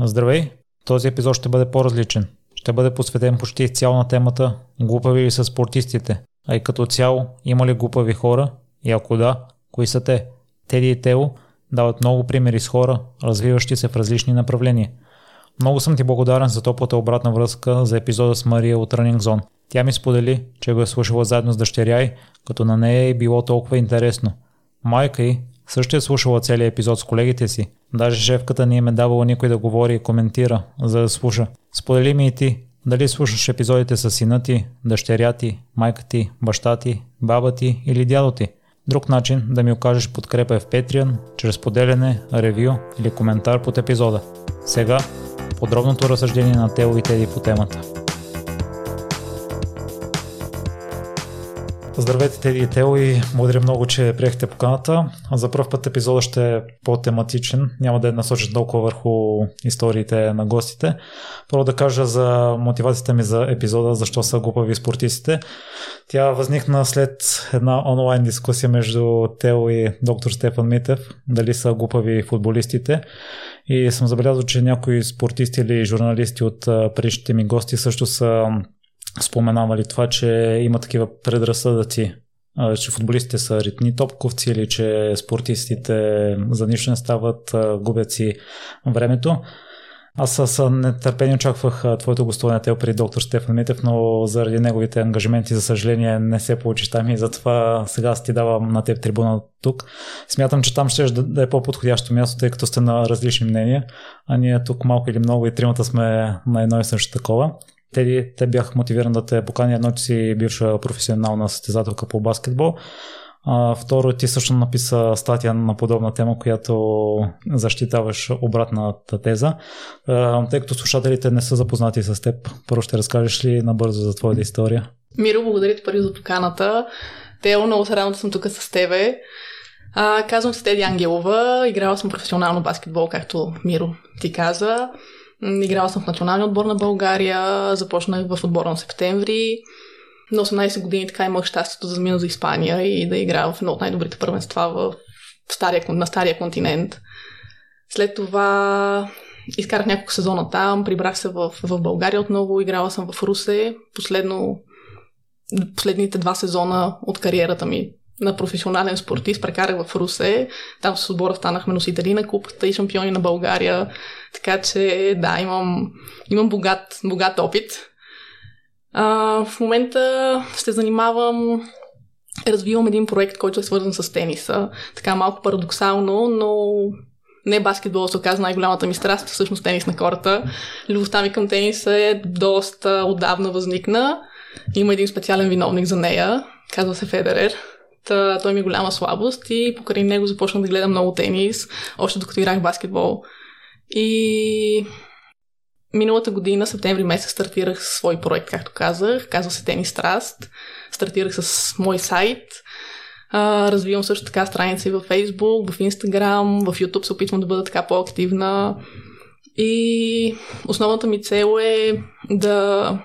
Здравей! Този епизод ще бъде по-различен. Ще бъде посветен почти изцяло на темата глупави ли са спортистите, а и като цяло има ли глупави хора и ако да, кои са те? Теди и Тео дават много примери с хора, развиващи се в различни направления. Много съм ти благодарен за топлата обратна връзка за епизода с Мария от Running Zone. Тя ми сподели, че го е слушала заедно с дъщеря й, като на нея е било толкова интересно. Майка й също е слушала целият епизод с колегите си. Даже шефката ни им е давала никой да говори и коментира, за да слуша. Сподели ми и ти, дали слушаш епизодите с сина ти, дъщеря ти, майка ти, баща ти, баба ти или дядо ти. Друг начин да ми окажеш подкрепа е в Patreon, чрез поделяне, ревю или коментар под епизода. Сега, подробното разсъждение на Тео и Теди по темата. Здравейте, Теди и Тео и благодаря много, че приехте поканата. За първ път епизода ще е по-тематичен. Няма да е насочен толкова върху историите на гостите. Първо да кажа за мотивацията ми за епизода, защо са глупави спортистите. Тя възникна след една онлайн дискусия между Тео и доктор Стефан Митев, дали са глупави футболистите. И съм забелязал, че някои спортисти или журналисти от предишните ми гости също са споменавали това, че има такива предразсъдъци, че футболистите са ритни топковци или че спортистите за нищо не стават, губят си времето. Аз с нетърпение очаквах твоето гостуване тел при доктор Стефан Митев, но заради неговите ангажименти, за съжаление, не се получи там и затова сега ти давам на теб трибуна тук. Смятам, че там ще да е по-подходящо място, тъй като сте на различни мнения, а ние тук малко или много и тримата сме на едно и също такова. Те, те бях мотивиран да те покани едно, че си бивша професионална състезателка по баскетбол. А, второ, ти също написа статия на подобна тема, която защитаваш обратната теза. А, тъй като слушателите не са запознати с теб, първо ще разкажеш ли набързо за твоята история? Миро, благодаря ти първи за поканата. Тео, много се радвам да съм тук с тебе. А, казвам се Теди Ангелова, играла съм професионално баскетбол, както Миро ти каза. Играла съм в националния отбор на България, започнах в отбора на септември. На 18 години така имах щастието да замина за Испания и да играя в едно от най-добрите първенства в стария, на стария континент. След това изкарах няколко сезона там, прибрах се в, в България отново, играла съм в Русе. Последно, последните два сезона от кариерата ми на професионален спортист, прекарах в Русе. Там с отбора станахме носители на купата и шампиони на България. Така че, да, имам, имам богат, богат опит. А, в момента се занимавам развивам един проект, който е свързан с тениса. Така малко парадоксално, но не баскетбол се оказа най-голямата ми страст, всъщност тенис на кората. Любовта ми към тениса е доста отдавна възникна. Има един специален виновник за нея, казва се Федерер. Той ми е голяма слабост и покрай него започнах да гледам много тенис, още докато играх баскетбол. И миналата година, септември месец, стартирах свой проект, както казах. Казва се Тенис Траст. Стартирах с мой сайт. Развивам също така страница и във Facebook, в Instagram, в YouTube се опитвам да бъда така по-активна. И основната ми цел е да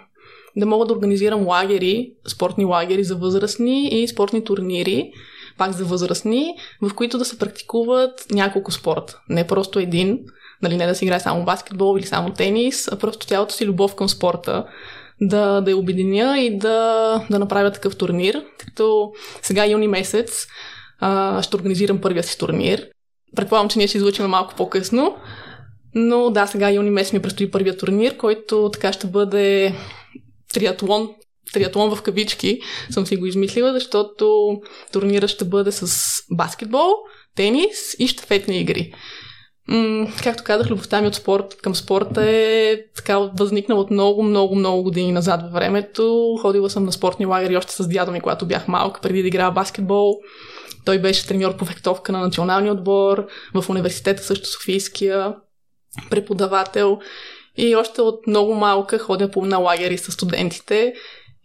да мога да организирам лагери, спортни лагери за възрастни и спортни турнири, пак за възрастни, в които да се практикуват няколко спорта. Не просто един, нали, не да се играе само баскетбол или само тенис, а просто цялата си любов към спорта да, да я обединя и да, да направя такъв турнир. Като сега юни месец а, ще организирам първия си турнир. Предполагам, че ние ще излучим малко по-късно. Но да, сега юни месец ми предстои първия турнир, който така ще бъде триатлон, триатлон в кавички съм си го измислила, защото турнира ще бъде с баскетбол, тенис и щафетни игри. М- както казах, любовта ми от спорт към спорта е така възникнала от много, много, много години назад във времето. Ходила съм на спортни лагери още с дядо ми, когато бях малка, преди да играя баскетбол. Той беше треньор по фехтовка на националния отбор, в университета също Софийския, преподавател. И още от много малка ходя по на лагери с студентите.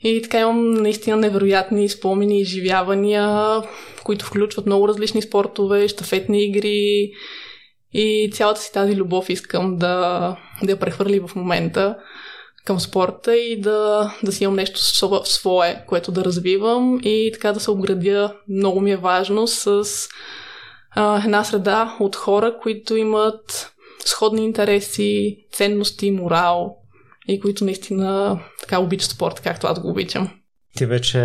И така имам наистина невероятни спомени и изживявания, които включват много различни спортове, щафетни игри и цялата си тази любов искам да, да я прехвърли в момента към спорта и да, да си имам нещо свое, което да развивам и така да се обградя. Много ми е важно с а, една среда от хора, които имат сходни интереси, ценности, морал и които наистина така обичат спорт, както аз го обичам. Ти вече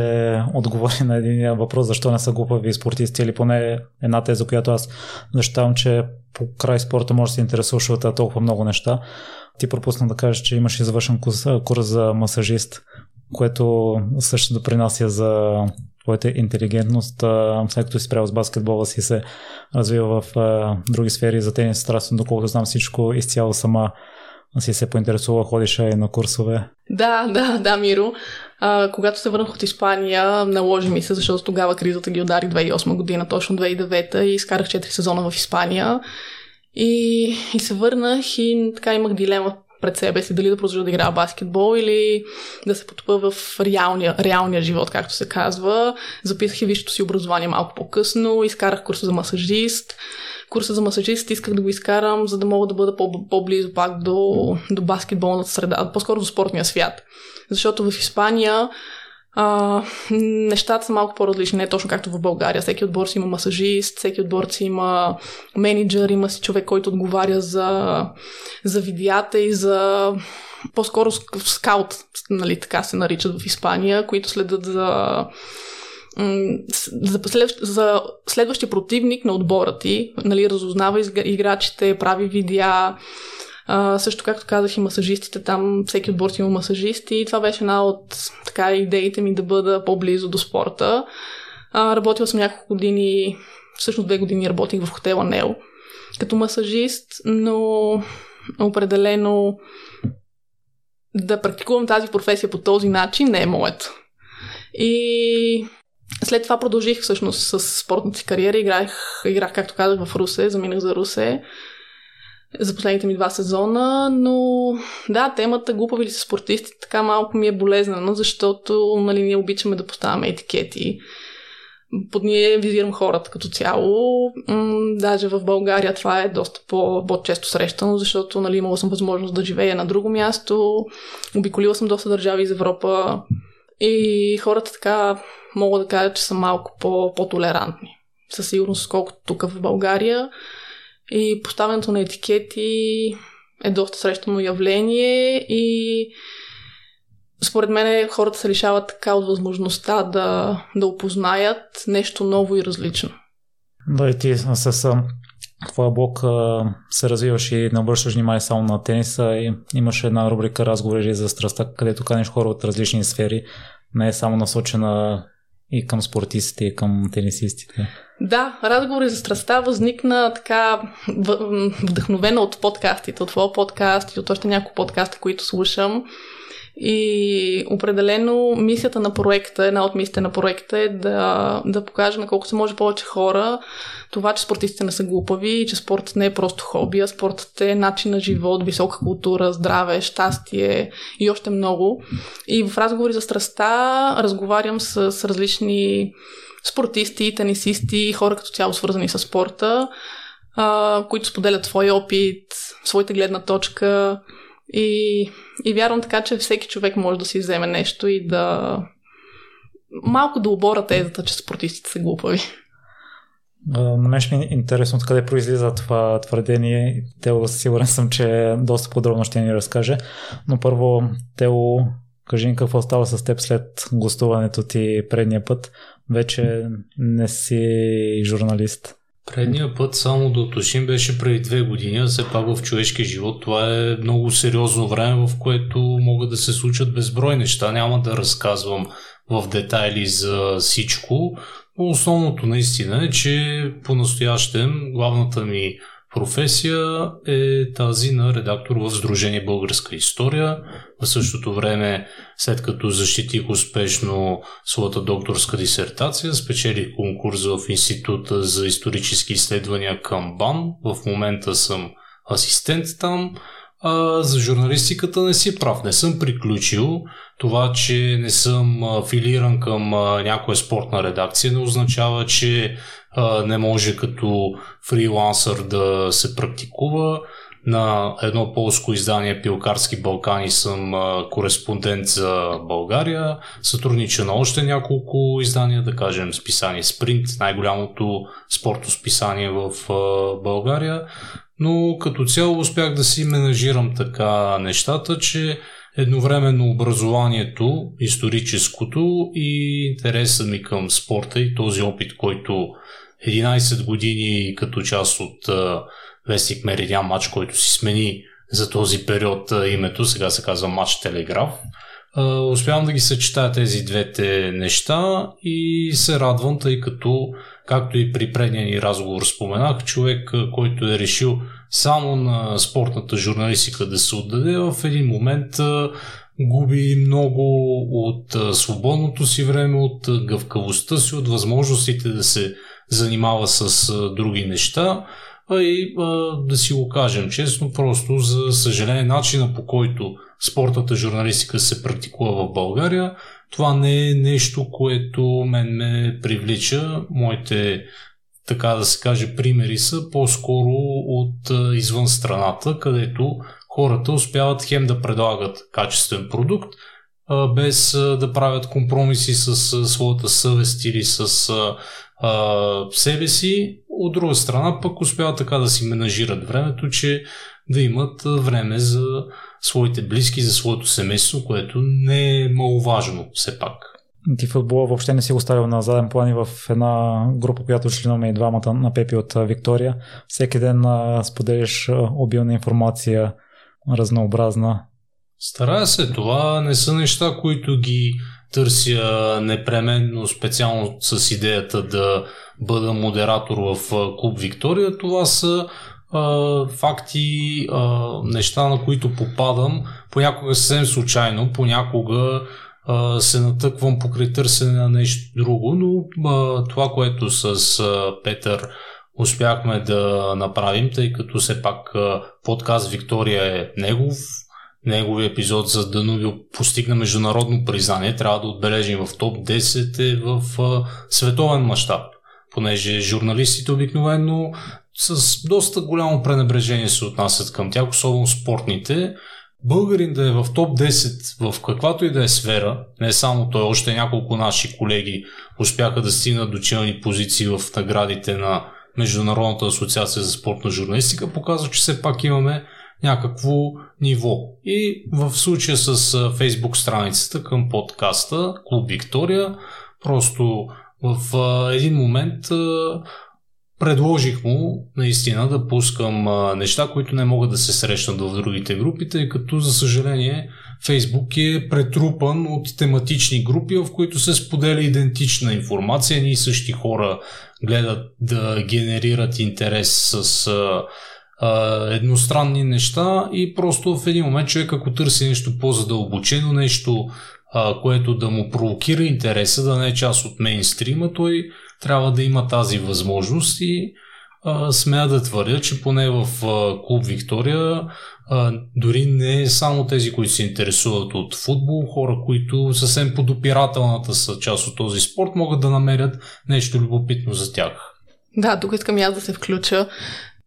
отговори на един въпрос, защо не са глупави спортисти или поне една теза, която аз защитавам, че по край спорта може да се интересуваш от толкова много неща. Ти пропусна да кажеш, че имаш извършен курс, курс за масажист, което също допринася за твоята интелигентност, след като си правил с баскетбола си се развива в други сфери за тенис страстно, доколкото знам всичко изцяло сама си се поинтересува, ходиш и на курсове. Да, да, да, Миро. А, когато се върнах от Испания, наложи ми се, защото тогава кризата ги удари 2008 година, точно 2009 и изкарах 4 сезона в Испания. И, и се върнах и така имах дилема пред себе си, дали да продължа да играя баскетбол или да се потопа в реалния, реалния живот, както се казва. Записах и висшето си образование малко по-късно, изкарах курса за масажист. Курса за масажист исках да го изкарам, за да мога да бъда по-близо пак до, до баскетболната среда, по-скоро до спортния свят. Защото в Испания а, нещата са малко по-различни, не точно както в България. Всеки отбор си има масажист, всеки отбор си има менеджер, има си човек, който отговаря за, за видеята и за по-скоро скаут, нали, така се наричат в Испания, които следят за за, за следващия противник на отбора ти, нали, разузнава играчите, прави видеа, а, също, както казах, и масажистите там, всеки отбор има масажисти и това беше една от така, идеите ми да бъда по-близо до спорта. А, работила съм няколко години, всъщност две години работих в хотела Нел като масажист, но определено да практикувам тази професия по този начин не е моето. И след това продължих всъщност с спортната си кариера. Играх, играх, както казах, в Русе, заминах за Русе за последните ми два сезона, но да, темата глупави ли са спортисти така малко ми е болезнена, защото нали, ние обичаме да поставяме етикети. Под ние визирам хората като цяло. М- даже в България това е доста по- по-често срещано, защото нали, имала съм възможност да живея на друго място. Обиколила съм доста държави из Европа. И хората така мога да кажа, че са малко по- по-толерантни. Със сигурност, колкото тук в България. И поставянето на етикети е доста срещано явление и според мен хората се лишават така от възможността да, да опознаят нещо ново и различно. Да, и ти с твоя блог се развиваш и не обръщаш внимание само на тениса и имаш една рубрика разговори за страстта, където канеш хора от различни сфери. Не е само насочена и към спортистите, и към тенисистите. Да, разговори за страста възникна така вдъхновена от подкастите, от твоя подкаст и от още няколко подкаста, които слушам. И определено мисията на проекта, една от мисиите на проекта е да, да покаже на колко се може повече хора това, че спортистите не са глупави и че спортът не е просто хоби, а спортът е начин на живот, висока култура, здраве, щастие и още много. И в разговори за страста разговарям с, с различни спортисти, тенисисти, хора като цяло свързани с спорта, а, които споделят своя опит, своята гледна точка и, и вярвам така, че всеки човек може да си вземе нещо и да малко да обора тезата, че спортистите са глупави. На мен ще ми е интересно откъде произлиза това твърдение. Тео сигурен съм, че доста подробно ще ни разкаже. Но първо, Тео, кажи ни какво става с теб след гостуването ти предния път. Вече не си журналист. Предния път, само да уточним, беше преди две години, а все пак в човешки живот това е много сериозно време, в което могат да се случат безброй неща. Няма да разказвам в детайли за всичко, но основното наистина е, че по-настоящем главната ми професия е тази на редактор в Сдружение Българска история. В същото време, след като защитих успешно своята докторска дисертация, спечелих конкурс в Института за исторически изследвания към БАН. В момента съм асистент там. А, за журналистиката не си прав. Не съм приключил. Това, че не съм афилиран към някоя спортна редакция, не означава, че а, не може като фрилансър да се практикува. На едно полско издание Пилкарски Балкани съм кореспондент за България. Сътруднича на още няколко издания, да кажем списание Спринт, най-голямото спортно списание в България. Но като цяло успях да си менажирам така нещата, че едновременно образованието, историческото и интереса ми към спорта и този опит, който 11 години като част от Вестник Меридиан матч, който си смени за този период името, сега се казва Матч Телеграф. Успявам да ги съчетая тези двете неща и се радвам, тъй като, както и при предния ни разговор споменах, човек, който е решил само на спортната журналистика да се отдаде, в един момент губи много от свободното си време, от гъвкавостта си, от възможностите да се занимава с други неща. И да си го кажем честно, просто за съжаление начина по който спортната журналистика се практикува в България, това не е нещо, което мен ме привлича. Моите, така да се каже, примери са по-скоро от извън страната, където хората успяват хем да предлагат качествен продукт, без да правят компромиси с своята съвест или с себе си. От друга страна пък успяват така да си менажират времето, че да имат време за своите близки, за своето семейство, което не е маловажно все пак. Ти футбола въобще не си го ставил на заден план и в една група, която членуваме и двамата на Пепи от Виктория. Всеки ден споделяш обилна информация, разнообразна. Старая се. Това не са неща, които ги търся непременно специално с идеята да бъда модератор в Клуб Виктория. Това са факти, неща, на които попадам, понякога съвсем случайно, понякога се натъквам покрай търсене на нещо друго, но това, което с Петър успяхме да направим, тъй като все пак подкаст Виктория е негов, неговия епизод за Данубио постигна международно признание, трябва да отбележим в топ 10 е в световен мащаб, понеже журналистите обикновено с доста голямо пренебрежение се отнасят към тях, особено спортните. Българин да е в топ 10 в каквато и да е сфера, не само той, още няколко наши колеги успяха да стигнат до челни позиции в наградите на Международната асоциация за спортна журналистика, показва, че все пак имаме някакво ниво. И в случая с фейсбук страницата към подкаста Клуб Виктория, просто в един момент предложих му наистина да пускам а, неща, които не могат да се срещнат в другите групи, тъй като за съжаление Фейсбук е претрупан от тематични групи, в които се споделя идентична информация. Ние същи хора гледат да генерират интерес с а, а, едностранни неща и просто в един момент човек ако търси нещо по-задълбочено, нещо, а, което да му провокира интереса, да не е част от мейнстрима, той трябва да има тази възможност и а, смея да твърдя, че поне в а, клуб Виктория а, дори не само тези, които се интересуват от футбол, хора, които съвсем подопирателната са част от този спорт, могат да намерят нещо любопитно за тях. Да, тук искам и аз да се включа.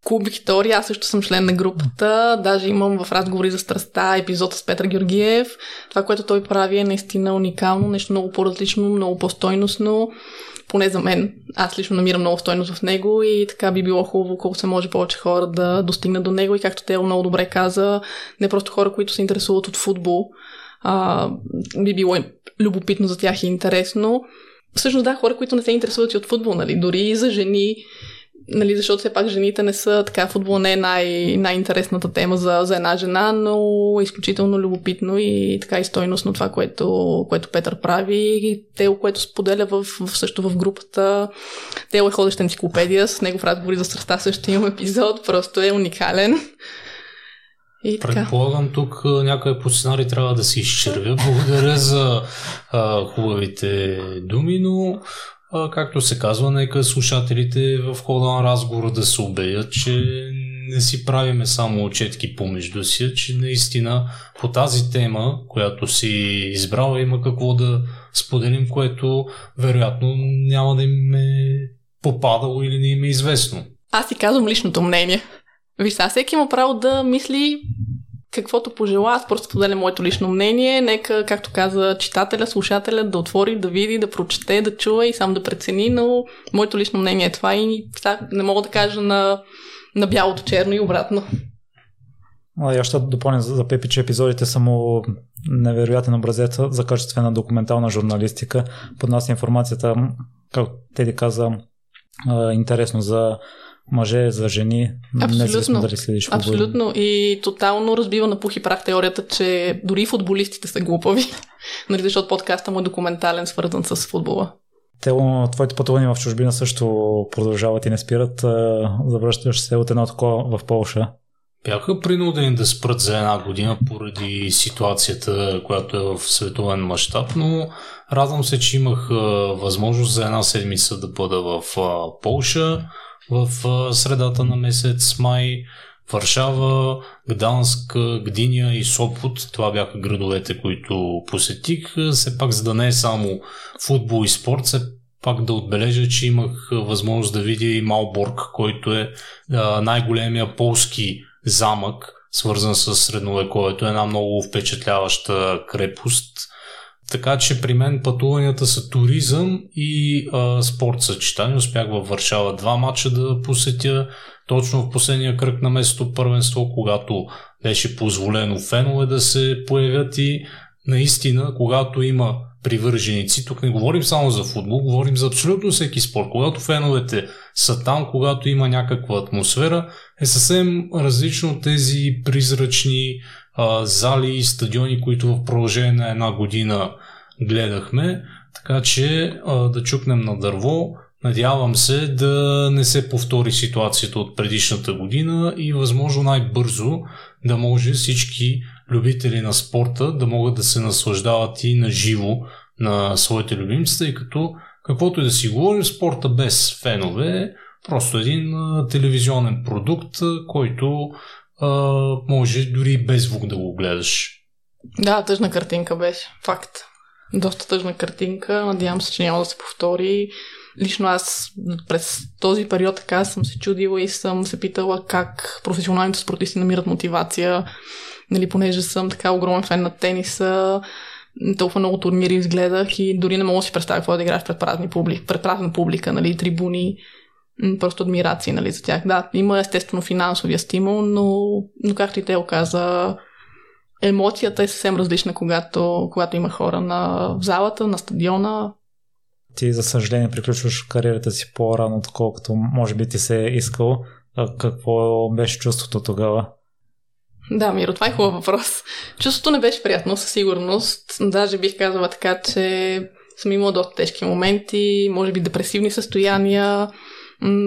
Клуб Виктория, аз също съм член на групата, даже имам в разговори за страста епизод с Петър Георгиев. Това, което той прави е наистина уникално, нещо много по-различно, много по-стойностно поне за мен. Аз лично намирам много стойност в него и така би било хубаво колко се може повече хора да достигнат до него и както те много добре каза, не просто хора, които се интересуват от футбол, а, би било любопитно за тях и интересно. Всъщност да, хора, които не се интересуват и от футбол, нали, дори и за жени, нали, защото все пак жените не са така, футбол не е най- най-интересната тема за, за една жена, но е изключително любопитно и така и стойностно това, което, което Петър прави и Тео, което споделя в, също в групата. Тео е ходеща енциклопедия, с него в разговори за страста също имам епизод, просто е уникален. И така. Предполагам, тук някъде по сценарий трябва да се изчервя. Благодаря за а, хубавите думи, но а, както се казва, нека слушателите в хода на разговора да се убедят, че не си правиме само отчетки помежду си, че наистина по тази тема, която си избрал, има какво да споделим, което вероятно няма да им е попадало или не им е известно. Аз ти казвам личното мнение. Виж, сега всеки има право да мисли каквото пожела, аз просто споделям моето лично мнение. Нека, както каза читателя, слушателя, да отвори, да види, да прочете, да чуе и сам да прецени, но моето лично мнение е това и не мога да кажа на на бялото черно и обратно. Я ще допълня за Пепи, че епизодите са му невероятен образец за качествена документална журналистика. Под нас информацията, както Теди каза, интересно за мъже, за жени. Абсолютно. дали следиш Абсолютно. И тотално разбива на пух и прах теорията, че дори футболистите са глупави. нали, защото подкаста му е документален, свързан с футбола. Те, твоите пътувания в чужбина също продължават и не спират. Завръщаш се от едно такова в Полша. Бяха принудени да спрат за една година поради ситуацията, която е в световен мащаб, но радвам се, че имах възможност за една седмица да бъда в Полша в средата на месец май. Варшава, Гданск, Гдиня и Сопот. Това бяха градовете, които посетих. Все пак, за да не е само футбол и спорт, все пак да отбележа, че имах възможност да видя и Малборг, който е най-големия полски замък, свързан с средновековието. Една много впечатляваща крепост. Така че при мен пътуванията са туризъм и а, спорт съчетани. Успях във Варшава два мача да посетя точно в последния кръг на местото първенство, когато беше позволено фенове да се появят и наистина, когато има привърженици, тук не говорим само за футбол, говорим за абсолютно всеки спорт. Когато феновете са там, когато има някаква атмосфера, е съвсем различно от тези призрачни зали и стадиони, които в продължение на една година гледахме. Така че да чукнем на дърво. Надявам се да не се повтори ситуацията от предишната година и възможно най-бързо да може всички любители на спорта да могат да се наслаждават и на живо на своите любимци, тъй като каквото и да си говорим, спорта без фенове е просто един телевизионен продукт, който а, може дори без звук да го гледаш. Да, тъжна картинка беше. Факт. Доста тъжна картинка. Надявам се, че няма да се повтори. Лично аз през този период така съм се чудила и съм се питала как професионалните спортисти намират мотивация. Нали, понеже съм така огромен фен на тениса, толкова много турнири изгледах и дори не мога да си представя какво да играеш пред празни пред празна публика, нали, трибуни просто адмирации нали, за тях. Да, има естествено финансовия стимул, но, но както и те оказа, емоцията е съвсем различна, когато, когато има хора на, в залата, на стадиона. Ти, за съжаление, приключваш кариерата си по-рано, отколкото може би ти се е искал. А какво беше чувството тогава? Да, Миро, това е хубав въпрос. Чувството не беше приятно, със сигурност. Даже бих казала така, че съм имала доста тежки моменти, може би депресивни състояния,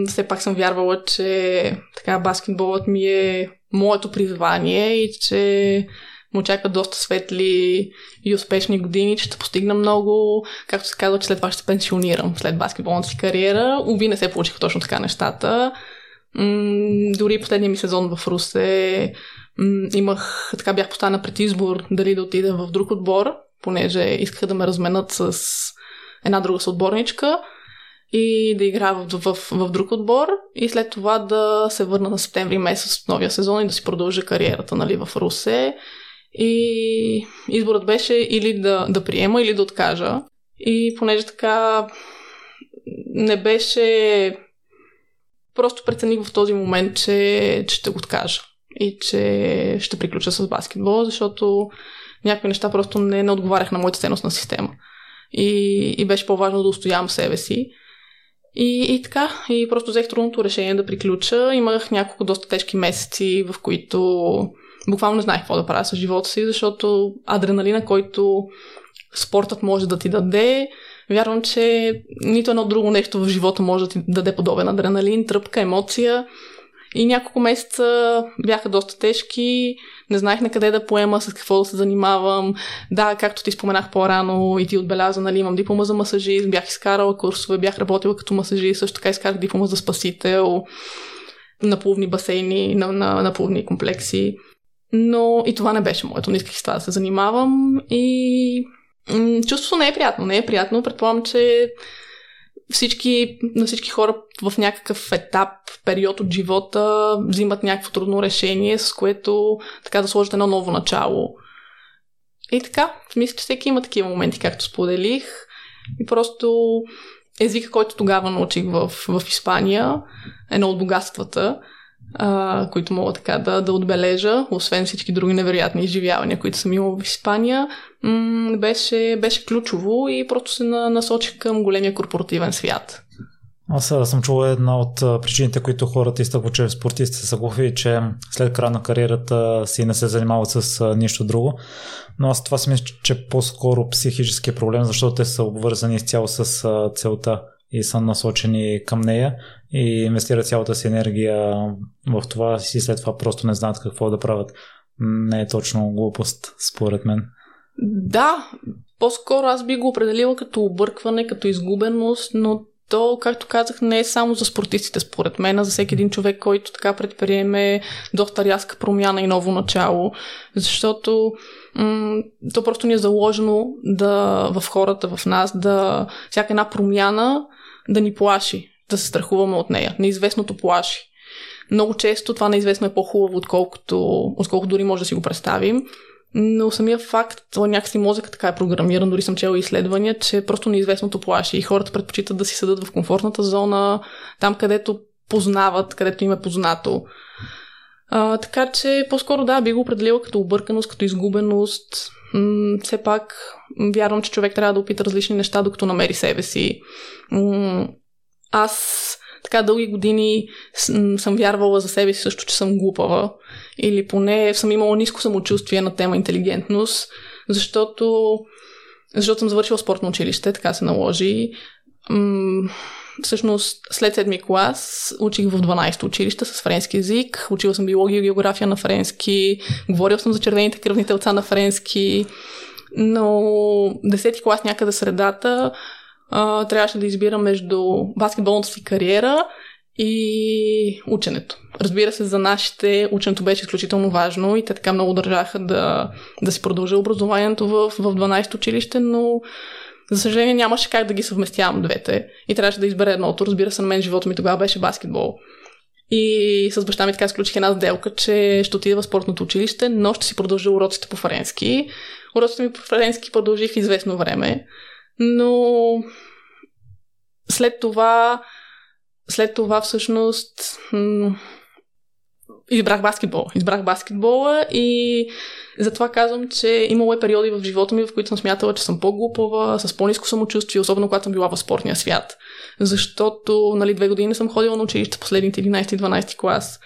все пак съм вярвала, че така баскетболът ми е моето призвание и че му очакват доста светли и успешни години, че ще постигна много. Както се казва, че след това ще се пенсионирам след баскетболната си кариера. Уви не се получиха точно така нещата. Дори последния ми сезон в Русе имах, така бях поставена пред избор дали да отида в друг отбор, понеже искаха да ме разменят с една друга съотборничка и да игра в, в, в, в друг отбор и след това да се върна на септември месец от новия сезон и да си продължа кариерата нали, в Русе. И изборът беше или да, да приема, или да откажа. И понеже така не беше... Просто прецених в този момент, че, че ще го откажа и че ще приключа с баскетбол, защото някои неща просто не, не отговарях на моята ценностна система. И, и беше по-важно да устоявам себе си. И, и така, и просто взех трудното решение да приключа. Имах няколко доста тежки месеци, в които буквално не знаех какво да правя с живота си, защото адреналина, който спортът може да ти даде, вярвам, че нито едно друго нещо в живота може да ти даде подобен адреналин, тръпка, емоция. И няколко месеца бяха доста тежки, не знаех на къде да поема, с какво да се занимавам. Да, както ти споменах по-рано и ти отбеляза, нали, имам диплома за масажист, бях изкарала курсове, бях работила като масажист, също така изкарах диплома за спасител на плувни басейни, на, на, на плувни комплекси. Но и това не беше моето. Не исках с това да се занимавам и м- чувството не е приятно. Не е приятно. Предполагам, че всички, на всички хора в някакъв етап, период от живота взимат някакво трудно решение, с което така да сложат едно ново начало. И така, мисля, че всеки има такива моменти, както споделих. И просто езика, който тогава научих в, в Испания, едно от богатствата, а, които мога така да, да отбележа, освен всички други невероятни изживявания, които съм имала в Испания, м- беше, беше ключово и просто се насочих към големия корпоративен свят. Аз съм чувал една от причините, които хората изтъкват, че спортисти са глухи, че след края на кариерата си не се занимават с нищо друго. Но аз това си мисля, че по-скоро психически проблем, защото те са обвързани изцяло с целта и са насочени към нея и инвестират цялата си енергия в това и след това просто не знаят какво да правят. Не е точно глупост, според мен. Да, по-скоро аз би го определила като объркване, като изгубеност, но то, както казах, не е само за спортистите, според мен, а за всеки един човек, който така предприеме доста рязка промяна и ново начало. Защото м- то просто ни е заложено да, в хората, в нас, да всяка една промяна да ни плаши, да се страхуваме от нея. Неизвестното плаши. Много често това неизвестно е по-хубаво, отколкото, отколкото дори може да си го представим. Но самия факт, някакси мозъка така е програмиран, дори съм чела изследвания, че просто неизвестното плаши и хората предпочитат да си седат в комфортната зона, там където познават, където им е познато. А, така че по-скоро да, би го определила като обърканост, като изгубеност. М- все пак вярвам, че човек трябва да опита различни неща, докато намери себе си. М- аз така дълги години съм вярвала за себе си също, че съм глупава. Или поне съм имала ниско самочувствие на тема интелигентност, защото, защото съм завършила спортно училище, така се наложи. М- всъщност след седми клас учих в 12 училище с френски язик. Учила съм биология и география на френски. Говорил съм за червените кръвни телца на френски. Но 10 клас някъде средата трябваше да избира между баскетболната си кариера и ученето. Разбира се, за нашите ученето беше изключително важно и те така много държаха да, да си продължа образованието в, в 12 училище, но за съжаление нямаше как да ги съвместявам двете и трябваше да избера едното. Разбира се, на мен живота ми тогава беше баскетбол. И с баща ми така сключих една сделка, че ще отида в спортното училище, но ще си продължа уроците по френски. Уроците ми по френски продължих известно време, но след това след това всъщност избрах баскетбол. Избрах баскетбола и затова казвам, че имало е периоди в живота ми, в които съм смятала, че съм по-глупава, с по-низко самочувствие, особено когато съм била в спортния свят. Защото, нали, две години съм ходила на училище последните 11-12 клас.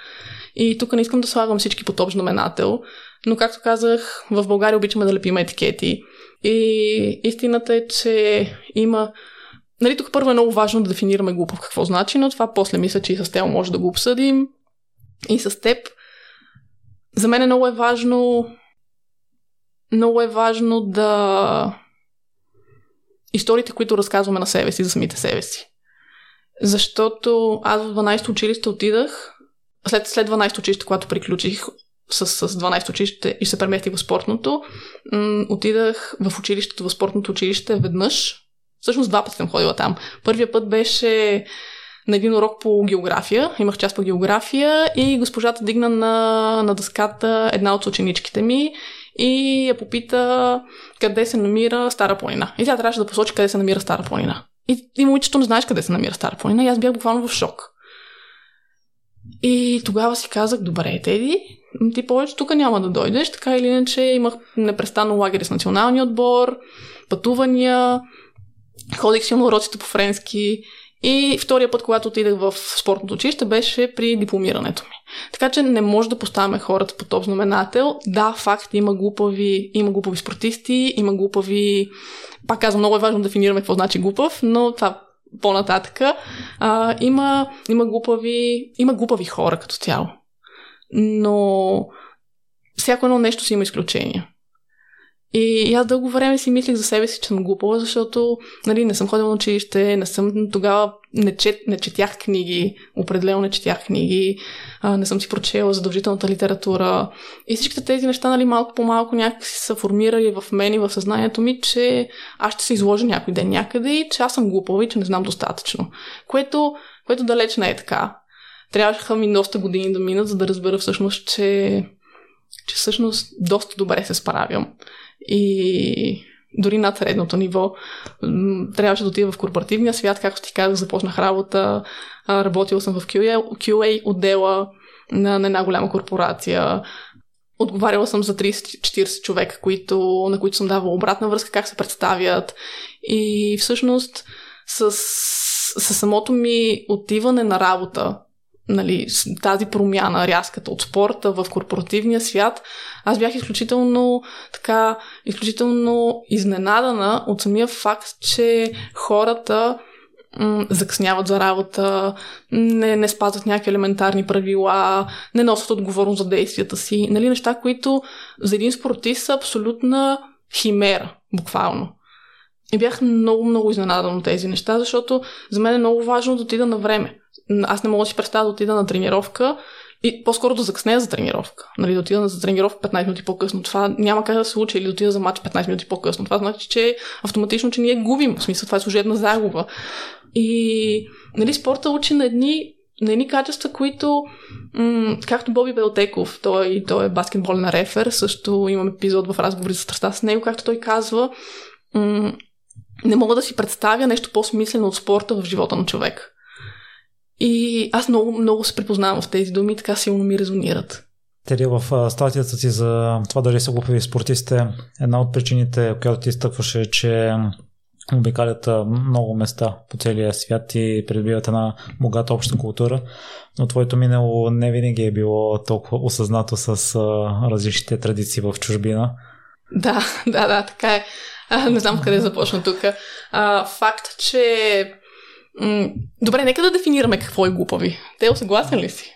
И тук не искам да слагам всички под общ знаменател, но както казах, в България обичаме да лепим етикети. И истината е, че има Нали, тук първо е много важно да дефинираме глупав какво значи, но това после мисля, че и с Тео може да го обсъдим. И с теб. За мен е много е важно много е важно да историите, които разказваме на себе си, за самите себе си. Защото аз в 12 училище отидах, след, след 12 училище, когато приключих с, с 12 училище и се преместих в спортното, м- отидах в училището, в спортното училище веднъж. Всъщност два пъти съм ходила там. Първия път беше на един урок по география. Имах част по география и госпожата дигна на, на дъската една от ученичките ми и я попита къде се намира Стара планина. И тя трябваше да посочи къде се намира Стара планина. И, и момичето не знаеш къде се намира Стара планина и аз бях буквално в шок. И тогава си казах, добре, Теди, ти повече тук няма да дойдеш, така или иначе имах непрестанно лагери с националния отбор, пътувания, ходих си на уроците по френски и втория път, когато отидах в спортното училище, беше при дипломирането ми. Така че не може да поставяме хората по топ знаменател. Да, факт, има глупави, има глупави спортисти, има глупави... Пак казвам, много е важно да дефинираме какво значи глупав, но това по-нататъка. А, има, има, глупави, има глупави хора като цяло. Но всяко едно нещо си има изключение. И аз дълго време си мислих за себе си, че съм глупава, защото нали, не съм ходила на училище, не съм тогава не, чет, не четях книги, определено не четях книги, а, не съм си прочела задължителната литература. И всичките тези неща, нали, малко по малко някакси са формирали в мен и в съзнанието ми, че аз ще се изложа някой ден някъде и че аз съм глупава и че не знам достатъчно. Което, което далеч не е така. Трябваха ми доста години да минат, за да разбера всъщност, че, че всъщност доста добре се справям и дори над средното ниво. Трябваше да отида в корпоративния свят, както ти казах, започнах работа, работила съм в QA, QA отдела, на, на една голяма корпорация. Отговаряла съм за 30-40 човека, които, на които съм давала обратна връзка, как се представят. И всъщност с, с самото ми отиване на работа, нали, тази промяна, рязката от спорта в корпоративния свят, аз бях изключително така, изключително изненадана от самия факт, че хората закъсняват за работа, не, не спазват някакви елементарни правила, не носят отговорност за действията си. Нали, неща, които за един спортист са абсолютна химера, буквално. И бях много, много изненадан от тези неща, защото за мен е много важно да отида на време. Аз не мога да си представя да отида на тренировка и по-скоро да закъснея за тренировка. Нали, да отида за тренировка 15 минути по-късно. Това няма как да се случи или да отида за матч 15 минути по-късно. Това значи, че автоматично, че ние губим. В смисъл, това е служебна загуба. И нали, спорта учи на едни, на едни качества, които, м- както Боби Белтеков, той, той е баскетболен рефер, също имам епизод в разговори за страста с него, както той казва, м- не мога да си представя нещо по-смислено от спорта в живота на човек. И аз много, много се припознавам в тези думи така силно ми резонират. Тери, в статията ти за това дали са глупави спортисти, една от причините, която ти изтъкваше, е, че обикалят много места по целия свят и придобиват една богата обща култура, но твоето минало не винаги е било толкова осъзнато с различните традиции в чужбина. Да, да, да, така е. Не знам къде започна тук. А, факт, че... Добре, нека да дефинираме какво е глупави. Те съгласен ли си?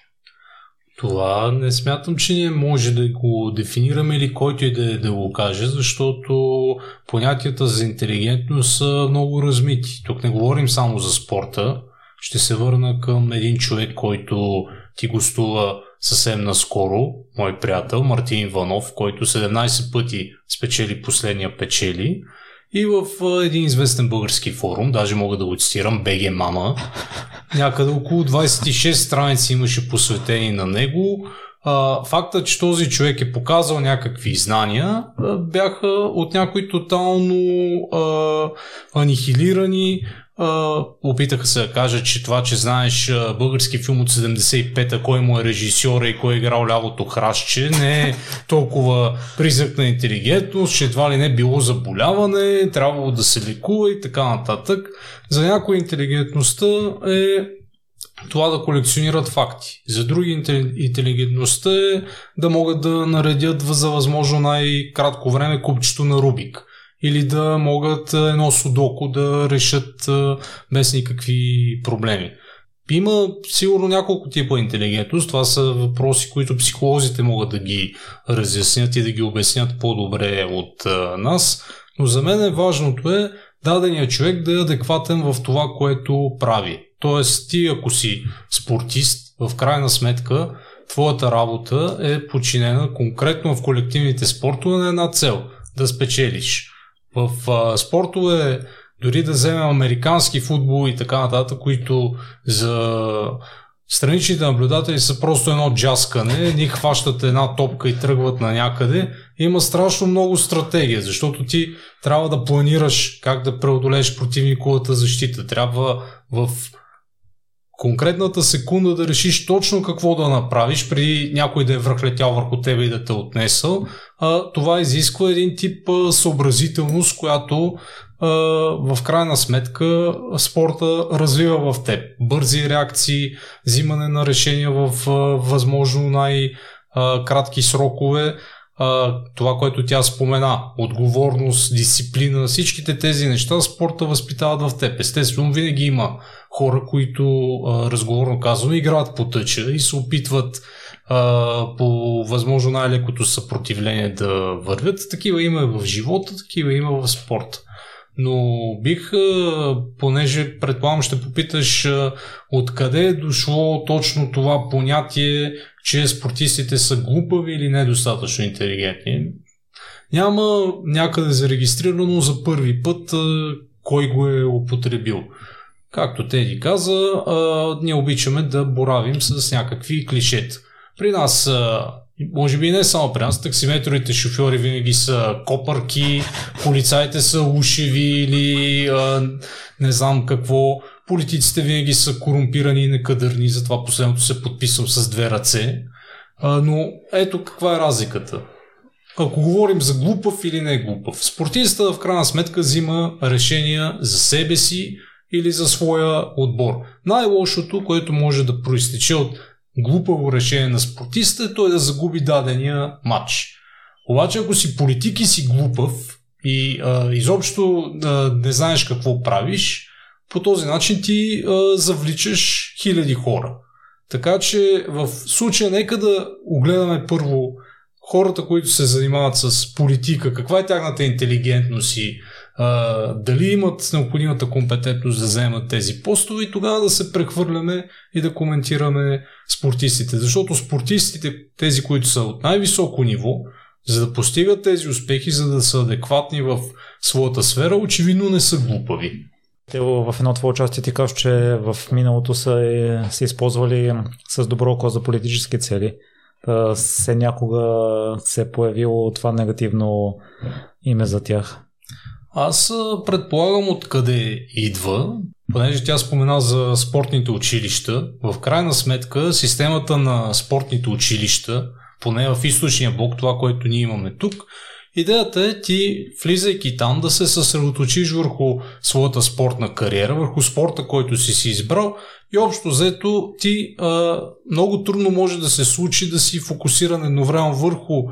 Това не смятам, че не може да го дефинираме или който и да, е да го каже, защото понятията за интелигентност са много размити. Тук не говорим само за спорта. Ще се върна към един човек, който ти гостува съвсем наскоро, мой приятел Мартин Иванов, който 17 пъти спечели последния печели. И в един известен български форум, даже мога да го цитирам, БГ Мама, някъде около 26 страници имаше посветени на него. Факта, че този човек е показал някакви знания, бяха от някои тотално а, анихилирани, Опитаха се да кажат, че това, че знаеш български филм от 75-та, кой му е режисьора и кой е играл лявото хращче, не е толкова признак на интелигентност, че едва ли не било заболяване, трябвало да се лекува и така нататък. За някои интелигентността е това да колекционират факти. За други интелигентността е да могат да наредят за възможно най-кратко време купчето на Рубик или да могат едно судоко да решат без никакви проблеми. Има сигурно няколко типа интелигентност. Това са въпроси, които психолозите могат да ги разяснят и да ги обяснят по-добре от нас. Но за мен е важното е дадения човек да е адекватен в това, което прави. Тоест, ти ако си спортист, в крайна сметка, твоята работа е подчинена конкретно в колективните спортове на една цел да спечелиш. В а, спортове, дори да вземем американски футбол и така нататък, които за страничните наблюдатели са просто едно джаскане, ни хващат една топка и тръгват на някъде. Има страшно много стратегия, защото ти трябва да планираш как да преодолееш противниковата защита. Трябва в конкретната секунда да решиш точно какво да направиш, преди някой да е връхлетял върху тебе и да те отнесъл. А, това изисква един тип а, съобразителност, която а, в крайна сметка спорта развива в теб. Бързи реакции, взимане на решения в а, възможно най-кратки срокове. А, това, което тя спомена, отговорност, дисциплина, всичките тези неща спорта възпитават в теб. Естествено, винаги има хора, които, разговорно казано, играят по тъча и се опитват по възможно най-лекото съпротивление да вървят. Такива има в живота, такива има в спорта. Но бих, понеже предполагам ще попиташ откъде е дошло точно това понятие, че спортистите са глупави или недостатъчно интелигентни. Няма някъде зарегистрирано за първи път кой го е употребил. Както Теди каза, ние обичаме да боравим с някакви клишета. При нас, може би не само при нас, таксиметровите шофьори винаги са копърки, полицаите са ушеви или не знам какво. политиците винаги са корумпирани и некадърни, затова последното се подписвам с две ръце. А, но ето каква е разликата. Ако говорим за глупав или не глупав, спортистът в крайна сметка взима решения за себе си или за своя отбор. Най-лошото, което може да проистече от глупаво решение на спортиста е той да загуби дадения матч. Обаче ако си политик и си глупав и а, изобщо а, не знаеш какво правиш, по този начин ти а, завличаш хиляди хора. Така че в случая нека да огледаме първо хората, които се занимават с политика, каква е тяхната интелигентност и дали имат необходимата компетентност да вземат тези постове и тогава да се прехвърляме и да коментираме спортистите. Защото спортистите, тези, които са от най-високо ниво, за да постигат тези успехи, за да са адекватни в своята сфера, очевидно не са глупави. Те в едно твое участие ти кажеш, че в миналото са е, се използвали с добро око за политически цели. Та се някога се е появило това негативно име за тях. Аз предполагам откъде идва, понеже тя спомена за спортните училища. В крайна сметка системата на спортните училища, поне в източния блок, това, което ние имаме тук, Идеята е ти, влизайки там, да се съсредоточиш върху своята спортна кариера, върху спорта, който си си избрал и общо взето ти а, много трудно може да се случи да си фокусиран едновременно върху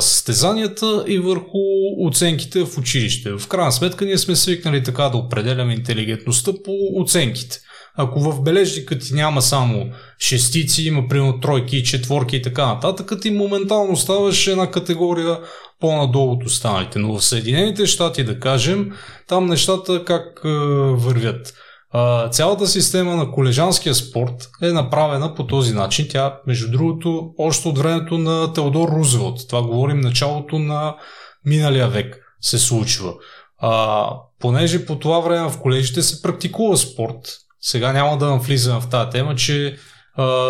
състезанията и върху оценките в училище. В крайна сметка ние сме свикнали така да определяме интелигентността по оценките. Ако в бележника ти няма само шестици, има примерно тройки, четворки и така нататък, ти моментално ставаш една категория по-надолу от останалите. Но в Съединените щати, да кажем, там нещата как е, вървят. А, цялата система на колежанския спорт е направена по този начин. Тя, между другото, още от времето на Теодор Рузвелт, това говорим началото на миналия век, се случва. А, понеже по това време в колежите се практикува спорт, сега няма да навлизам в тази тема, че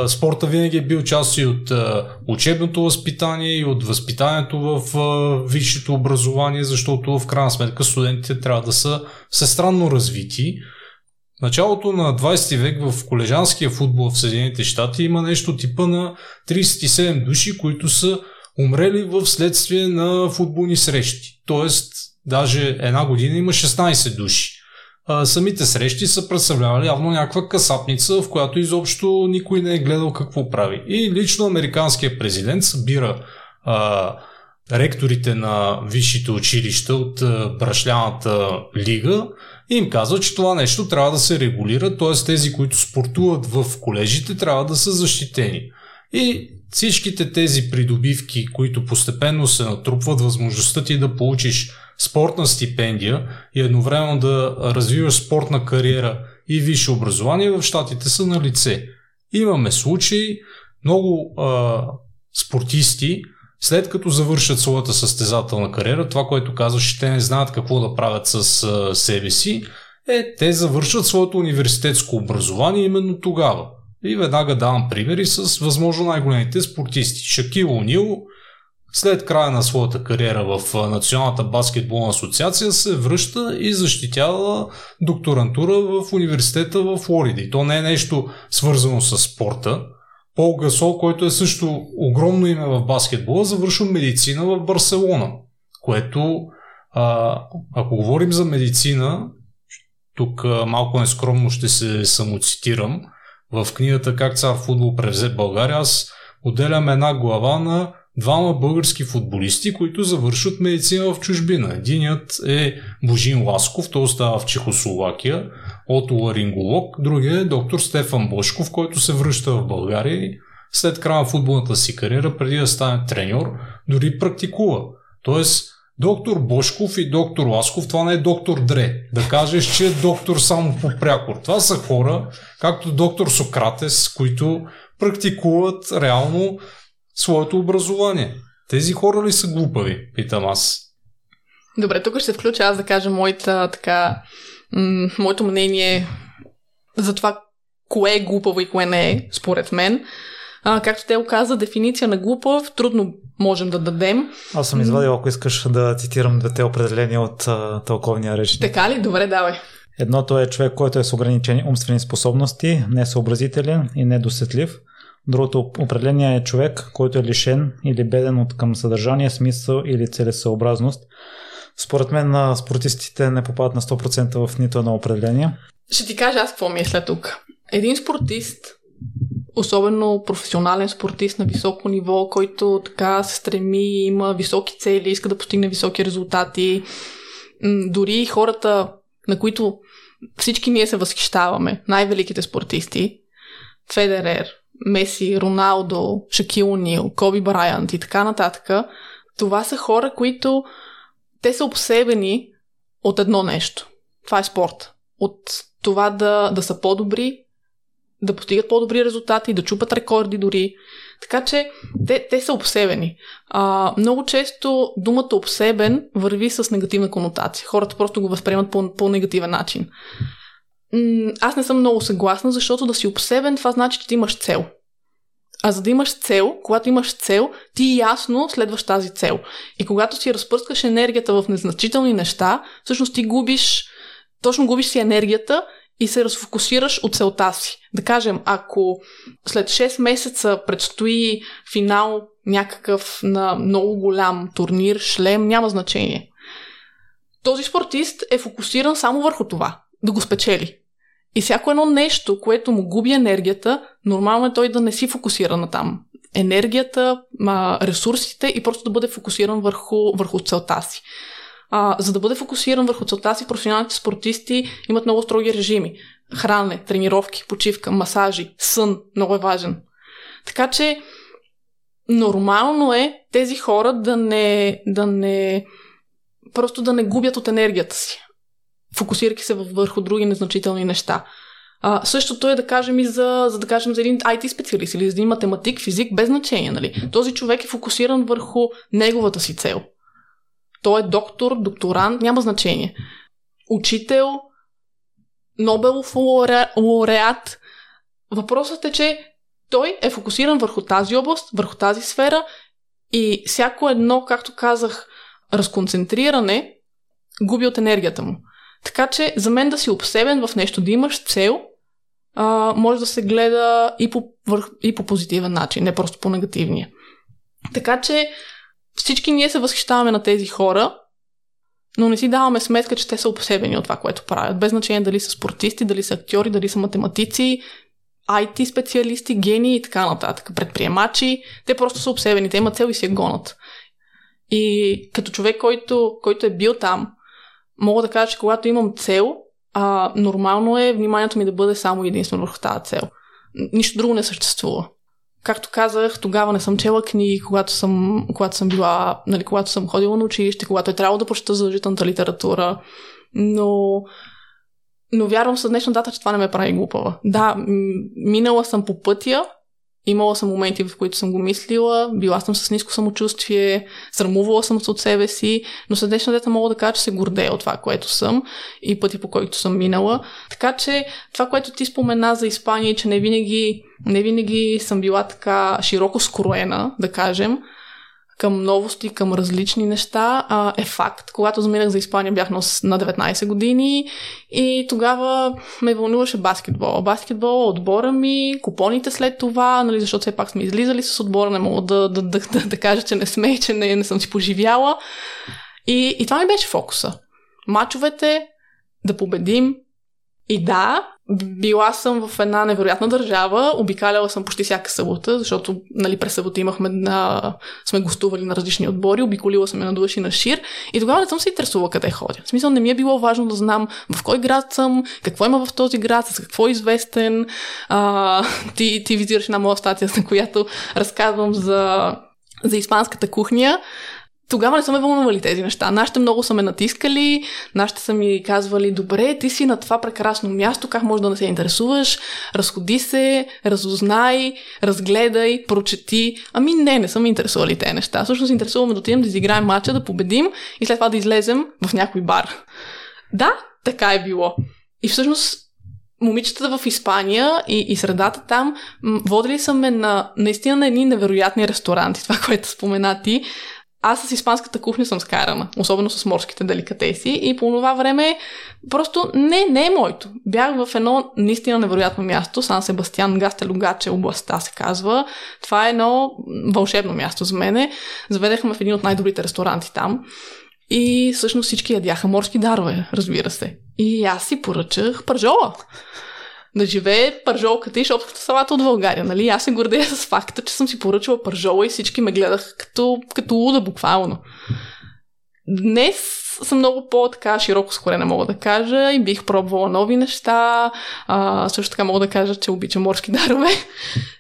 спорта винаги е бил част и от учебното възпитание и от възпитанието в висшето образование, защото в крайна сметка студентите трябва да са всестранно развити. В началото на 20 век в колежанския футбол в Съединените щати има нещо типа на 37 души, които са умрели в следствие на футболни срещи. Тоест, даже една година има 16 души самите срещи са представлявали явно някаква касапница, в която изобщо никой не е гледал какво прави. И лично американският президент събира а, ректорите на висшите училища от брашляната лига и им казва, че това нещо трябва да се регулира, т.е. тези, които спортуват в колежите, трябва да са защитени. И всичките тези придобивки, които постепенно се натрупват, възможността ти да получиш спортна стипендия и едновременно да развиваш спортна кариера и висше образование в щатите са на лице. Имаме случаи, много а, спортисти, след като завършат своята състезателна кариера, това, което казваш, те не знаят какво да правят с а, себе си, е, те завършат своето университетско образование именно тогава. И веднага давам примери с възможно най-големите спортисти. Шакил Онил, след края на своята кариера в Националната баскетболна асоциация се връща и защитява докторантура в университета в Флорида. И то не е нещо свързано с спорта. Пол Гасол, който е също огромно име в баскетбола, завършва медицина в Барселона, което а, ако говорим за медицина, тук малко нескромно ще се самоцитирам, в книгата Как цар футбол превзе България, аз отделям една глава на двама български футболисти, които завършват медицина в чужбина. Единият е Божин Ласков, той остава в Чехословакия, от ларинголог, другият е доктор Стефан Бошков, който се връща в България и след края на футболната си кариера, преди да стане треньор, дори практикува. Тоест, доктор Бошков и доктор Ласков, това не е доктор Дре. Да кажеш, че е доктор само по прякор. Това са хора, както доктор Сократес, които практикуват реално своето образование. Тези хора ли са глупави, питам аз. Добре, тук ще включа аз да кажа моята, така, м- моето мнение за това кое е глупаво и кое не е, според мен. А, както те оказа, дефиниция на глупав трудно можем да дадем. Аз съм извадил, ако искаш да цитирам двете определения от а, тълковния реч. Така ли? Добре, давай. Едното е човек, който е с ограничени умствени способности, несъобразителен и недосетлив. Другото определение е човек, който е лишен или беден от към съдържание, смисъл или целесъобразност. Според мен спортистите не попадат на 100% в нито едно определение. Ще ти кажа аз какво мисля тук. Един спортист, особено професионален спортист на високо ниво, който така се стреми, има високи цели, иска да постигне високи резултати, дори хората, на които всички ние се възхищаваме, най-великите спортисти, Федерер, Меси, Роналдо, Шакил Нил, Коби Брайант и така нататък, това са хора, които те са обсебени от едно нещо. Това е спорт. От това да, да са по-добри, да постигат по-добри резултати, да чупат рекорди дори. Така че те, те са обсебени. А, много често думата обсебен върви с негативна конотация. Хората просто го възприемат по, по негативен начин. Аз не съм много съгласна, защото да си обсебен, това значи, че ти имаш цел. А за да имаш цел, когато имаш цел, ти ясно следваш тази цел. И когато си разпръскаш енергията в незначителни неща, всъщност ти губиш, точно губиш си енергията и се разфокусираш от целта си. Да кажем, ако след 6 месеца предстои финал някакъв на много голям турнир, шлем, няма значение. Този спортист е фокусиран само върху това, да го спечели. И всяко едно нещо, което му губи енергията, нормално е той да не си фокусира на там. Енергията, ресурсите и просто да бъде фокусиран върху, върху целта си. А, за да бъде фокусиран върху целта си, професионалните спортисти имат много строги режими. Хранене, тренировки, почивка, масажи, сън, много е важен. Така че нормално е тези хора да не, да не просто да не губят от енергията си фокусирайки се върху други незначителни неща. А, същото е да кажем и за, за да кажем за един IT специалист или за един математик, физик, без значение. Нали? Този човек е фокусиран върху неговата си цел. Той е доктор, докторант, няма значение. Учител, Нобелов лауреат. Въпросът е, че той е фокусиран върху тази област, върху тази сфера и всяко едно, както казах, разконцентриране губи от енергията му. Така че за мен да си обсебен в нещо, да имаш цел, а, може да се гледа и по, върх, и по позитивен начин, не просто по негативния. Така че всички ние се възхищаваме на тези хора, но не си даваме сметка, че те са обсебени от това, което правят. Без значение дали са спортисти, дали са актьори, дали са математици, IT специалисти, гении и така нататък, предприемачи. Те просто са обсебени, те имат цел и я гонат. И като човек, който, който е бил там, мога да кажа, че когато имам цел, а, нормално е вниманието ми да бъде само единствено върху тази цел. Нищо друго не съществува. Както казах, тогава не съм чела книги, когато съм, когато съм била, нали, когато съм ходила на училище, когато е трябвало да прочета задължителната литература, но но вярвам с днешна дата, че това не ме прави глупава. Да, минала съм по пътя, Имала съм моменти, в които съм го мислила, била съм с ниско самочувствие, срамувала съм се от себе си, но след днешна дета мога да кажа, че се гордея от това, което съм и пъти по който съм минала. Така че това, което ти спомена за Испания, че не винаги, не винаги съм била така широко скроена, да кажем, към новости, към различни неща, а, е факт. Когато заминах за Испания бях на 19 години и тогава ме вълнуваше баскетбол. Баскетбол, отбора ми, купоните след това, нали, защото все пак сме излизали с отбора, не мога да, да, да, да, да кажа, че не сме че не, не съм си поживяла. И, и това ми беше фокуса. Мачовете, да победим. И да, била съм в една невероятна държава, обикаляла съм почти всяка събота, защото нали, през събота имахме на... сме гостували на различни отбори, обиколила съм я на души на Шир и тогава не съм се интересувала къде ходя. В смисъл не ми е било важно да знам в кой град съм, какво има в този град, с какво е известен. А, ти, ти визираш една моя статия, на която разказвам за за испанската кухня тогава не са ме вълнували тези неща. Нашите много са ме натискали, нашите са ми казвали, добре, ти си на това прекрасно място, как може да не се интересуваш, разходи се, разузнай, разгледай, прочети. Ами не, не са ме интересували тези неща. Всъщност интересуваме да отидем да изиграем матча, да победим и след това да излезем в някой бар. Да, така е било. И всъщност момичетата в Испания и, и средата там водили са ме на наистина на едни невероятни ресторанти, това, което спомена ти, аз с испанската кухня съм скарана, особено с морските деликатеси и по това време просто не, не е моето. Бях в едно наистина невероятно място, Сан Себастьян Гастелугаче областта се казва. Това е едно вълшебно място за мене. Заведехме в един от най-добрите ресторанти там. И всъщност всички ядяха морски дарове, разбира се. И аз си поръчах пържола да живее пържолката и шопската салата от България. Нали? Аз се гордея с факта, че съм си поръчала пържола и всички ме гледаха като, като луда буквално. Днес съм много по-така широко скорена, мога да кажа, и бих пробвала нови неща. А, също така мога да кажа, че обичам морски дарове.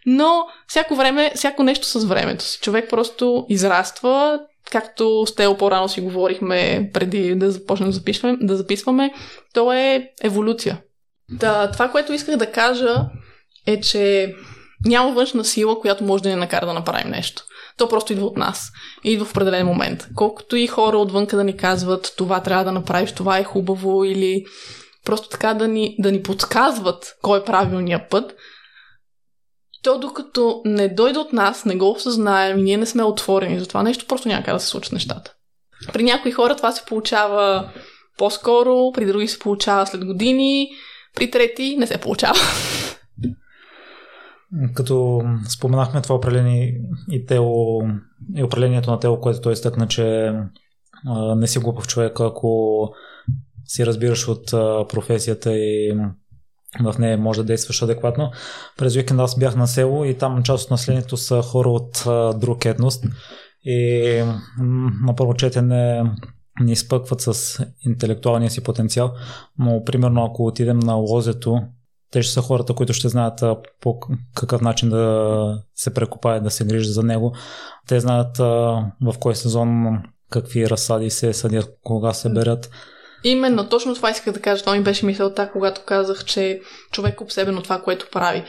Но всяко време, всяко нещо с времето си. Човек просто израства, както с Тео по-рано си говорихме преди да започнем да записваме, да записваме, то е еволюция. Да, това, което исках да кажа е, че няма външна сила, която може да ни накара да направим нещо. То просто идва от нас. Идва в определен момент. Колкото и хора отвънка да ни казват това трябва да направиш, това е хубаво или просто така да ни, да ни подсказват кой е правилният път, то докато не дойде от нас, не го осъзнаем ние не сме отворени за това нещо, просто няма как да се случат нещата. При някои хора това се получава по-скоро, при други се получава след години, при трети не се получава. Като споменахме това определение и, тело, и определението на тело, което той изтъкна, че а, не си глупав човек, ако си разбираш от а, професията и в нея може да действаш адекватно. През уикенд аз бях на село и там част от населението са хора от а, друг етност и на първо четене не изпъкват с интелектуалния си потенциал, но примерно ако отидем на лозето, те ще са хората, които ще знаят по какъв начин да се прекопаят, да се грижат за него. Те знаят в кой сезон какви разсади се съдят, кога се берат. Именно, точно това исках да кажа. Това ми беше мисълта, когато казах, че човек е обсебен от това, което прави.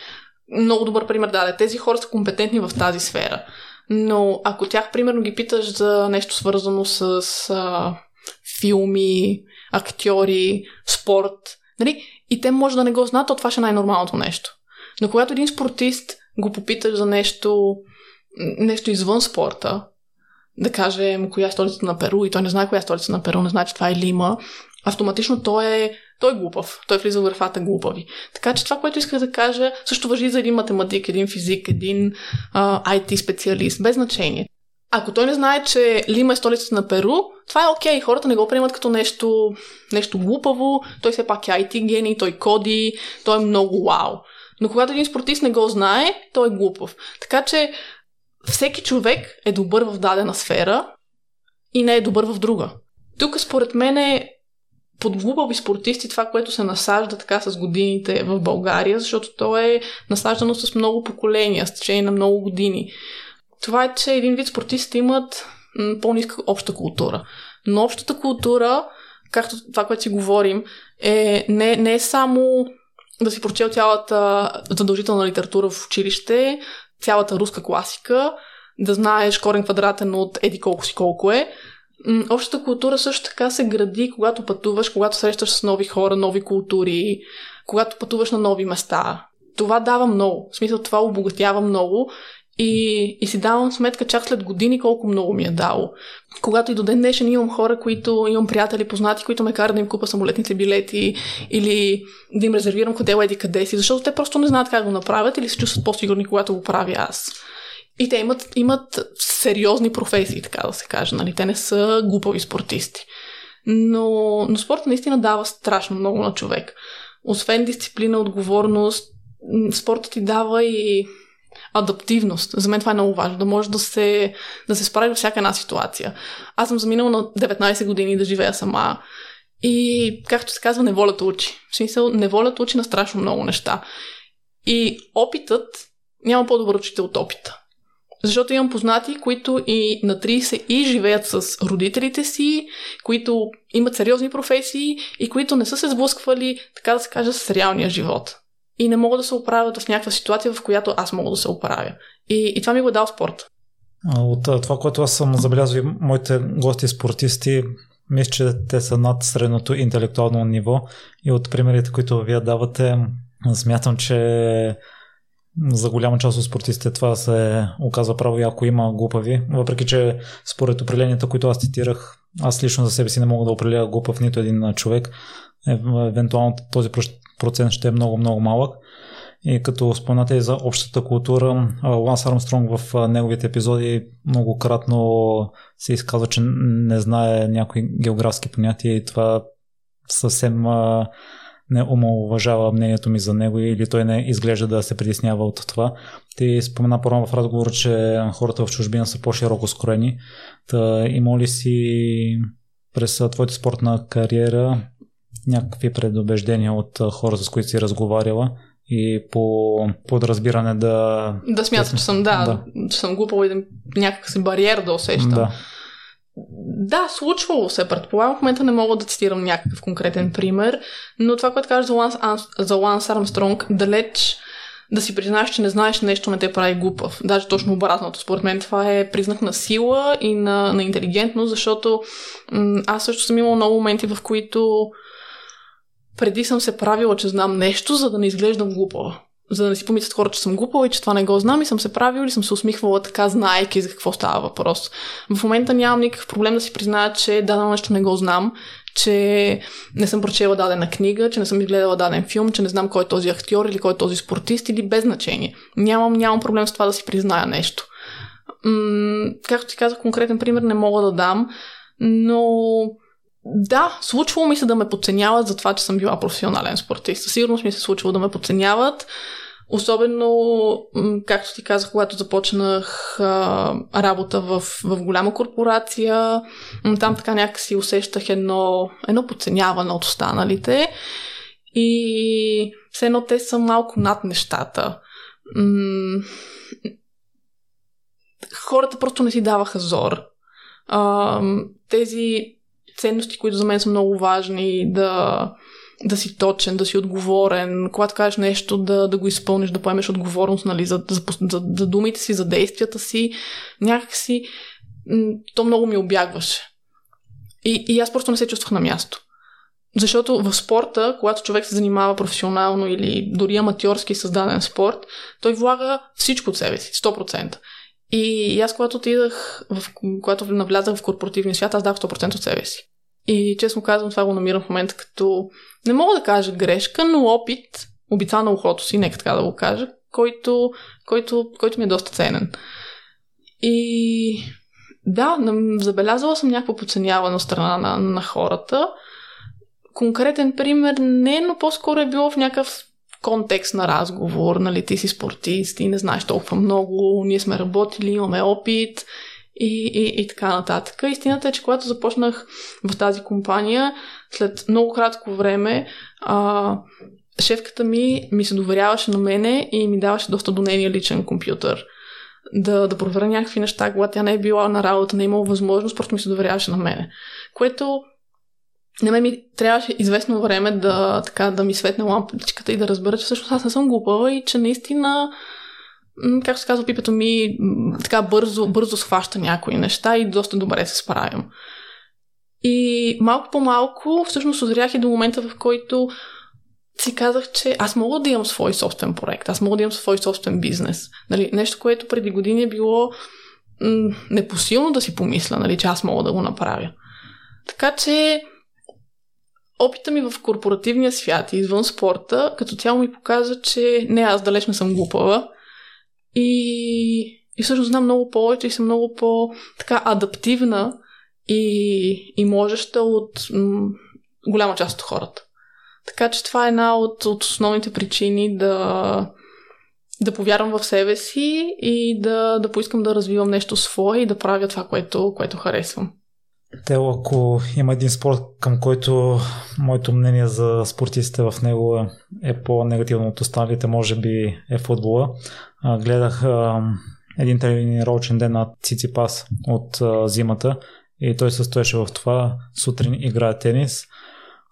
Много добър пример даде. Тези хора са компетентни в тази сфера. Но ако тях, примерно, ги питаш за нещо свързано с а, филми, актьори, спорт, нали? и те може да не го знаят, то това ще е най-нормалното нещо. Но когато един спортист го попиташ за нещо, нещо извън спорта, да кажем коя е столицата на Перу и той не знае коя е столица на Перу, не знае, че това е Лима, автоматично той е, той е глупав. Той влиза в графата глупави. Така че това, което исках да кажа, също въжи за един математик, един физик, един а, IT специалист, без значение. Ако той не знае, че Лима е столицата на Перу, това е окей. Okay. Хората не го приемат като нещо, нещо глупаво. Той все пак е IT гений, той коди, той е много вау. Но когато един спортист не го знае, той е глупав. Така че всеки човек е добър в дадена сфера и не е добър в друга. Тук според мен е под глупави спортисти това, което се насажда така с годините в България, защото то е насаждано с много поколения, с течение на много години. Това е, че един вид спортисти имат по-ниска обща култура. Но общата култура, както това, което си говорим, е, не, не е само да си прочел цялата задължителна литература в училище, цялата руска класика, да знаеш корен квадратен от еди колко си колко е, Общата култура също така се гради, когато пътуваш, когато срещаш с нови хора, нови култури, когато пътуваш на нови места. Това дава много. В смисъл, това обогатява много и, и си давам сметка чак след години колко много ми е дало. Когато и до ден днешен имам хора, които имам приятели, познати, които ме карат да им купа самолетните билети или да им резервирам хотел еди къде си, защото те просто не знаят как го направят или се чувстват по-сигурни, когато го правя аз. И те имат, имат сериозни професии, така да се каже. Нали? Те не са глупави спортисти. Но, но спорт наистина дава страшно много на човек. Освен дисциплина, отговорност, спортът ти дава и адаптивност. За мен това е много важно, да може да се, да се справи във всяка една ситуация. Аз съм заминала на 19 години да живея сама и, както се казва, неволята учи. В смисъл, неволята учи на страшно много неща. И опитът няма по-добър учител от опита. Защото имам познати, които и на 30 и живеят с родителите си, които имат сериозни професии и които не са се сблъсквали, така да се каже, с реалния живот. И не могат да се оправят в някаква ситуация, в която аз мога да се оправя. И, и това ми го е дал спорт. От това, което аз съм забелязал и моите гости спортисти, мисля, че те са над средното интелектуално ниво и от примерите, които вие давате, смятам, че за голяма част от спортистите това се оказва право и ако има глупави, въпреки че според определенията, които аз цитирах, аз лично за себе си не мога да определя глупав нито един човек, евентуално този процент ще е много, много малък. И като споменате и за общата култура, Ланс Армстронг в неговите епизоди многократно се изказва, че не знае някои географски понятия и това съвсем не омалуважава мнението ми за него или той не изглежда да се притеснява от това. Ти спомена по в разговор, че хората в чужбина са по-широко скроени. Та има ли си през твоята спортна кариера някакви предубеждения от хората, с които си разговаряла и по подразбиране да... Да смятам, че съм, да, да. че съм глупала и да някакъв си бариер да усещам. Да. Да, случвало се, предполагам. В момента не мога да цитирам някакъв конкретен пример, но това, което кажеш за Ланс, за Ланс Армстронг, далеч да си признаеш, че не знаеш нещо, не те прави глупав. Даже точно обратното. Според мен това е признак на сила и на, на интелигентност, защото м- аз също съм имала много моменти, в които преди съм се правила, че знам нещо, за да не изглеждам глупава. За да не си помислят хора, че съм глупава и че това не го знам и съм се правила или съм се усмихвала така, знаейки за какво става въпрос. В момента нямам никакъв проблем да си призная, че дадено нещо не го знам, че не съм прочела дадена книга, че не съм изгледала даден филм, че не знам кой е този актьор или кой е този спортист или без значение. Нямам, нямам проблем с това да си призная нещо. М- както ти казах, конкретен пример не мога да дам, но да, случвало ми се да ме подценяват за това, че съм била професионален спортист. Със сигурност ми се случвало да ме подценяват. Особено, както ти казах, когато започнах а, работа в, в голяма корпорация, там така някакси усещах едно, едно подценяване от останалите. И все едно те са малко над нещата. М- хората просто не си даваха зор. А, тези ценности, които за мен са много важни, да, да си точен, да си отговорен, когато кажеш нещо, да, да го изпълниш, да поемеш отговорност нали, за, за, за, за думите си, за действията си, някакси то много ми обягваше. И, и аз просто не се чувствах на място. Защото в спорта, когато човек се занимава професионално или дори аматьорски създаден спорт, той влага всичко от себе си, 100%. И аз, когато отидах, в, когато навлязах в корпоративния свят, аз дах 100% от себе си. И честно казвам, това го намирам в момента като, не мога да кажа грешка, но опит, обица на ухото си, нека така да го кажа, който, който, който ми е доста ценен. И да, забелязала съм някакво подценяване страна на, на хората. Конкретен пример не, но по-скоро е било в някакъв контекст на разговор, нали, ти си спортист и не знаеш толкова много, ние сме работили, имаме опит и, и, и така нататък. Истината е, че когато започнах в тази компания, след много кратко време, а, шефката ми ми се доверяваше на мене и ми даваше доста до нейния личен компютър. Да, да проверя някакви неща, когато тя не е била на работа, не е имала възможност, просто ми се доверяваше на мене. Което на мен ми трябваше известно време да, така, да ми светне лампичката и да разбера, че всъщност аз не съм глупава и че наистина както се казва, пипето ми така бързо, бързо схваща някои неща и доста добре се справям. И малко по малко всъщност озрях и до момента, в който си казах, че аз мога да имам свой собствен проект, аз мога да имам свой собствен бизнес. Нали, нещо, което преди години е било непосилно да си помисля, нали, че аз мога да го направя. Така че опита ми в корпоративния свят и извън спорта, като цяло ми показва, че не, аз далеч не съм глупава. И, и всъщност знам много повече и съм много по-така адаптивна и, и можеща от м- голяма част от хората. Така че това е една от, от основните причини да, да повярвам в себе си и да, да поискам да развивам нещо свое и да правя това, което, което харесвам. Тело, ако има един спорт, към който моето мнение за спортистите в него е по-негативно от останалите, може би е футбола. Гледах един тренировъчен ден на Циципас от зимата и той се стоеше в това. Сутрин играе тенис,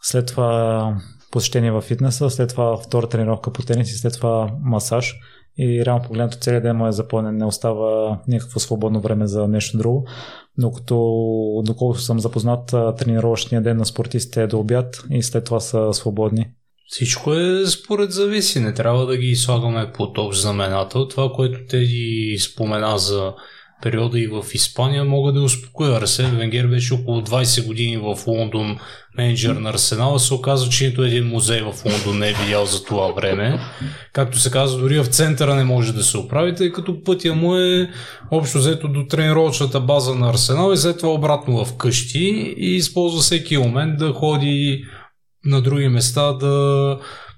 след това посещение в фитнеса, след това втора тренировка по тенис и след това масаж – и реално погледнато целият ден му е запълнен, не остава никакво свободно време за нещо друго. Докато, доколкото съм запознат, тренировъчния ден на спортистите е до обяд и след това са свободни. Всичко е според зависи. Не трябва да ги слагаме под общ знаменател. Това, което те ги спомена за периода и в Испания, мога да успокоя. Арсен Венгер беше около 20 години в Лондон менеджер на Арсенала. Се оказва, че нито един музей в Лондон не е видял за това време. Както се казва, дори в центъра не може да се оправи, тъй като пътя му е общо взето до тренировъчната база на Арсенал и след това обратно в къщи и използва всеки момент да ходи на други места да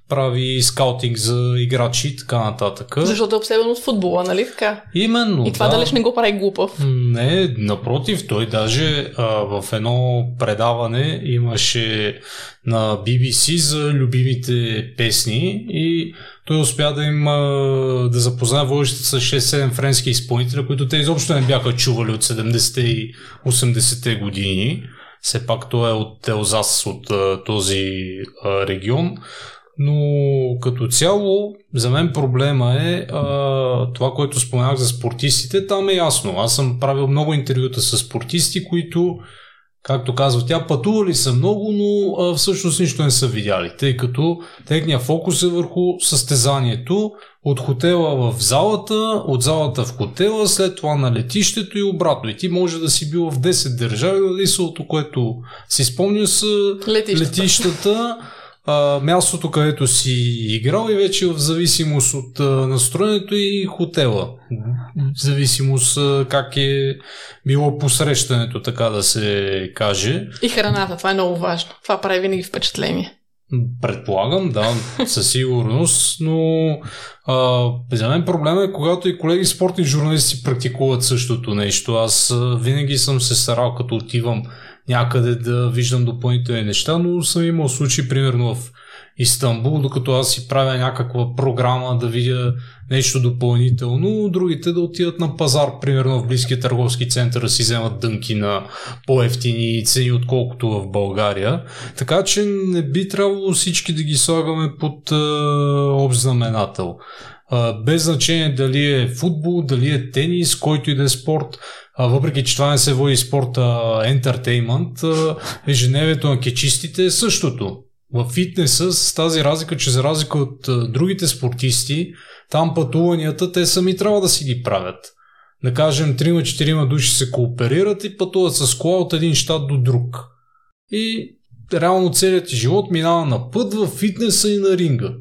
прави скаутинг за играчи и така нататък. Защото е обсебен от футбола, нали така? Именно. И това да. далеч не го прави глупав. Не, напротив, той даже а, в едно предаване имаше на BBC за любимите песни и той успя да им а, да запознае водещите с 6-7 френски изпълнители, които те изобщо не бяха чували от 70-те и 80-те години. Все пак той е от Телзас, от този регион. Но като цяло, за мен проблема е а, това, което споменах за спортистите. Там е ясно. Аз съм правил много интервюта с спортисти, които, както казва тя, пътували са много, но а, всъщност нищо не са видяли, тъй като техният фокус е върху състезанието от хотела в залата, от залата в хотела, след това на летището и обратно. И ти може да си бил в 10 държави, но единственото, което си спомня са Летищата. летищата а, мястото, където си играл и вече в зависимост от а, настроението и хотела. В зависимост а, как е било посрещането, така да се каже. И храната, това е много важно. Това прави винаги впечатление. Предполагам, да, със сигурност, но а, за мен проблема е, когато и колеги спортни журналисти практикуват същото нещо. Аз а, винаги съм се старал, като отивам някъде да виждам допълнителни неща, но съм имал случаи, примерно в Истанбул, докато аз си правя някаква програма да видя нещо допълнително, другите да отидат на пазар, примерно в близкия търговски център да си вземат дънки на по-ефтини цени, отколкото в България. Така че не би трябвало всички да ги слагаме под е, общ знаменател. Без значение дали е футбол, дали е тенис, който и да е спорт, въпреки че това не се води спорта ентертеймент, ежедневието на кечистите е същото. В фитнеса с тази разлика, че за разлика от другите спортисти, там пътуванията те сами трябва да си ги правят. Да кажем, 3-4 души се кооперират и пътуват с кола от един щат до друг. И реално целият ти живот минава на път в фитнеса и на ринга.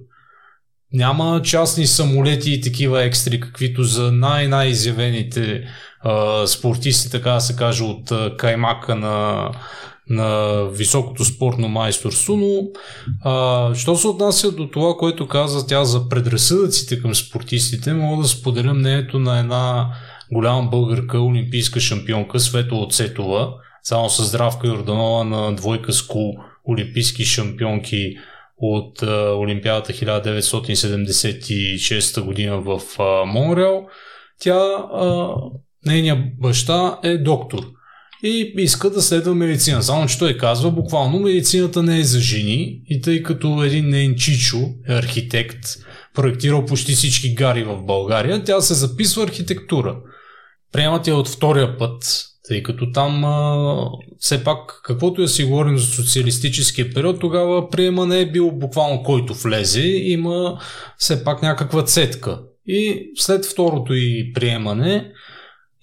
Няма частни самолети и такива екстри, каквито за най-най-изявените а, спортисти, така да се каже, от а, каймака на, на високото спортно майсторство, но а, що се отнася до това, което каза тя за предразсъдъците към спортистите, мога да споделя мнението на една голяма българка, олимпийска шампионка Свето Оцетова, само с Здравка Йорданова на двойка с олимпийски шампионки от а, Олимпиадата 1976 година в а, Монреал. Тя, а, нейният баща е доктор и иска да следва медицина. Само, че той казва, буквално медицината не е за жени и тъй като един нейн чичо е архитект, проектирал почти всички гари в България, тя се записва архитектура. Приемат я от втория път, тъй като там а, все пак, каквото я си говорим за социалистическия период, тогава приема не е бил буквално който влезе, има все пак някаква цетка. И след второто и приемане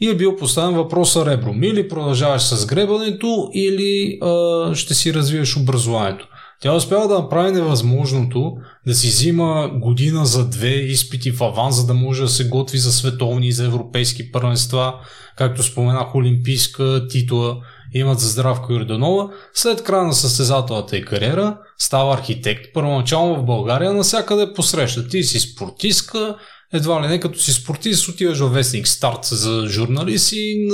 и е бил поставен въпроса ребро. Или продължаваш с гребането, или а, ще си развиеш образованието. Тя успява да направи невъзможното да си взима година за две изпити в аван, за да може да се готви за световни и за европейски първенства, както споменах, олимпийска титла имат за Здравко Йорданова. След края на състезателната й кариера става архитект. Първоначално в България навсякъде посреща. Ти си спортистка, едва ли не като си спортист отиваш във вестник старт за журналист и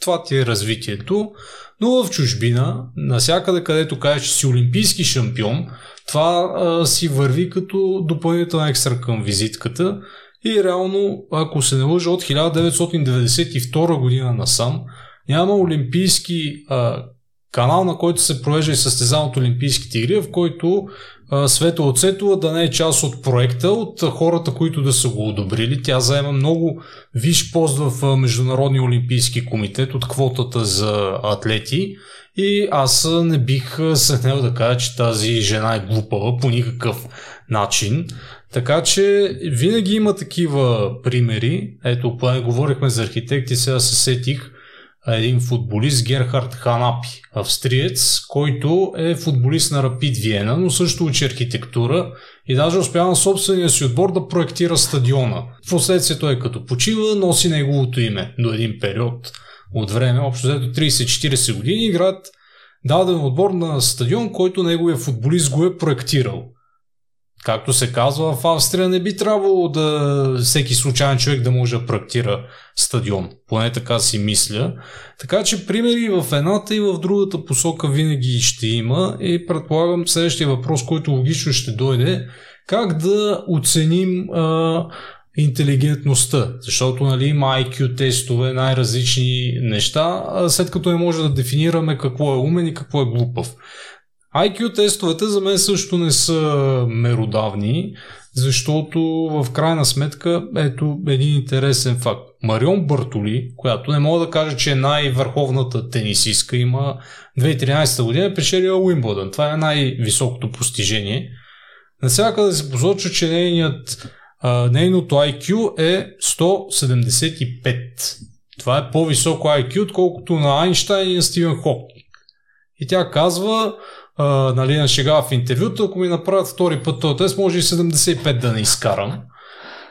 това ти е развитието. Но в чужбина, навсякъде където кажеш, че си олимпийски шампион, това а, си върви като допълнителна екстра към визитката и реално, ако се не лъжа, от 1992 година насам, няма олимпийски а, канал, на който се провежда и състезан от Олимпийските игри, в който Света Оцетова да не е част от проекта, от хората, които да са го одобрили. Тя заема много виш пост в Международния олимпийски комитет от квотата за атлети. И аз не бих сънел да кажа, че тази жена е глупава по никакъв начин. Така че винаги има такива примери. Ето, говорихме за архитекти, сега се сетих един футболист Герхард Ханапи, австриец, който е футболист на Рапид Виена, но също учи архитектура и даже успява на собствения си отбор да проектира стадиона. Впоследствие той като почива носи неговото име до един период от време, общо взето 30-40 години, играят даден отбор на стадион, който неговия футболист го е проектирал. Както се казва, в Австрия не би трябвало да всеки случайен човек да може да проектира стадион. Поне така си мисля. Така че примери в едната и в другата посока винаги ще има и предполагам следващия въпрос, който логично ще дойде, как да оценим а, интелигентността, защото нали, има IQ тестове, най-различни неща, след като не може да дефинираме какво е умен и какво е глупав. IQ тестовете за мен също не са меродавни, защото в крайна сметка, ето един интересен факт. Марион Бартоли, която не мога да кажа, че е най-върховната тенисистка, има 2013 година печелила Уимбълдън. Това е най-високото постижение. Навсякъде се посочва, че нейният, а, нейното IQ е 175. Това е по-високо IQ, отколкото на Айнштайн и на Стивен Хокинг. И тя казва, нали, на шега в интервюто, ако ми направят втори път този тест, може и 75 да не изкарам.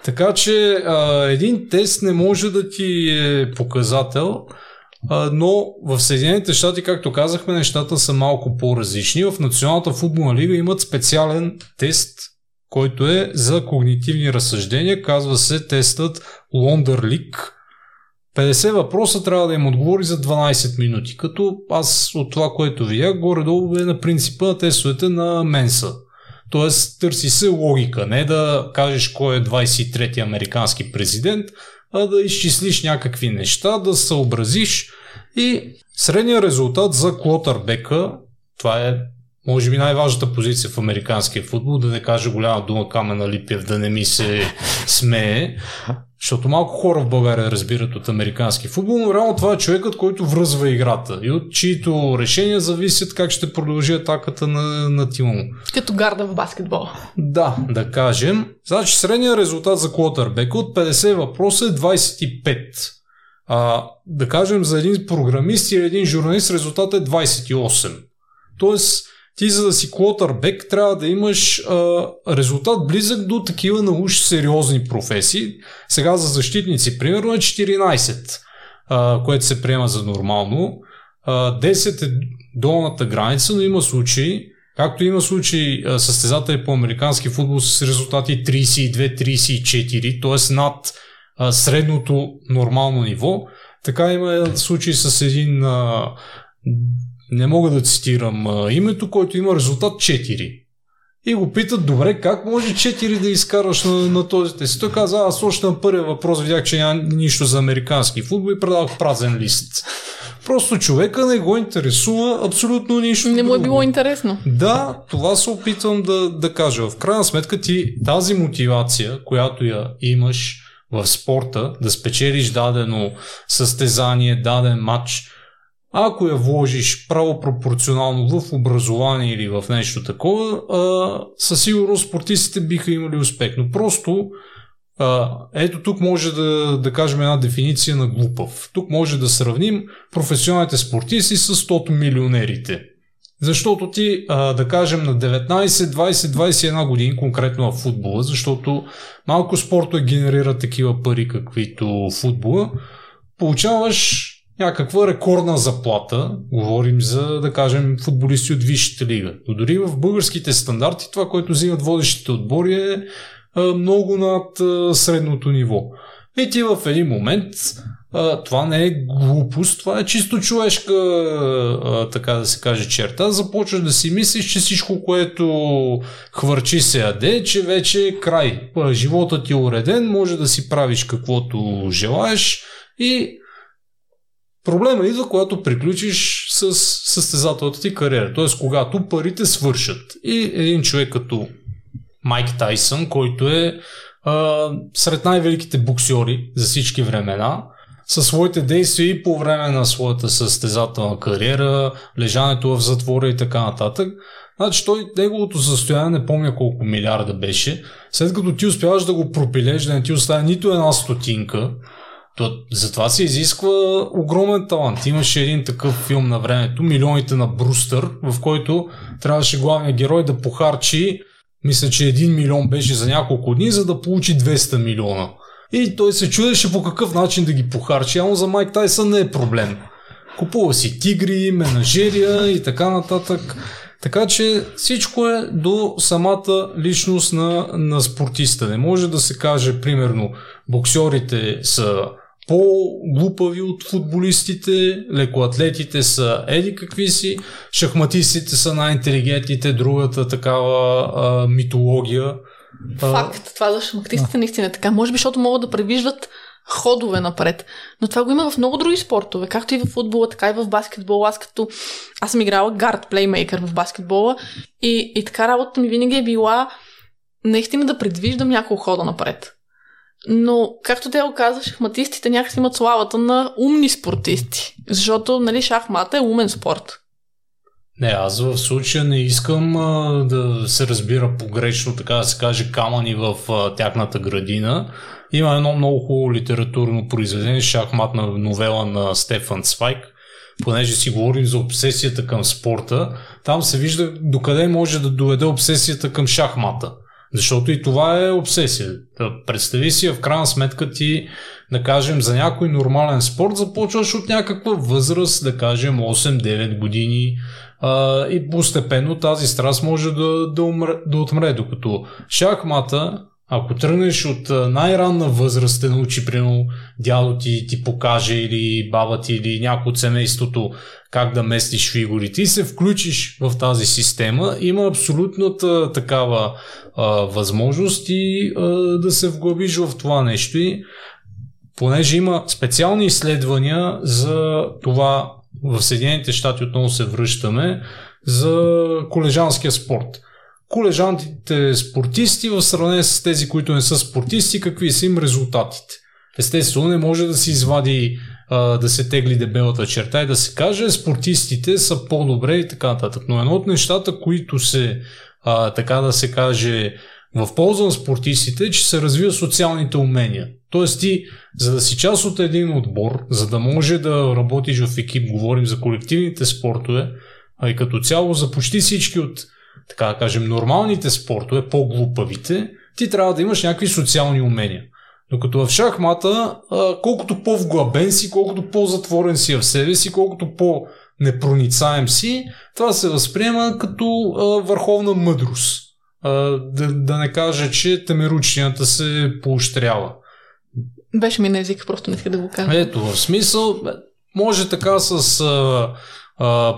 Така че а, един тест не може да ти е показател, а, но в Съединените щати, както казахме, нещата са малко по-различни. В Националната футболна лига имат специален тест, който е за когнитивни разсъждения. Казва се тестът Лондър Лик 50 въпроса трябва да им отговори за 12 минути, като аз от това, което видях, горе-долу е на принципа на тестовете на Менса. Тоест, търси се логика, не да кажеш кой е 23-ти американски президент, а да изчислиш някакви неща, да съобразиш и средния резултат за Клотърбека, това е може би най-важната позиция в американския футбол, да не кажа голяма дума Камена Липев, да не ми се смее, защото малко хора в България разбират от американски футбол, но реално това е човекът, който връзва играта и от чието решения зависят как ще продължи атаката на, на тима му. Като гарда в баскетбол. Да, да кажем. Значи средният резултат за Клотърбека от 50 въпроса е 25. А, да кажем за един програмист или един журналист резултатът е 28. Тоест, ти за да си клотърбек трябва да имаш а, резултат близък до такива науч сериозни професии. Сега за защитници примерно е 14, а, което се приема за нормално. А, 10 е долната граница, но има случаи, както има случаи състезатели по американски футбол с резултати 32-34, т.е. над а, средното нормално ниво, така има случаи с един а, не мога да цитирам а, името, който има резултат 4. И го питат, добре, как може 4 да изкараш на, на този тест? Той каза, аз още на първия въпрос видях, че няма нищо за американски футбол и предавах празен лист. Просто човека не го интересува абсолютно нищо. Не му е било интересно. Да, това се опитвам да, да кажа. В крайна сметка ти тази мотивация, която я имаш в спорта, да спечелиш дадено състезание, даден матч, ако я вложиш право пропорционално в образование или в нещо такова, а, със сигурност спортистите биха имали успех. Но просто а, ето тук може да, да кажем една дефиниция на глупав. Тук може да сравним професионалните спортисти с 100 милионерите. Защото ти, а, да кажем, на 19, 20, 21 години, конкретно в футбола, защото малко спорта генерира такива пари, каквито футбола, получаваш някаква рекордна заплата. Говорим за, да кажем, футболисти от Висшата лига. Но дори в българските стандарти това, което взимат водещите отбори е много над средното ниво. И ти в един момент това не е глупост, това е чисто човешка, така да се каже, черта. Започваш да си мислиш, че всичко, което хвърчи се яде, че вече е край. Животът ти е уреден, може да си правиш каквото желаеш и Проблема идва, когато приключиш с състезателната ти кариера. Т.е. когато парите свършат. И един човек като Майк Тайсън, който е а, сред най-великите боксьори за всички времена, със своите действия и по време на своята състезателна кариера, лежането в затвора и така нататък. Значи той, неговото състояние, не помня колко милиарда беше, след като ти успяваш да го пропилеш, да не ти оставя нито една стотинка, то, затова се изисква огромен талант. Имаше един такъв филм на времето, Милионите на Брустър, в който трябваше главният герой да похарчи, мисля, че един милион беше за няколко дни, за да получи 200 милиона. И той се чудеше по какъв начин да ги похарчи, ама за Майк Тайсън не е проблем. Купува си тигри, менажерия и така нататък. Така че всичко е до самата личност на, на спортиста. Не може да се каже, примерно, боксерите са по-глупави от футболистите, лекоатлетите са еди какви си, шахматистите са най-интелигентните, другата такава а, митология. Факт. Това за шахматистите наистина е така. Може би, защото могат да превиждат ходове напред. Но това го има в много други спортове, както и в футбола, така и в баскетбола. Аз като... Аз съм играла гард плеймейкър в баскетбола и, и така работата ми винаги е била наистина да предвиждам няколко хода напред. Но, както те го каза, шахматистите някакси имат славата на умни спортисти. Защото, нали, шахмата е умен спорт. Не, аз в случая не искам а, да се разбира погрешно, така да се каже, камъни в а, тяхната градина. Има едно много хубаво литературно произведение, шахматна новела на Стефан Свайк, понеже си говорим за обсесията към спорта, там се вижда докъде може да доведе обсесията към шахмата. Защото и това е обсесия. Представи си, в крайна сметка ти, да кажем, за някой нормален спорт започваш от някаква възраст, да кажем 8-9 години а, и постепенно тази страст може да, да, умре, да отмре, докато шахмата ако тръгнеш от най-ранна възраст, те научи, примерно, дядо ти ти покаже или баба ти или някой от семейството как да местиш фигурите и се включиш в тази система, има абсолютната такава а, възможност и а, да се вглъбиш в това нещо. И понеже има специални изследвания за това в Съединените щати отново се връщаме за колежанския спорт колежантите спортисти в сравнение с тези, които не са спортисти, какви са им резултатите. Естествено, не може да се извади да се тегли дебелата черта и да се каже спортистите са по-добре и така нататък. Но едно от нещата, които се, а, така да се каже, в полза на спортистите е, че се развива социалните умения. Тоест ти, за да си част от един отбор, за да може да работиш в екип, говорим за колективните спортове, а и като цяло за почти всички от така да кажем, нормалните спортове, по-глупавите, ти трябва да имаш някакви социални умения. Докато в шахмата, колкото по-вглъбен си, колкото по-затворен си в себе си, колкото по-непроницаем си, това се възприема като върховна мъдрост. Да, да не кажа, че темеручнината се поощрява. Беше ми на език, просто не иска да го кажа. Ето, в смисъл, може така с а,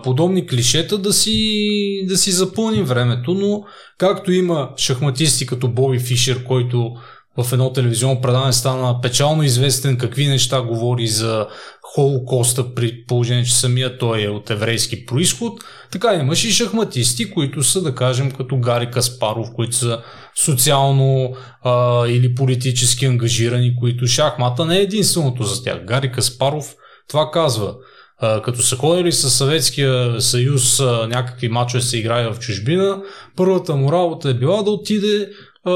подобни клишета да си, да си запълним времето, но както има шахматисти като Боби Фишер, който в едно телевизионно предаване стана печално известен какви неща говори за Холокоста при положение, че самия той е от еврейски происход. Така имаш и шахматисти, които са, да кажем, като Гари Каспаров, които са социално а, или политически ангажирани, които шахмата не е единственото за тях. Гари Каспаров това казва – като са ходили с Съветския съюз някакви мачове се играе в чужбина, първата му работа е била да отиде а,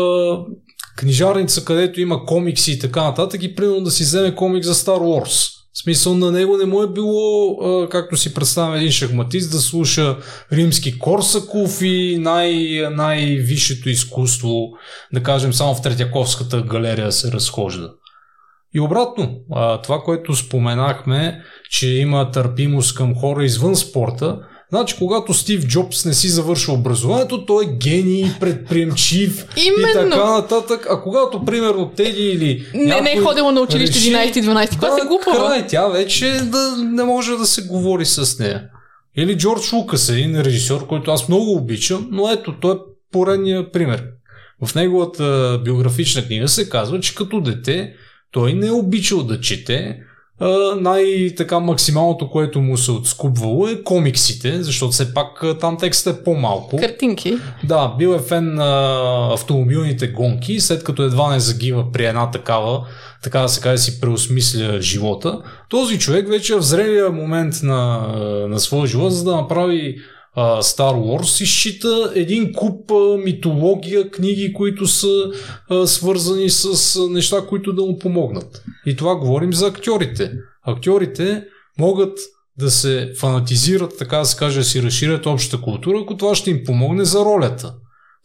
книжарница, където има комикси и така нататък и примерно да си вземе комик за Star Wars. В смисъл на него не му е било, а, както си представя един шахматист, да слуша римски Корсаков и най- най-висшето изкуство, да кажем само в Третяковската галерия се разхожда. И обратно, това, което споменахме, че има търпимост към хора извън спорта, Значи, когато Стив Джобс не си завършва образованието, той е гений, предприемчив Именно. и така нататък. А когато, примерно, Теди или. Не, не е ходила на училище 11-12 клас, да, е глупава. Край, тя вече да, не може да се говори с нея. Или Джордж Лукас, един режисьор, който аз много обичам, но ето, той е поредния пример. В неговата биографична книга се казва, че като дете той не е обичал да чете, най-така максималното, което му се отскубвало е комиксите, защото все пак там текстът е по-малко. Картинки. Да, бил е фен на автомобилните гонки, след като едва не загива при една такава, така да се каже си преосмисля живота. Този човек вече е в зрелия момент на, на своя живот, за да направи Star Wars изчита един куп митология, книги, които са свързани с неща, които да му помогнат. И това говорим за актьорите. Актьорите могат да се фанатизират, така да се каже, да си разширят общата култура, ако това ще им помогне за ролята.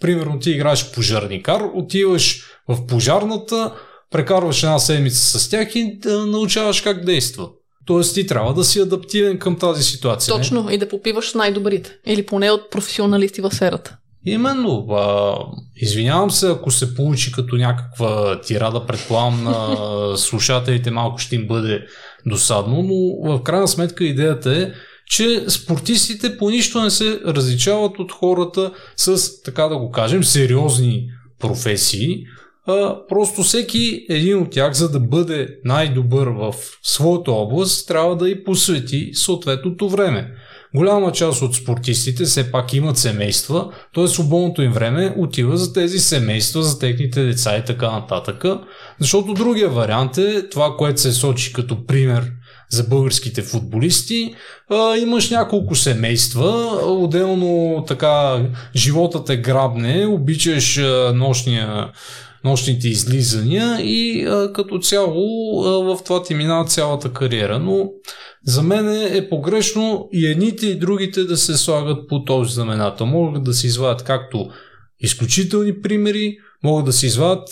Примерно ти играеш пожарникар, отиваш в пожарната, прекарваш една седмица с тях и да научаваш как действа. Тоест ти трябва да си адаптивен към тази ситуация. Точно, не? и да попиваш най-добрите. Или поне от професионалисти в сферата. Именно. А, извинявам се, ако се получи като някаква тирада, предполагам на слушателите малко ще им бъде досадно, но в крайна сметка идеята е, че спортистите по нищо не се различават от хората с, така да го кажем, сериозни професии, а, просто всеки един от тях, за да бъде най-добър в своята област, трябва да и посвети съответното време. Голяма част от спортистите все пак имат семейства, т.е. свободното им време отива за тези семейства, за техните деца и така нататък. Защото другия вариант е това, което се сочи като пример за българските футболисти. А, имаш няколко семейства, отделно така животът е грабне, обичаш а, нощния нощните излизания и а, като цяло а, в това ти минава цялата кариера. Но за мен е погрешно и едните и другите да се слагат по този знаменател. Могат да се извадят както изключителни примери, могат да се извадят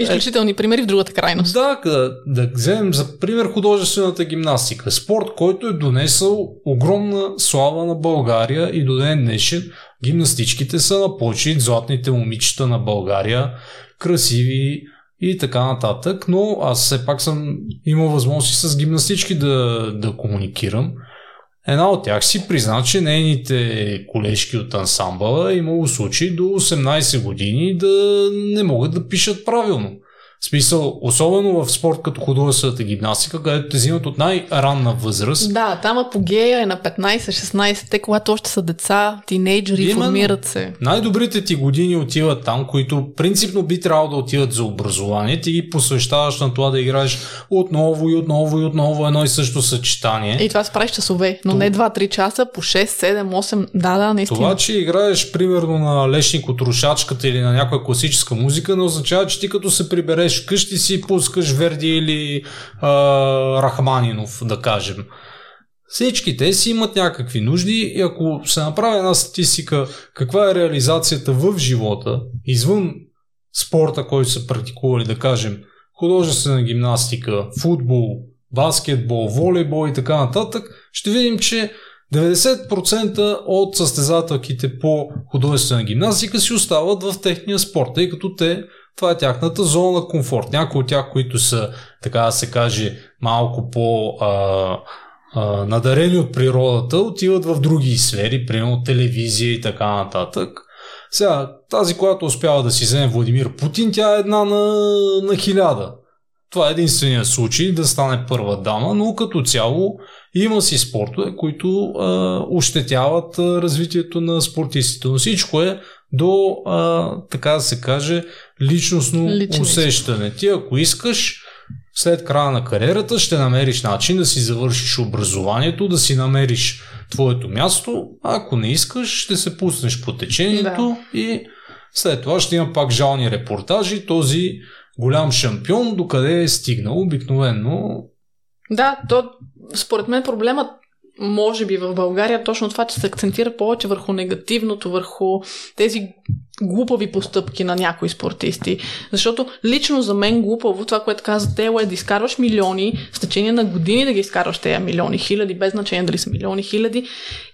Изключителни примери в другата крайност. Да, да, да вземем за пример художествената гимнастика. Спорт, който е донесъл огромна слава на България и до ден днешен гимнастичките са на почет златните момичета на България красиви и така нататък, но аз все пак съм имал възможности с гимнастички да, да комуникирам. Една от тях си призна, че нейните колежки от ансамбъла имало случаи до 18 години да не могат да пишат правилно. В смисъл, особено в спорт като художествената гимнастика, където те взимат от най-ранна възраст. Да, там апогея е на 15-16, те когато още са деца, тинейджери, Именно. формират се. Най-добрите ти години отиват там, които принципно би трябвало да отиват за образование. Ти ги посвещаваш на това да играеш отново и отново и отново едно и също съчетание. И това справиш часове, но То... не 2-3 часа, по 6, 7, 8, да, да, наистина. Това, че играеш примерно на лешник от рушачката или на някоя класическа музика, не означава, че ти като се прибереш живееш къщи си, пускаш Верди или а, Рахманинов, да кажем. Всички те си имат някакви нужди и ако се направи една статистика каква е реализацията в живота, извън спорта, който са практикували, да кажем, художествена гимнастика, футбол, баскетбол, волейбол и така нататък, ще видим, че 90% от състезателките по художествена гимнастика си остават в техния спорт, тъй като те това е тяхната зона на комфорт. Някои от тях, които са, така да се каже, малко по а, а, надарени от природата, отиват в други сфери, примерно телевизия и така нататък. Сега, тази, която успява да си вземе Владимир Путин, тя е една на, на хиляда. Това е единствения случай да стане първа дама, но като цяло има си спортове, които а, ощетяват а, развитието на спортистите. Но всичко е до, а, така да се каже, личностно Лично усещане. Ти ако искаш, след края на кариерата ще намериш начин да си завършиш образованието, да си намериш твоето място. А ако не искаш, ще се пуснеш по течението да. и след това ще има пак жални репортажи. Този голям шампион, докъде е стигнал обикновено. Да, то според мен проблемът може би в България точно това, че се акцентира повече върху негативното, върху тези глупави постъпки на някои спортисти. Защото лично за мен глупаво, това, което каза Тело, е да изкарваш милиони, с течение на години да ги изкарваш тези милиони, хиляди, без значение дали са милиони, хиляди.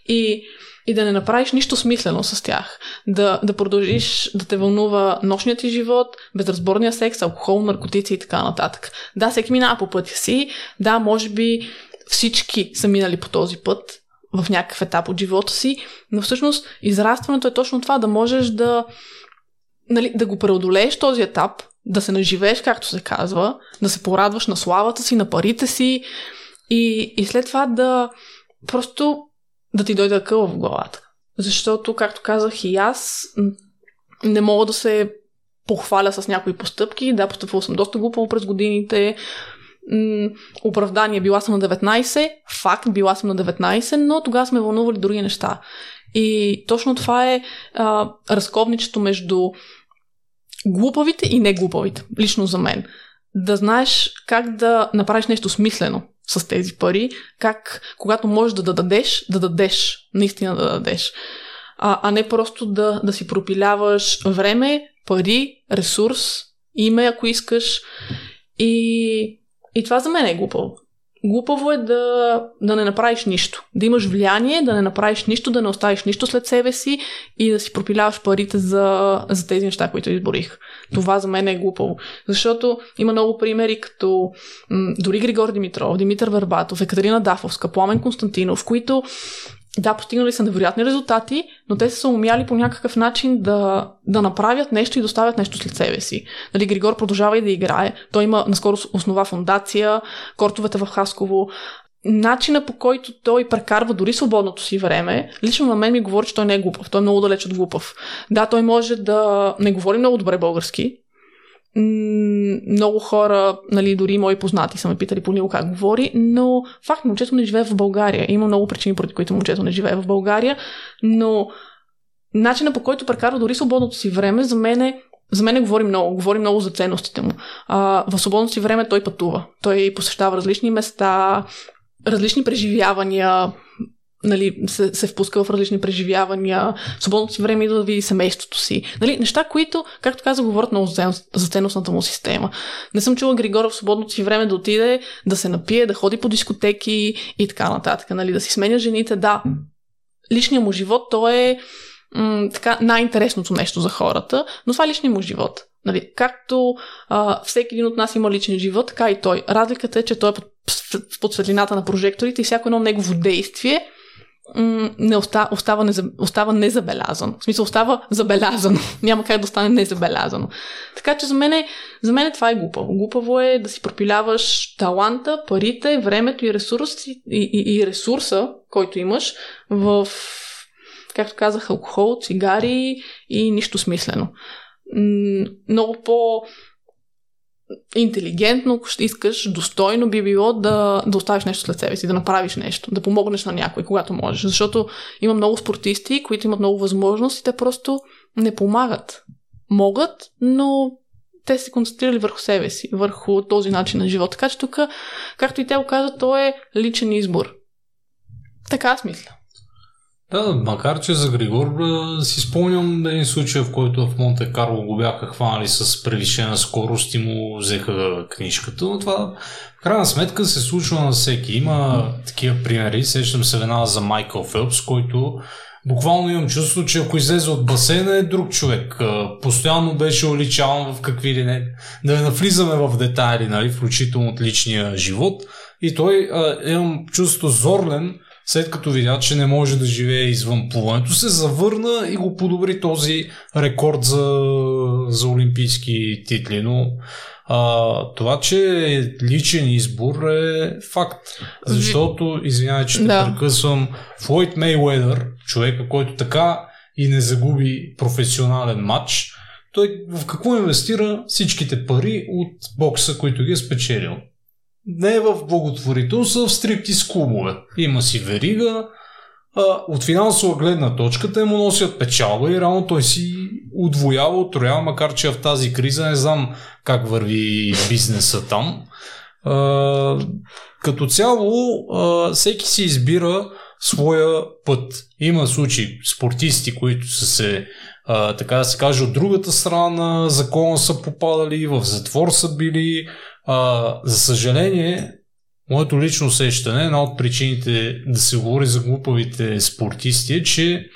И и да не направиш нищо смислено с тях. Да, да продължиш да те вълнува нощният ти живот, безразборния секс, алкохол, наркотици и така нататък. Да, всеки минава по пътя си. Да, може би всички са минали по този път в някакъв етап от живота си, но всъщност израстването е точно това, да можеш да, нали, да го преодолееш този етап, да се наживееш, както се казва, да се порадваш на славата си, на парите си и, и след това да просто да ти дойде къл в главата. Защото, както казах и аз, не мога да се похваля с някои постъпки. Да, постъпвал съм доста глупаво през годините. М- оправдание, била съм на 19, факт, била съм на 19, но тогава сме вълнували други неща. И точно това е а, разковничето между глупавите и неглупавите, лично за мен. Да знаеш как да направиш нещо смислено с тези пари, как когато можеш да дадеш, да дадеш, наистина да дадеш. А, а не просто да, да си пропиляваш време, пари, ресурс, име, ако искаш. И, и това за мен е глупаво. Глупаво е да, да не направиш нищо. Да имаш влияние, да не направиш нищо, да не оставиш нищо след себе си и да си пропиляваш парите за, за тези неща, които изборих. Това за мен е глупаво. Защото има много примери, като м- дори Григор Димитров, Димитър Вербатов, Екатерина Дафовска, Пламен Константинов, които да, постигнали са невероятни резултати, но те са умяли по някакъв начин да, да направят нещо и доставят нещо след себе си. Нали, Григор продължава и да играе. Той има наскоро основа фундация, кортовете в Хасково. Начина по който той прекарва дори свободното си време, лично на мен ми говори, че той не е глупав. Той е много далеч от глупав. Да, той може да не говори много добре български, много хора, нали, дори мои познати са ме питали по него как говори, но факт, момчето не живее в България. Има много причини, поради които момчето не живее в България, но начина по който прекарва дори свободното си време, за мен е за мен говори много, говори много за ценностите му. А, в свободното си време той пътува. Той посещава различни места, различни преживявания, нали, се, се впуска в различни преживявания, свободното си време идва да види семейството си. Нали, неща, които, както каза, говорят много за ценностната му система. Не съм чула Григора в свободното си време да отиде, да се напие, да ходи по дискотеки и така нататък. Нали, да си сменя жените. Да, личният му живот, то е м- така, най-интересното нещо за хората, но това е личният му живот. Нали, както а, всеки един от нас има личен живот, така и той. Разликата е, че той е под, под светлината на прожекторите и всяко едно негово действие не остава, остава, незаб, остава незабелязано. В смисъл, остава забелязано. Няма как да остане незабелязано. Така че за мен, е, за мен това е глупаво. Глупаво е да си пропиляваш таланта, парите, времето и, ресурс, и, и, и ресурса, който имаш в, както казах, алкохол, цигари и нищо смислено. Много по интелигентно, ако искаш, достойно би било да, да оставиш нещо след себе си, да направиш нещо, да помогнеш на някой, когато можеш. Защото има много спортисти, които имат много възможности, те просто не помагат. Могат, но те се концентрирали върху себе си, върху този начин на живот. Така че тук, както и те го казват, то е личен избор. Така аз мисля. Да, макар че за Григор си спомням един случай, в който в Монте Карло го бяха хванали с превишена скорост и му взеха книжката, но това в крайна сметка се случва на всеки. Има такива примери, сещам се веднага за Майкъл Фелпс, който буквално имам чувство, че ако излезе от басейна е друг човек. Постоянно беше уличаван в какви ли не. Да не навлизаме в детайли, нали, включително от личния живот. И той, имам чувство, зорлен, след като видя, че не може да живее извън плуването, се завърна и го подобри този рекорд за, за олимпийски титли. Но а, това, че е личен избор е факт. Защото, извинявай, че те да. прекъсвам, Флойд Мейуедър, човека, който така и не загуби професионален матч, той в какво инвестира всичките пари от бокса, които ги е спечелил? Не е в благотворителност, а в стриптиз клубове. Има си верига, а, от финансова гледна точка те му носят печалба и реално той си удвоява, отроява, макар че в тази криза не знам как върви бизнеса там. А, като цяло, а, всеки си избира своя път. Има случаи спортисти, които са се а, така да се каже, от другата страна на закона са попадали, в затвор са били, а, за съжаление, моето лично усещане, една от причините да се говори за глупавите спортисти е, че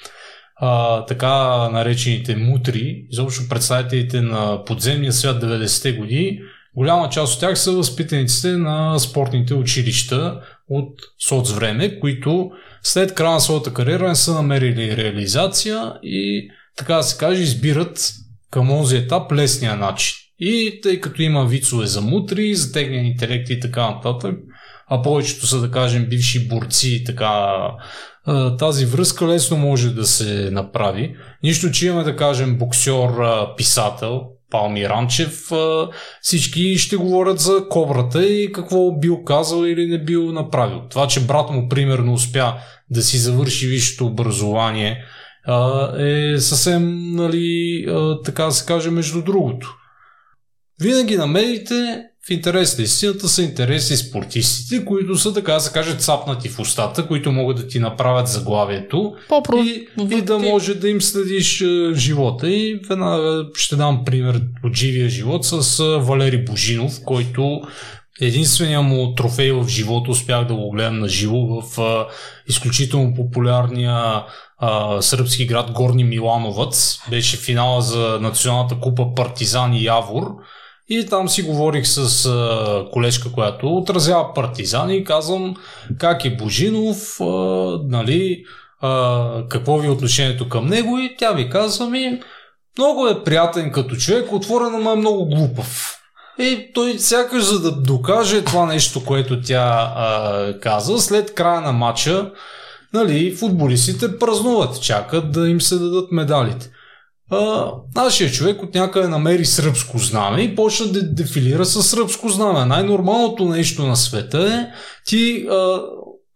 а, така наречените мутри, изобщо представителите на подземния свят 90-те години, голяма част от тях са възпитаниците на спортните училища от соцвреме, които след края на своята кариера не са намерили реализация и така да се каже избират към този етап лесния начин И тъй като има вицове за мутри, за техния интелект и така нататък, а повечето са, да кажем, бивши борци и така, тази връзка лесно може да се направи. Нищо, че имаме, да кажем, боксер, писател, Палми Ранчев, всички ще говорят за кобрата и какво бил казал или не бил направил. Това, че брат му примерно успя да си завърши висшето образование, е съвсем, нали, така да се каже, между другото. Винаги намерите в интерес на истината са интереси спортистите, които са, така да се каже, цапнати в устата, които могат да ти направят заглавието и, и да може да им следиш е, живота. И веднага ще дам пример от живия живот с е, Валери Божинов, който единствения му трофей в живота успях да го гледам на живо в а, изключително популярния а, сръбски град Горни Милановъц. Беше финала за националната купа Партизан и Явор. И там си говорих с а, колежка, която отразява партизани и казвам как е Божинов, а, нали, а, какво ви е отношението към него и тя ви казва ми много е приятен като човек, отворено, но е много глупав. И той сякаш за да докаже това нещо, което тя а, каза, след края на матча, нали, футболистите празнуват, чакат да им се дадат медалите. А, нашия човек от някъде намери сръбско знаме и почна да дефилира с сръбско знаме. Най-нормалното нещо на света е ти, а,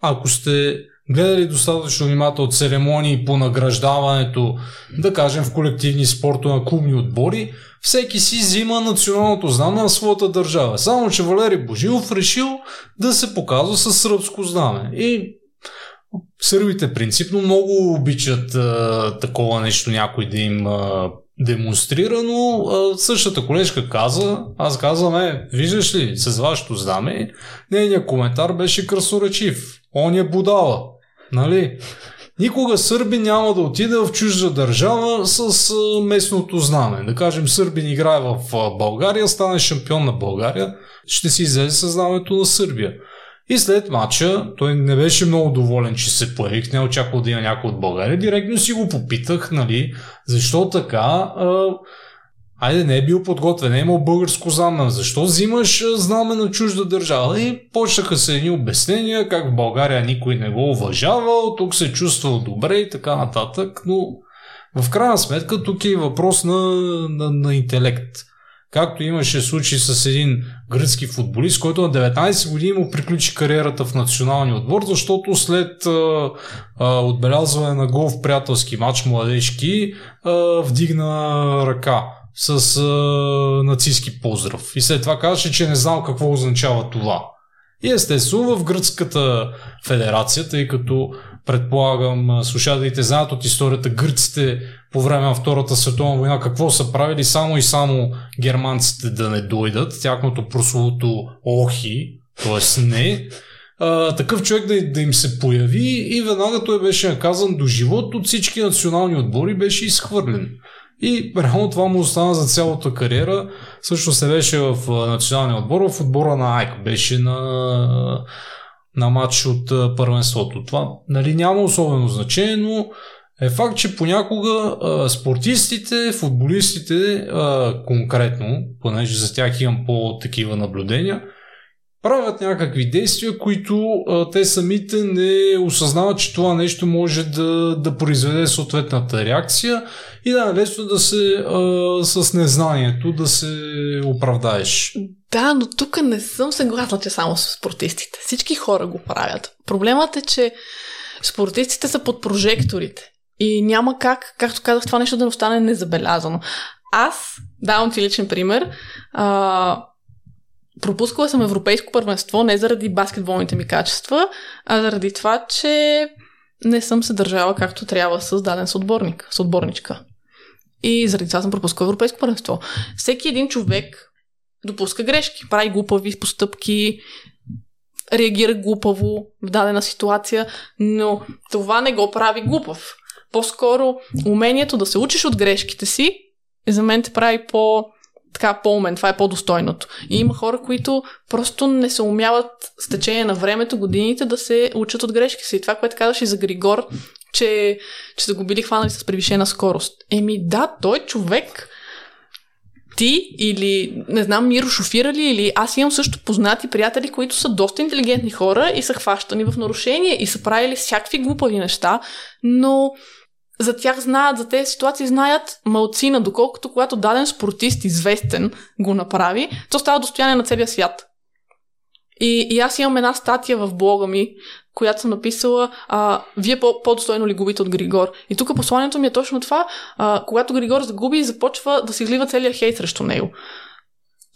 ако сте гледали достатъчно внимателно церемонии по награждаването, да кажем в колективни спортове, клубни отбори, всеки си взима националното знаме на своята държава. Само, че Валери Божилов решил да се показва с сръбско знаме. И Сърбите принципно много обичат а, такова нещо някой да им а, демонстрира, но а, същата колежка каза, аз казвам, е, виждаш ли, с вашето знаме, нейният коментар беше красоречив. Он е будала. Нали? Никога сърби няма да отиде в чужда държава с а, местното знаме. Да кажем, Сърбин играе в а, България, стане шампион на България, ще си излезе със знамето на Сърбия. И след матча той не беше много доволен, че се появих, не е очаквал да има някой от България. Директно си го попитах, нали, защо така. А, айде, не е бил подготвен, не е имал българско знаме. Защо взимаш знаме на чужда държава? И почнаха се едни обяснения, как в България никой не го уважавал, тук се чувствал добре и така нататък, но в крайна сметка тук е въпрос на, на, на интелект. Както имаше случай с един гръцки футболист, който на 19 години му приключи кариерата в националния отбор, защото след а, а, отбелязване на гол в приятелски матч младежки а, вдигна ръка с а, нацистски поздрав. И след това казаше, че не знал какво означава това. И естествено в гръцката федерация, тъй като предполагам слушателите знаят от историята гърците по време на Втората световна война какво са правили само и само германците да не дойдат, тяхното прословото охи, т.е. не, а, такъв човек да, да им се появи и веднага той беше наказан до живот от всички национални отбори, беше изхвърлен. И реално това му остана за цялата кариера. Също се беше в националния отбор, в отбора на Айк. Беше на, на матч от първенството. Това нали, няма особено значение, но е факт, че понякога а, спортистите, футболистите а, конкретно, понеже за тях имам по-такива наблюдения, правят някакви действия, които а, те самите не осъзнават, че това нещо може да, да произведе съответната реакция и да лесно да се а, с незнанието да се оправдаеш. Да, но тук не съм съгласна, че само с спортистите. Всички хора го правят. Проблемът е, че спортистите са под прожекторите. И няма как, както казах, това нещо да не остане незабелязано. Аз, давам ти личен пример, а, пропускала съм европейско първенство не заради баскетболните ми качества, а заради това, че не съм се държала както трябва с даден съотборник, съотборничка. И заради това съм пропускала европейско първенство. Всеки един човек допуска грешки, прави глупави постъпки, реагира глупаво в дадена ситуация, но това не го прави глупав. По-скоро умението да се учиш от грешките си за мен те прави по така по-умен, това е по-достойното. И има хора, които просто не се умяват с течение на времето, годините да се учат от грешки си. И това, което казваш и за Григор, че, че са го били хванали с превишена скорост. Еми да, той човек ти или, не знам, Миро шофира ли, или аз имам също познати приятели, които са доста интелигентни хора и са хващани в нарушение и са правили всякакви глупави неща, но за тях знаят, за тези ситуации знаят малцина, доколкото когато даден спортист, известен, го направи, то става достояние на целия свят. И, и аз имам една статия в блога ми, която съм написала, а, вие по- по-достойно ли губите от Григор? И тук посланието ми е точно това, а, когато Григор загуби, започва да се излива целият хейт срещу него.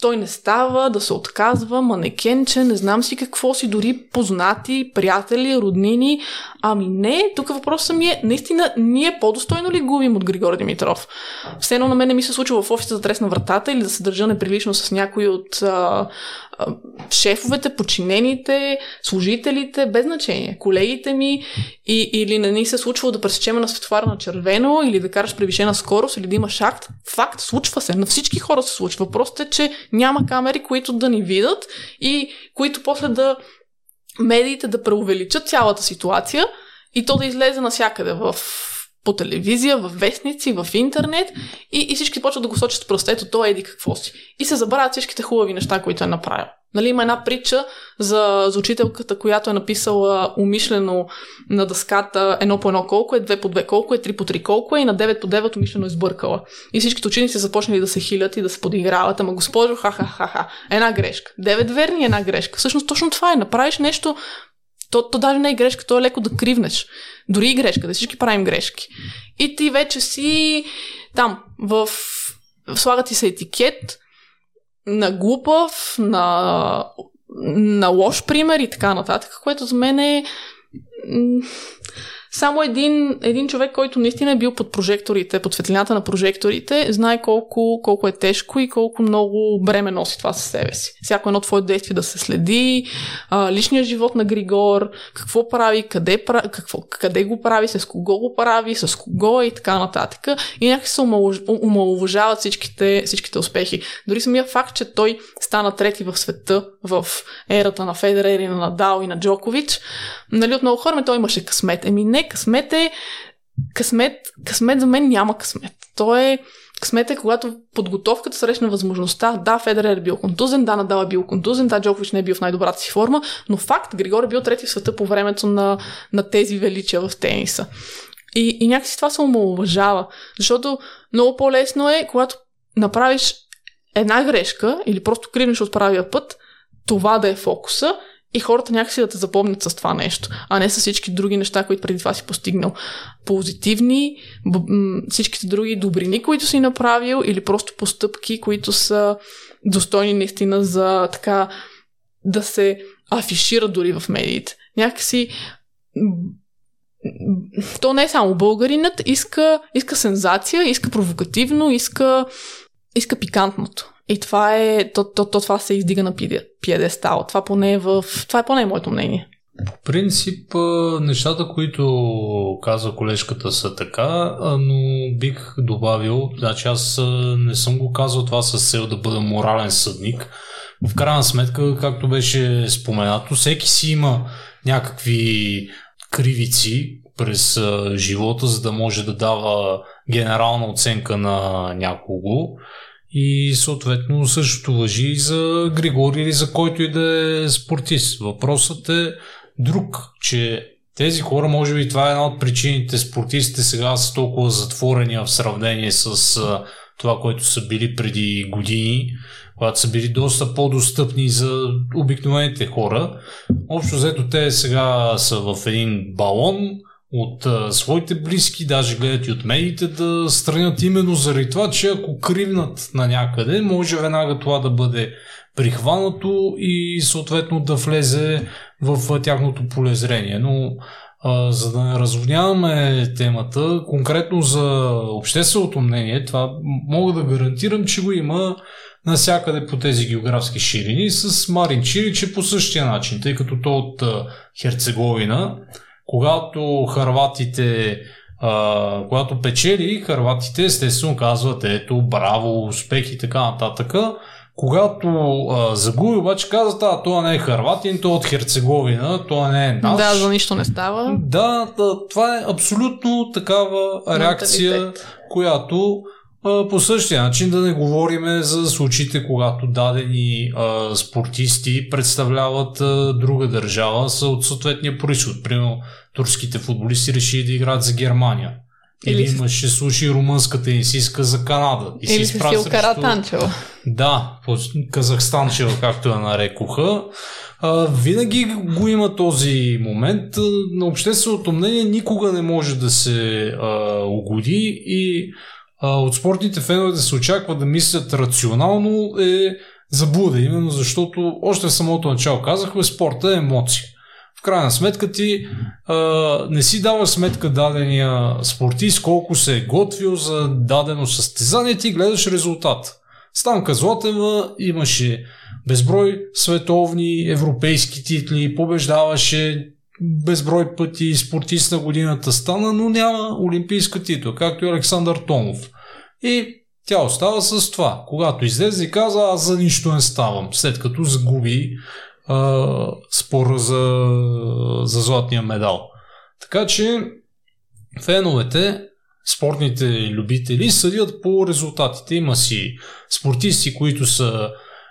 Той не става да се отказва, манекенче, не знам си какво си, дори познати, приятели, роднини. Ами не, тук въпросът ми е, наистина, ние по-достойно ли губим от Григор Димитров? Все едно на мен не ми се случва в офиса да тресна вратата или да се държа неприлично с някой от а, шефовете, подчинените, служителите, без значение, колегите ми и, или не ни се случва да пресечеме на светофара на червено или да караш превишена скорост или да имаш акт. Факт, случва се. На всички хора се случва. Въпросът е, че няма камери, които да ни видят и които после да медиите да преувеличат цялата ситуация и то да излезе навсякъде в по телевизия, в вестници, в интернет и, и всички почват да го сочат с пръстето, то еди какво си. И се забравят всичките хубави неща, които е направил. Нали, има една притча за, за учителката, която е написала умишлено на дъската едно по едно колко е, две по две колко е, три по три колко е и на 9 по 9 умишлено е сбъркала. И всичките ученици започнали да се хилят и да се подиграват. Ама госпожо, ха-ха-ха-ха. Една грешка. Девет верни, една грешка. Всъщност точно това е. Направиш нещо, то, то даже не е грешка, то е леко да кривнеш. Дори и грешка, да всички правим грешки. И ти вече си там, в... Слага ти се етикет на глупав, на, на лош пример и така нататък, което за мен е само един, един човек, който наистина е бил под прожекторите, под светлината на прожекторите, знае колко, колко е тежко и колко много бреме носи това със себе си. Всяко едно твое действие да се следи, а, личният живот на Григор, какво прави, къде, какво, къде го прави, с кого го прави, с кого и така нататък. И някак се омалуважават всичките, всичките успехи. Дори самия факт, че той стана трети в света в ерата на Федерер и на Надал и на Джокович, нали, от много хора, той имаше късмет. Еми не, късмет е... Късмет, късмет за мен няма късмет. То е... Късмет е когато подготовката срещна възможността. Да, Федерер е бил контузен, да, Надал е бил контузен, да, Джокович не е бил в най-добрата си форма, но факт, Григор е бил трети в света по времето на, на тези величия в тениса. И, и някакси това се омалуважава, защото много по-лесно е, когато направиш една грешка или просто кривнеш от правия път, това да е фокуса и хората някакси да те запомнят с това нещо, а не с всички други неща, които преди това си постигнал. Позитивни, всичките други добрини, които си направил или просто постъпки, които са достойни наистина за така да се афишират дори в медиите. Някакси то не е само българинът, иска, иска сензация, иска провокативно, иска, иска пикантното. И това е, то, то, то това се издига на пиедестал. Това поне е в, това е поне моето мнение. По принцип, нещата, които казва колежката са така, но бих добавил, значи аз не съм го казал това с цел да бъда морален съдник. В крайна сметка, както беше споменато, всеки си има някакви кривици през живота, за да може да дава генерална оценка на някого. И съответно същото въжи и за Григори или за който и да е спортист. Въпросът е друг, че тези хора, може би това е една от причините спортистите сега са толкова затворени в сравнение с това, което са били преди години, когато са били доста по-достъпни за обикновените хора. Общо взето те сега са в един балон, от а, своите близки, даже гледат и от медиите да странят именно заради това, че ако кривнат на някъде, може веднага това да бъде прихванато и съответно да влезе в тяхното полезрение. Но а, за да не разводняваме темата, конкретно за общественото мнение, това мога да гарантирам, че го има насякъде по тези географски ширини с Марин Чилич е по същия начин, тъй като то от Херцеговина когато харватите а, когато печели, харватите естествено казват ето, браво, успех и така нататък. Когато а, загуби, обаче казват, а, това не е Харватин, то е от Херцеговина, това не е наш. Да, за нищо не става. Да, да това е абсолютно такава реакция, която по същия начин да не говорим за случаите, когато дадени а, спортисти представляват а, друга държава, са от съответния происход. Примерно турските футболисти решили да играят за Германия. Или, Или имаше слушай румънска тенисистка за Канада. И Или си Сил Каратанчева. Да, Казахстанчева, както я нарекоха. А, винаги го има този момент. На общественото мнение никога не може да се а, угоди и от спортните фенове да се очаква да мислят рационално е заблуда, именно защото още в самото начало казахме, спорта е емоция. В крайна сметка ти а, не си дава сметка дадения спортист колко се е готвил за дадено състезание, ти гледаш резултат. Станка Златева имаше безброй световни, европейски титли, побеждаваше безброй пъти спортист на годината стана, но няма олимпийска титла, както и Александър Томов. И тя остава с това. Когато излезе и каза, аз за нищо не ставам, след като загуби а, спора за, за златния медал. Така че феновете, спортните любители съдят по резултатите. Има си спортисти, които са,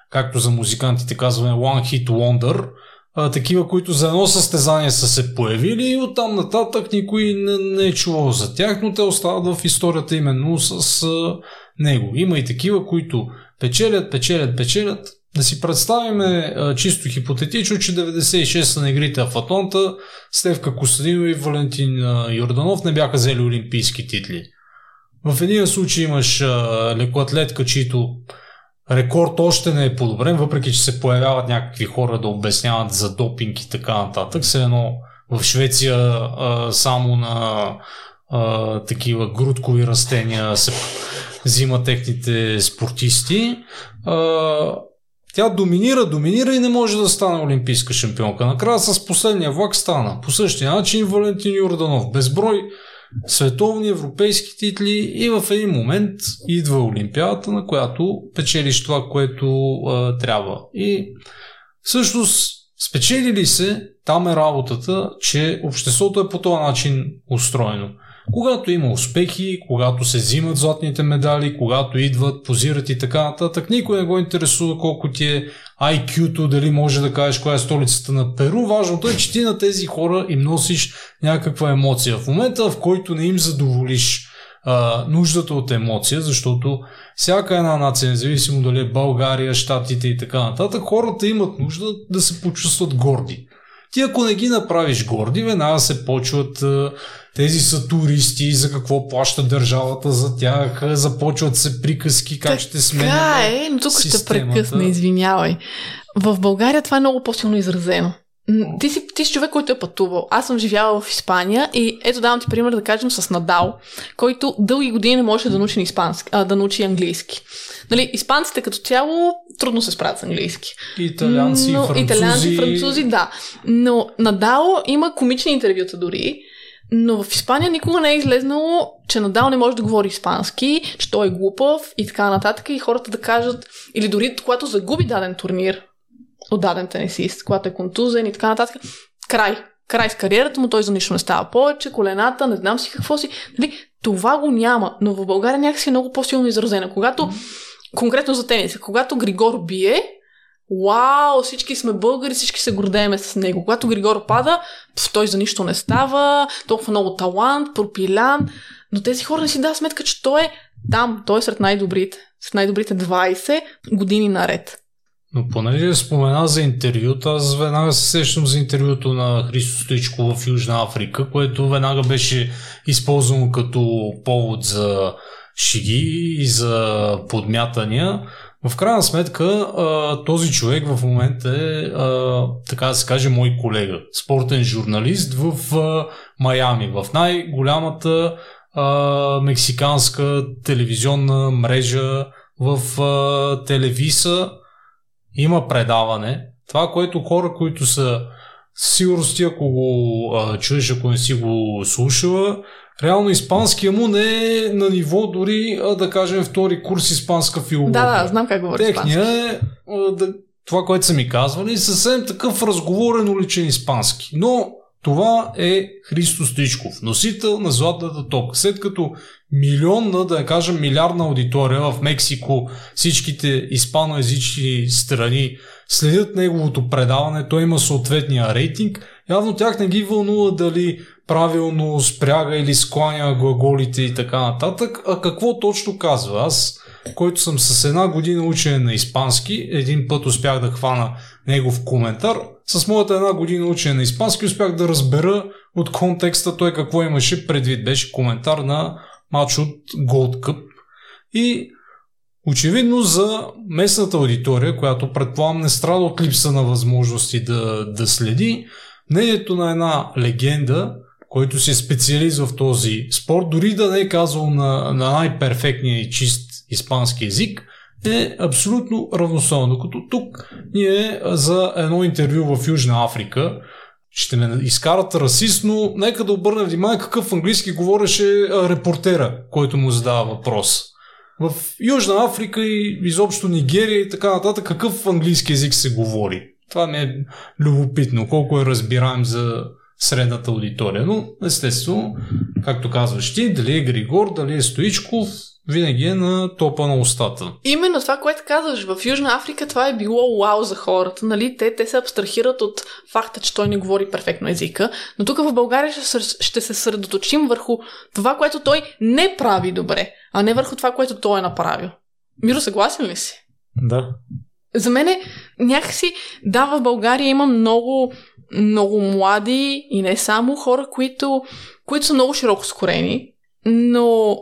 както за музикантите казваме, one hit wonder – а, такива, които за едно състезание са се появили и оттам нататък никой не, не е чувал за тях, но те остават в историята именно с а, него. Има и такива, които печелят, печелят, печелят. Да си представиме а, чисто хипотетично, че 96 са на игрите в Атланта, Стевка Костадинов и Валентин а, Йорданов не бяха взели олимпийски титли. В един случай имаш а, лекоатлетка, чието рекорд още не е подобрен, въпреки че се появяват някакви хора да обясняват за допинг и така нататък. Все едно в Швеция а, само на а, такива грудкови растения се взимат техните спортисти. А, тя доминира, доминира и не може да стане олимпийска шампионка. Накрая с последния влак стана. По същия начин Валентин Йорданов. Безброй световни, европейски титли и в един момент идва Олимпиадата, на която печелиш това, което а, трябва. И всъщност спечели се, там е работата, че обществото е по този начин устроено. Когато има успехи, когато се взимат златните медали, когато идват, позират и така нататък, никой не го интересува колко ти е IQ-то, дали може да кажеш коя е столицата на Перу. Важното е, че ти на тези хора им носиш някаква емоция. В момента, в който не им задоволиш а, нуждата от емоция, защото всяка една нация, независимо дали е България, Штатите и така нататък, хората имат нужда да се почувстват горди. Ти ако не ги направиш горди, веднага се почват тези са туристи, за какво плаща държавата за тях, започват се приказки, как ще сменят Така е, но тук системата. ще прекъсна, извинявай. В България това е много по-силно изразено. Ти си, ти си човек, който е пътувал. Аз съм живяла в Испания и ето давам ти пример да кажем с Надал, който дълги години не можеше да научи, испански, а, да научи английски. Нали, испанците като цяло трудно се справят с английски. Италианци, Но, французи. Италианци, французи, да. Но Надал има комични интервюта дори но в Испания никога не е излезнало, че Надал не може да говори испански, че той е глупав и така нататък. И хората да кажат, или дори когато загуби даден турнир от даден тенисист, когато е контузен и така нататък, край. Край с кариерата му, той за нищо не става повече, колената, не знам си какво си. Нали? Това го няма, но в България някакси е много по-силно изразено. Когато, конкретно за тениса, когато Григор бие, Вау, всички сме българи, всички се гордееме с него. Когато Григор пада, пъл, той за нищо не става, толкова много талант, пропилян, но тези хора не си дават сметка, че той е там, той е сред най-добрите, сред най-добрите 20 години наред. Но понеже спомена за интервюта, аз веднага се сещам за интервюто на Христо Стоичко в Южна Африка, което веднага беше използвано като повод за шиги и за подмятания. В крайна сметка, този човек в момента е, така да се каже, мой колега, спортен журналист в Майами, в най-голямата мексиканска телевизионна мрежа в Телевиса. Има предаване. Това, което хора, които са сигурно ако го чуеш, ако не си го слушала, реално испанския му не е на ниво дори да кажем втори курс испанска филология. Да, да, знам как говори Техния е да, това, което са ми казвали, съвсем такъв разговорен уличен испански. Но Това е Христо Стичков, носител на Златната топка. След като милионна, да кажем милиардна аудитория в Мексико, всичките испаноязични страни следят неговото предаване, той има съответния рейтинг, явно тях не ги вълнува дали правилно спряга или скланя глаголите и така нататък, а какво точно казва. Аз, който съм с една година учен на испански, един път успях да хвана негов коментар, с моята една година учене на испански успях да разбера от контекста той какво имаше предвид. Беше коментар на матч от Gold Cup. И очевидно за местната аудитория, която предполагам не страда от липса на възможности да, да следи, мнението на една легенда, който си е специалист в този спорт, дори да не е казал на, на най-перфектния и чист испански язик, е абсолютно равностойно. Докато тук ние за едно интервю в Южна Африка ще ме изкарат расист, но нека да обърнем внимание какъв английски говореше репортера, който му задава въпрос. В Южна Африка и изобщо Нигерия и така нататък, какъв английски язик се говори? Това ми е любопитно, колко е разбираем за средната аудитория. Но, естествено, както казваш ти, дали е Григор, дали е Стоичков, винаги е на топа на устата. Именно това, което казваш, в Южна Африка това е било вау за хората. Нали? Те, те се абстрахират от факта, че той не говори перфектно езика. Но тук в България ще, ще се съсредоточим върху това, което той не прави добре, а не върху това, което той е направил. Миро, съгласен ли си? Да. За мен някакси, да, в България има много, много млади и не само хора, които, които са много широко скорени, но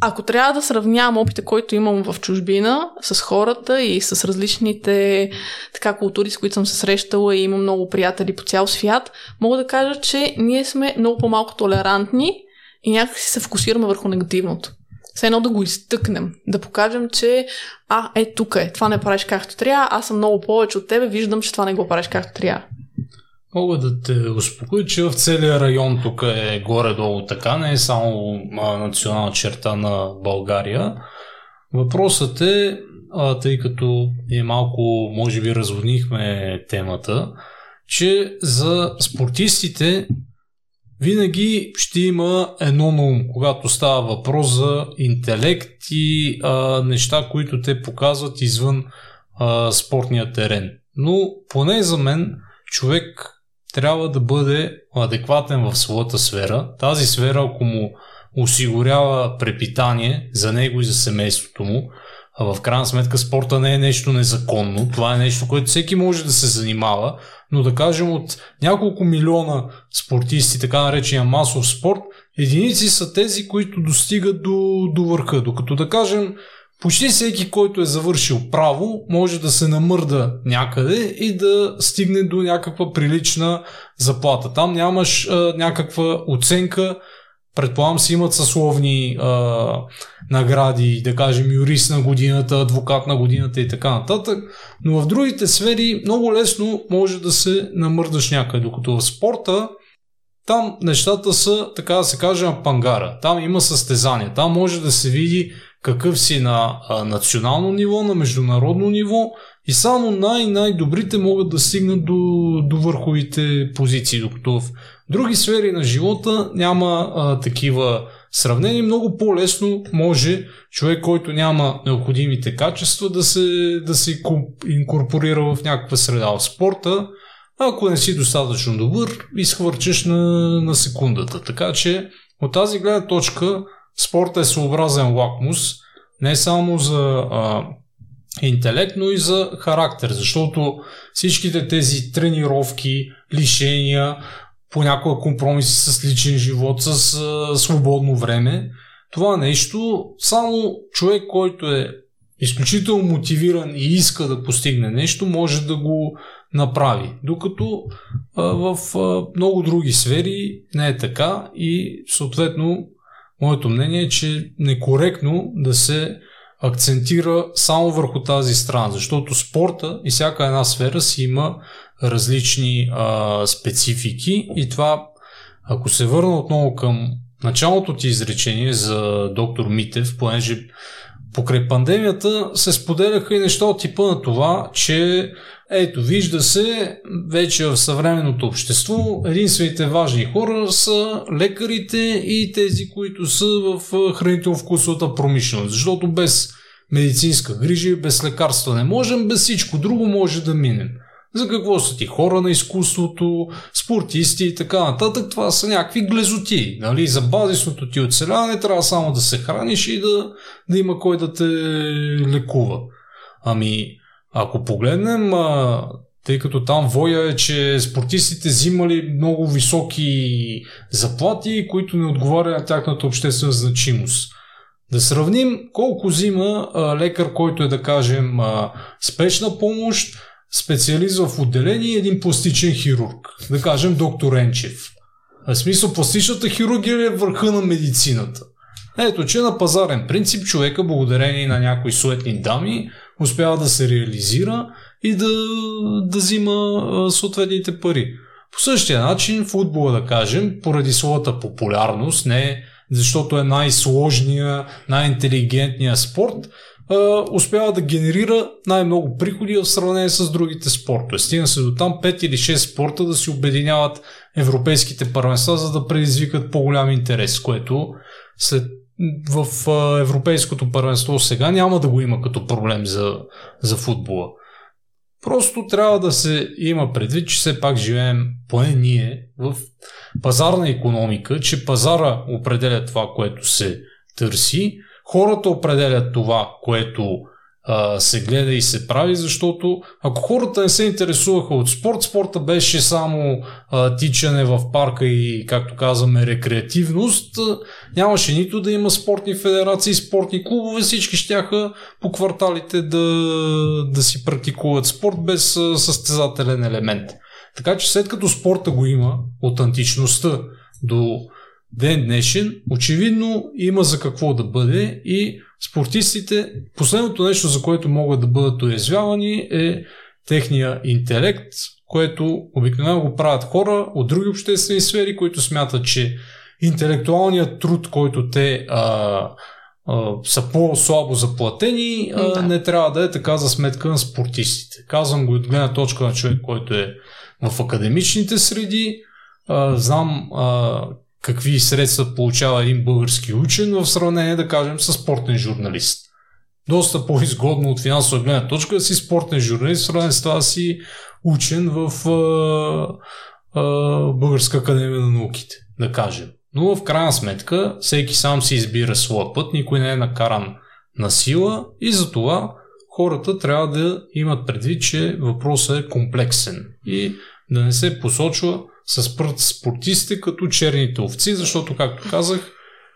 ако трябва да сравнявам опита, който имам в чужбина с хората и с различните така култури, с които съм се срещала и имам много приятели по цял свят, мога да кажа, че ние сме много по-малко толерантни и някакси се фокусираме върху негативното. Все едно да го изтъкнем, да покажем, че а, е, тук е, това не правиш както трябва, аз съм много повече от тебе, виждам, че това не го правиш както трябва. Мога да те успокоя, че в целия район тук е горе-долу така, не е само национална черта на България. Въпросът е, тъй като е малко, може би, разводнихме темата, че за спортистите винаги ще има едно на ум, когато става въпрос за интелект и а, неща, които те показват извън а, спортния терен. Но поне за мен човек трябва да бъде адекватен в своята сфера. Тази сфера, ако му осигурява препитание за него и за семейството му, а в крайна сметка спорта не е нещо незаконно, това е нещо, което всеки може да се занимава, но да кажем от няколко милиона спортисти, така наречения масов спорт, единици са тези, които достигат до, до върха. Докато да кажем почти всеки, който е завършил право, може да се намърда някъде и да стигне до някаква прилична заплата. Там нямаш а, някаква оценка, предполагам си имат съсловни а, награди, да кажем юрист на годината, адвокат на годината и така нататък, но в другите сфери много лесно може да се намърдаш някъде, докато в спорта там нещата са, така да се каже, пангара. Там има състезания. Там може да се види какъв си на а, национално ниво, на международно ниво и само най-най-добрите могат да стигнат до, до върховите позиции, докато в други сфери на живота няма а, такива сравнения. Много по-лесно може човек, който няма необходимите качества, да се, да се инкорпорира в някаква среда в спорта. Ако не си достатъчно добър, изхвърчаш на, на секундата. Така че от тази гледна точка спорта е своеобразен лакмус, не само за а, интелект, но и за характер, защото всичките тези тренировки, лишения, понякога компромиси с личен живот, с а, свободно време, това нещо само човек, който е изключително мотивиран и иска да постигне нещо, може да го направи. Докато а, в а, много други сфери не е така и съответно Моето мнение е, че некоректно да се акцентира само върху тази страна, защото спорта и всяка една сфера си има различни а, специфики. И това, ако се върна отново към началото ти изречение за доктор Митев, понеже покрай пандемията се споделяха и неща от типа на това, че Ето, вижда се, вече в съвременното общество, единствените важни хора са лекарите и тези, които са в хранително-вкусовата промишленост. Защото без медицинска грижа без лекарства не можем, без всичко друго може да минем. За какво са ти хора на изкуството, спортисти и така нататък, това са някакви глезоти. Нали? За базисното ти оцеляване трябва само да се храниш и да, да има кой да те лекува. Ами, ако погледнем, а, тъй като там воя е, че спортистите взимали много високи заплати, които не отговарят на тяхната обществена значимост. Да сравним колко взима лекар, който е да кажем а, спешна помощ, специалист в отделение и един пластичен хирург. Да кажем доктор Енчев. В смисъл пластичната хирургия е върха на медицината. Ето, че на пазарен принцип човека, благодарение на някои суетни дами, успява да се реализира и да, да взима съответните пари. По същия начин футбола, да кажем, поради своята популярност, не защото е най-сложния, най-интелигентния спорт, успява да генерира най-много приходи в сравнение с другите спортове. Стига се до там 5 или 6 спорта да си обединяват европейските първенства, за да предизвикат по-голям интерес, което след в европейското първенство сега няма да го има като проблем за, за футбола. Просто трябва да се има предвид, че все пак живеем поне ние в пазарна економика, че пазара определя това, което се търси, хората определят това, което а, се гледа и се прави, защото ако хората не се интересуваха от спорт, спорта беше само а, тичане в парка и, както казваме, рекреативност, а, нямаше нито да има спортни федерации, спортни клубове, всички щяха по кварталите да, да си практикуват спорт без а, състезателен елемент. Така че след като спорта го има от античността до ден днешен, очевидно има за какво да бъде и спортистите, последното нещо, за което могат да бъдат уязвявани е техния интелект, което обикновено го правят хора от други обществени сфери, които смятат, че интелектуалният труд, който те а, а, са по-слабо заплатени, а, да. не трябва да е така за сметка на спортистите. Казвам го от гледна точка на човек, който е в академичните среди. А, знам а, какви средства получава един български учен в сравнение, да кажем, с спортен журналист. Доста по-изгодно от финансова гледна точка да си спортен журналист, в сравнение с това си учен в а, а, Българска академия на науките, да кажем. Но в крайна сметка всеки сам си избира своя път, никой не е накаран на сила и затова хората трябва да имат предвид, че въпросът е комплексен и да не се посочва с спортистите като черните овци, защото, както казах,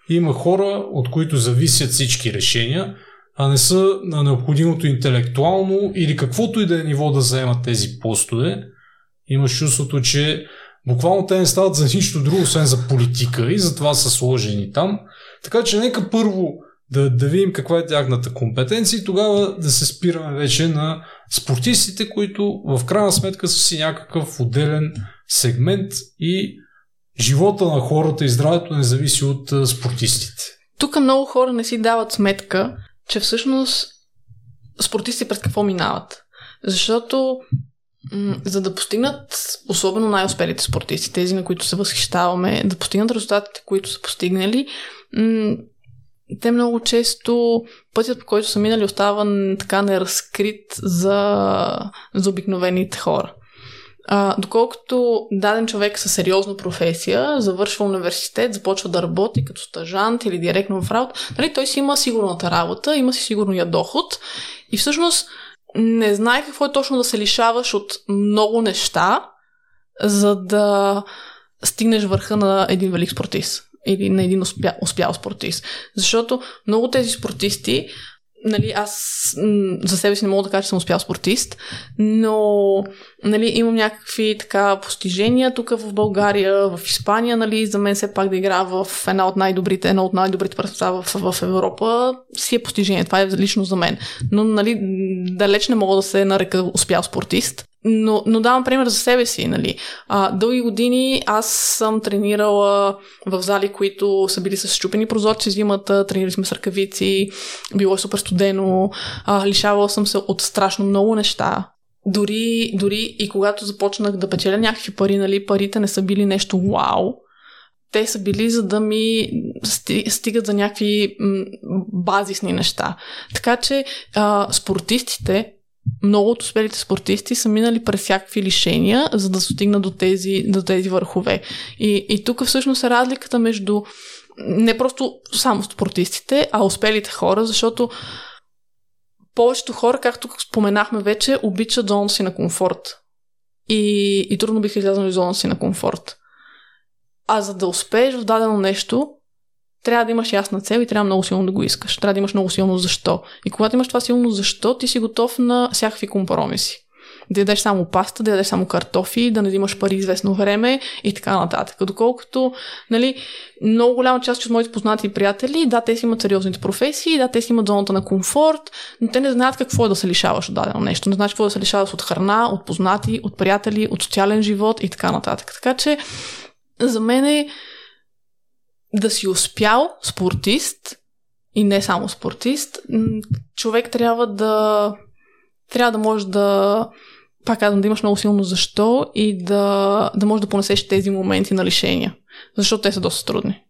има хора, от които зависят всички решения, а не са на необходимото интелектуално или каквото и да е ниво да заемат тези постове. Имаш чувството, че буквално те не стават за нищо друго, освен за политика и затова са сложени там. Така че нека първо да, да видим каква е тяхната компетенция и тогава да се спираме вече на спортистите, които в крайна сметка са си някакъв отделен сегмент и живота на хората и здравето не зависи от спортистите. Тук много хора не си дават сметка, че всъщност спортисти през какво минават. Защото за да постигнат, особено най-успелите спортисти, тези на които се възхищаваме, да постигнат резултатите, които са постигнали, те много често пътят, по който са минали, остава така неразкрит за, за обикновените хора. А, доколкото даден човек със сериозна професия завършва университет, започва да работи като стажант или директно в работа, нали, той си има сигурната работа, има си сигурния доход и всъщност не знае какво е точно да се лишаваш от много неща, за да стигнеш върха на един велик спортист или на един успя, успял спортист. Защото много тези спортисти нали, аз за себе си не мога да кажа, че съм успял спортист, но нали, имам някакви така постижения тук в България, в Испания, нали, за мен все пак да игра в една от най-добрите, едно от най-добрите първенства в, в Европа си е постижение. Това е лично за мен. Но нали, далеч не мога да се нарека успял спортист. Но, но давам пример за себе си. Нали. А, дълги години аз съм тренирала в зали, които са били с щупени прозорци зимата, тренирали сме с ръкавици, било е супер студено, а, лишавала съм се от страшно много неща. дори, дори и когато започнах да печеля някакви пари, нали, парите не са били нещо вау, те са били за да ми стигат за някакви базисни неща. Така че а, спортистите, много от успелите спортисти са минали през всякакви лишения, за да стигнат до тези, до тези върхове. И, и тук всъщност е разликата между не просто само спортистите, а успелите хора, защото повечето хора, както споменахме вече, обичат зона си на комфорт. И, и трудно биха излязли из зона си на комфорт. А за да успееш в дадено нещо, трябва да имаш ясна цел и трябва много силно да го искаш. Трябва да имаш много силно защо. И когато имаш това силно защо, ти си готов на всякакви компромиси. Да ядеш само паста, да ядеш само картофи, да не взимаш пари известно време и така нататък. Доколкото, нали, много голяма част от моите познати приятели, да, те си имат сериозните професии, да, те си имат зоната на комфорт, но те не знаят какво е да се лишаваш от дадено нещо. Не знаят какво е да се лишаваш от храна, от познати, от приятели, от социален живот и така нататък. Така че, за мен е да си успял спортист и не само спортист, човек трябва да трябва да може да пак казвам, да имаш много силно защо и да, да можеш да понесеш тези моменти на лишения. Защото те са доста трудни.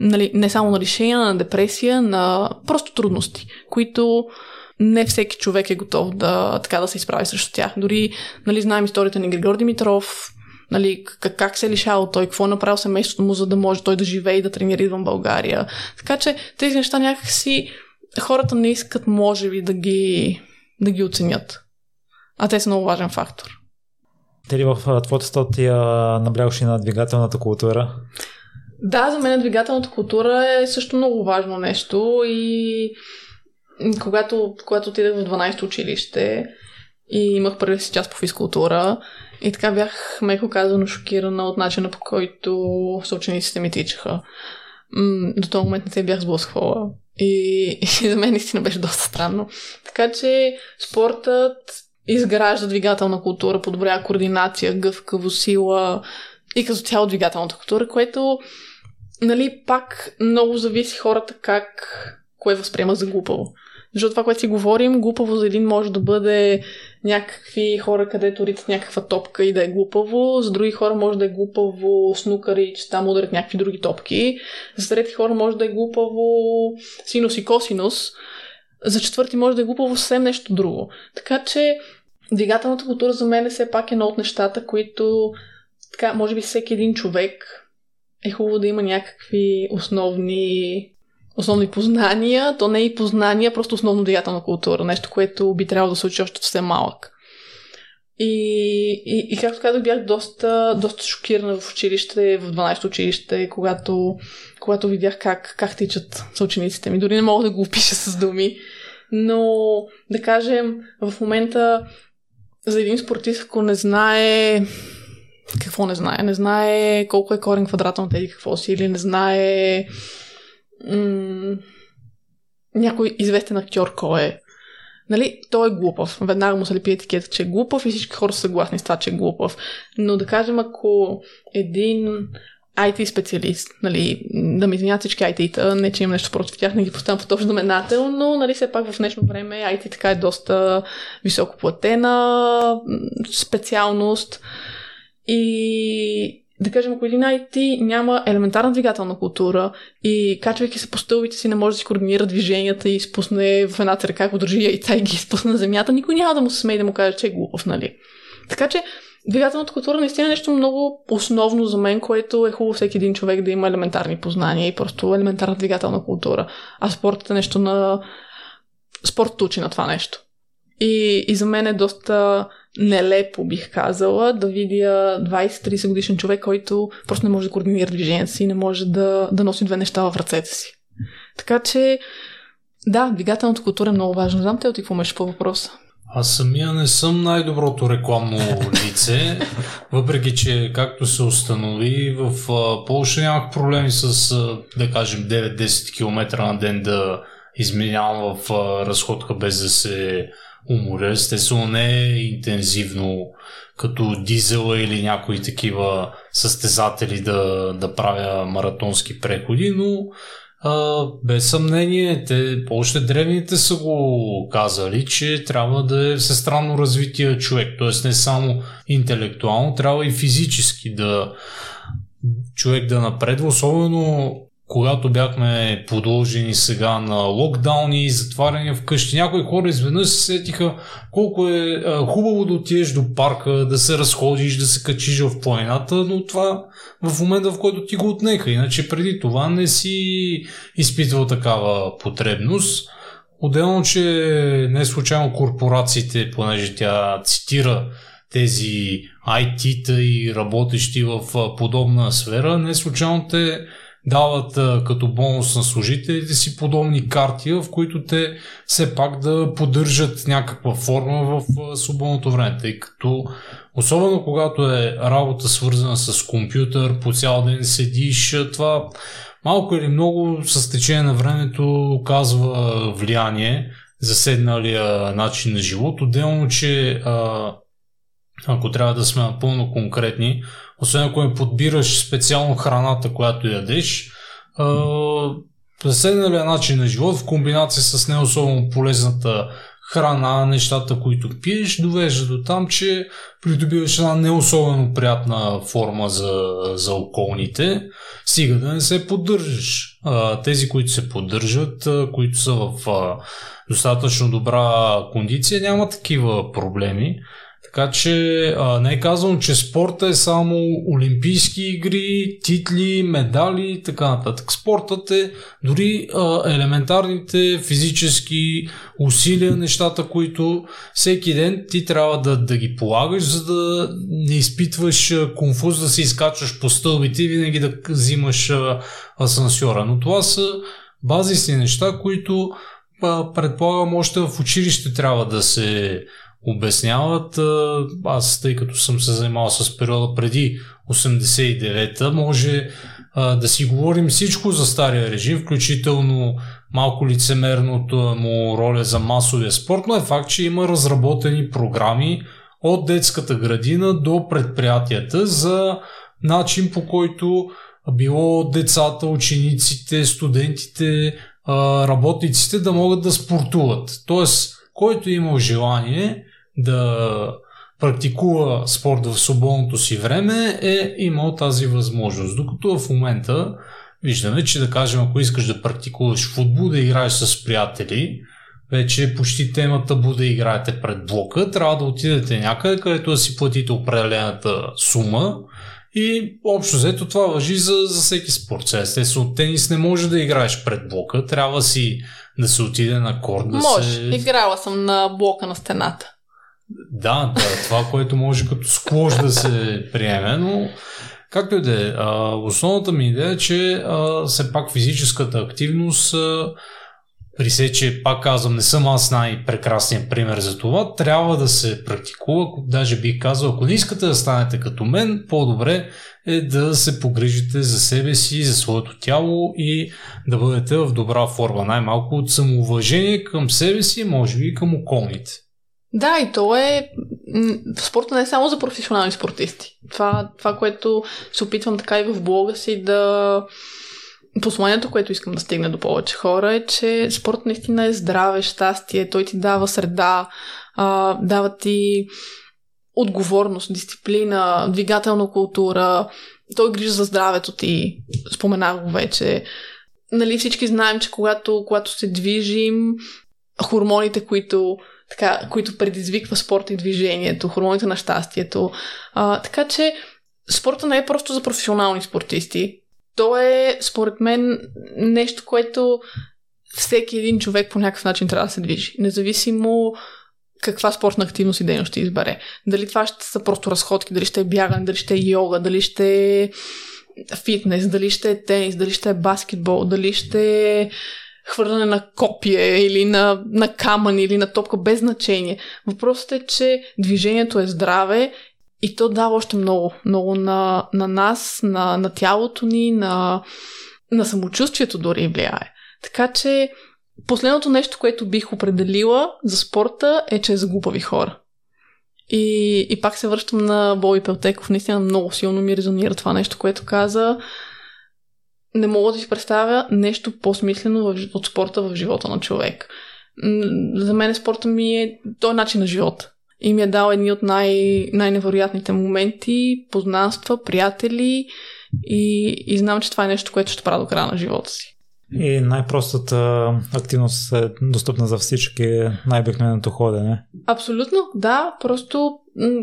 Нали, не само на лишения, на депресия, на просто трудности, които не всеки човек е готов да, така да се изправи срещу тях. Дори нали, знаем историята на Григор Димитров, нали, как, как се е лишавал той, какво е направил семейството му, за да може той да живее и да тренира извън България. Така че тези неща някакси хората не искат, може би, да ги, да ги оценят. А те са много важен фактор. Ти в твоята статия наблягаш и на двигателната култура? Да, за мен двигателната култура е също много важно нещо и когато, когато отидах в 12 училище и имах първия си час по физкултура, и така бях, меко казано, шокирана от начина по който съучениците ми тичаха. до този момент не се бях сблъсквала. И, и за мен наистина беше доста странно. Така че спортът изгражда двигателна култура, подобрява координация, гъвкаво, сила и като цяло двигателната култура, което нали, пак много зависи хората как кое възприема за глупаво. Защото това, което си говорим, глупаво за един може да бъде някакви хора, където ритат някаква топка и да е глупаво, за други хора може да е глупаво снукари, че там ударят някакви други топки, за трети хора може да е глупаво синус и косинус, за четвърти може да е глупаво съвсем нещо друго. Така че двигателната култура за мен е все пак едно от нещата, които така, може би всеки един човек е хубаво да има някакви основни основни познания, то не е и познания, просто основно деятелна култура, нещо, което би трябвало да се учи още все малък. И, и, и както казах, бях доста, доста шокирана в училище, в 12 училище, когато, когато видях как, как тичат съучениците ми. Дори не мога да го опиша с думи. Но, да кажем, в момента за един спортист, ако не знае какво не знае, не знае колко е корен квадрат на тези какво си, или не знае някой известен актьор кой е. Нали, той е глупав. Веднага му се лепи етикета, че е глупав и всички хора са съгласни с това, че е глупав. Но да кажем, ако един IT специалист, нали, да ме извинят всички IT-та, не че имам нещо против тях, не ги поставям в точно знаменател, но нали, все пак в днешно време IT така е доста високо платена специалност и да кажем, ако един IT няма елементарна двигателна култура и качвайки се по стълбите си не може да си координира движенията и спусне в едната ръка, ако държи яйца и ги спусне на земята, никой няма да му се смее да му каже, че е глупав, нали? Така че двигателната култура наистина е нещо много основно за мен, което е хубаво всеки един човек да има елементарни познания и просто елементарна двигателна култура. А спортът е нещо на... Спортът учи на това нещо. И, и за мен е доста нелепо, бих казала, да видя 20-30 годишен човек, който просто не може да координира движението си не може да, да носи две неща в ръцете си. Така че, да, двигателната култура е много важна. Знам те от какво имаш по въпроса. Аз самия не съм най-доброто рекламно лице, въпреки че, както се установи, в Полша нямах проблеми с, да кажем, 9-10 км на ден да изменявам в разходка без да се уморя. Естествено не е интензивно като дизела или някои такива състезатели да, да правя маратонски преходи, но а, без съмнение, те още древните са го казали, че трябва да е всестранно развития човек. Т.е. не само интелектуално, трябва и физически да човек да напредва, особено когато бяхме подложени сега на локдауни и затваряния вкъщи, някои хора изведнъж се сетиха колко е а, хубаво да отидеш до парка, да се разходиш, да се качиш в планината, но това в момента, в който ти го отнеха. Иначе преди това не си изпитвал такава потребност. Отделно, че не случайно корпорациите, понеже тя цитира тези IT-та и работещи в подобна сфера, не случайно те дават а, като бонус на служителите си подобни карти, в които те все пак да поддържат някаква форма в свободното време, тъй като особено когато е работа свързана с компютър, по цял ден седиш, това малко или много с течение на времето оказва влияние за седналия начин на живот. Отделно, че а, ако трябва да сме напълно конкретни, освен ако не подбираш специално храната, която ядеш, заседналия начин на живот в комбинация с не особено полезната храна, нещата, които пиеш, довежда до там, че придобиваш една не особено приятна форма за, за околните, стига да не се поддържаш. Тези, които се поддържат, които са в достатъчно добра кондиция, няма такива проблеми. Така че а, не е казано, че спорта е само олимпийски игри, титли, медали и така нататък. Спортът е дори а, елементарните физически усилия, нещата, които всеки ден ти трябва да, да ги полагаш, за да не изпитваш конфуз, да се изкачваш по стълбите и винаги да взимаш а, асансьора. Но това са базисни неща, които предполагам още в училище трябва да се обясняват. Аз, тъй като съм се занимавал с периода преди 89-та, може да си говорим всичко за стария режим, включително малко лицемерното му роля за масовия спорт, но е факт, че има разработени програми от детската градина до предприятията за начин по който било децата, учениците, студентите, работниците да могат да спортуват. Тоест, който е имал желание, да практикува спорт в свободното си време, е имал тази възможност. Докато в момента виждаме, че да кажем, ако искаш да практикуваш футбол, да играеш с приятели, вече почти темата буде да играете пред блока, трябва да отидете някъде, където да си платите определената сума и общо взето това въжи за, за всеки спорт. Естествено, тенис не може да играеш пред блока, трябва си да се отиде на корд. Да може, се... играла съм на блока на стената. Да, да, това, което може като склож да се приеме, но както и да е, основната ми идея е, че все пак физическата активност при се, че пак казвам, не съм аз най-прекрасният пример за това, трябва да се практикува, даже бих казал, ако не искате да станете като мен, по-добре е да се погрижите за себе си, за своето тяло и да бъдете в добра форма, най-малко от самоуважение към себе си, може би и към околните. Да, и то е... Спорта не е само за професионални спортисти. Това, това което се опитвам така и в блога си да... Посланието, което искам да стигне до повече хора е, че спорт наистина е здраве, щастие, той ти дава среда, а, дава ти отговорност, дисциплина, двигателна култура, той грижа за здравето ти, споменах го вече. Нали, всички знаем, че когато, когато се движим, хормоните, които така, които предизвиква спорта и движението, хормоните на щастието. А, така че спорта не е просто за професионални спортисти. То е, според мен, нещо, което всеки един човек по някакъв начин трябва да се движи. Независимо каква спортна активност и дейност ще избере. Дали това ще са просто разходки, дали ще е бягане, дали ще е йога, дали ще е фитнес, дали ще е тенис, дали ще е баскетбол, дали ще е хвърляне на копие или на, на камън или на топка, без значение. Въпросът е, че движението е здраве и то дава още много, много на, на нас, на, на тялото ни, на, на самочувствието дори влияе. Така че последното нещо, което бих определила за спорта е, че е за глупави хора. И, и пак се връщам на Боби Пелтеков. Наистина много силно ми резонира това нещо, което каза не мога да си представя нещо по-смислено от спорта в живота на човек. За мен спорта ми е той начин на живота. И ми е дал едни от най- най-невероятните моменти, познанства, приятели и, и знам, че това е нещо, което ще правя до края на живота си. И най-простата активност е достъпна за всички, най-обикновеното ходене. Абсолютно, да. Просто,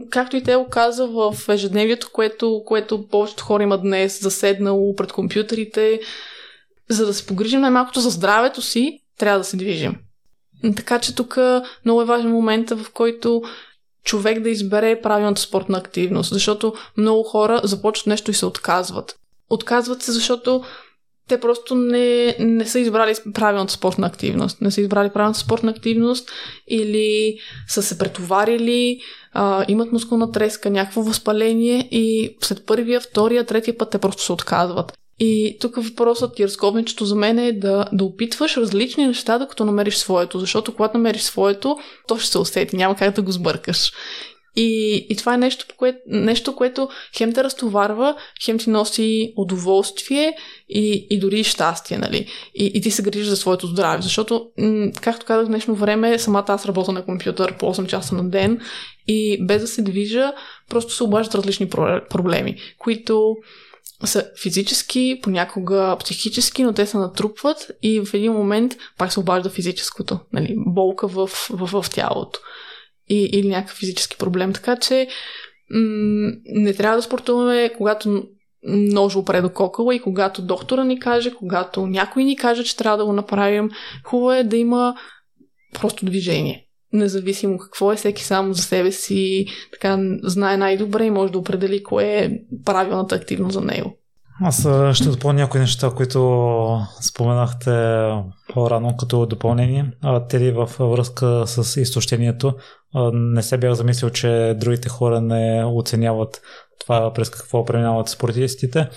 както и те го каза в ежедневието, което, което повечето хора имат днес, заседнало пред компютрите, за да се погрижим най-малкото за здравето си, трябва да се движим. Така че тук много е важен момент, в който човек да избере правилната спортна активност, защото много хора започват нещо и се отказват. Отказват се, защото те просто не, не са избрали правилната спортна активност. Не са избрали правилната спортна активност или са се претоварили, а, имат мускулна треска, някакво възпаление и след първия, втория, третия път те просто се отказват. И тук въпросът и разковничето за мен е да, да опитваш различни неща, докато намериш своето. Защото когато намериш своето, то ще се усети, няма как да го сбъркаш. И, и това е нещо, кое, нещо, което хем те разтоварва, хем ти носи удоволствие и, и дори щастие, нали? И, и ти се грижиш за своето здраве. Защото, м- както казах в днешно време, самата аз работя на компютър по 8 часа на ден и без да се движа, просто се обаждат различни проблеми, които са физически, понякога психически, но те се натрупват и в един момент пак се обажда физическото, нали, болка в, в, в тялото и, или някакъв физически проблем. Така че м- не трябва да спортуваме, когато нож опре до кокала и когато доктора ни каже, когато някой ни каже, че трябва да го направим, хубаво е да има просто движение. Независимо какво е, всеки само за себе си така знае най-добре и може да определи кое е правилната активност за него. Аз ще допълня някои неща, които споменахте по-рано като допълнение. Тери във връзка с изтощението. Не се бях замислил, че другите хора не оценяват това през какво преминават спортистите.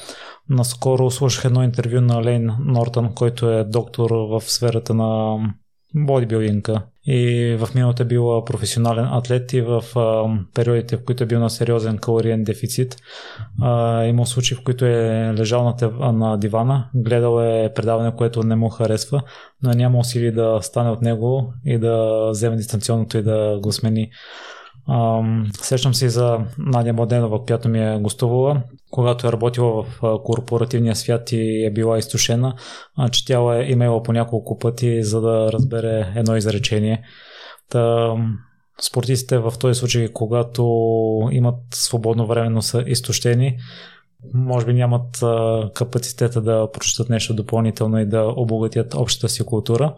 Наскоро слушах едно интервю на Лейн Нортън, който е доктор в сферата на бодибилдинга и в миналото е бил професионален атлет и в а, периодите, в които е бил на сериозен калориен дефицит. А, имал случаи, в които е лежал на, тев, на дивана, гледал е предаване, което не му харесва, но няма усили да стане от него и да вземе дистанционното и да го смени. Ам, сещам се и за Надя Младенова, която ми е гостувала, когато е работила в корпоративния свят и е била изтушена, четяла е имейла по няколко пъти, за да разбере едно изречение. Та, спортистите в този случай, когато имат свободно време, но са изтощени, може би нямат а, капацитета да прочитат нещо допълнително и да обогатят общата си култура.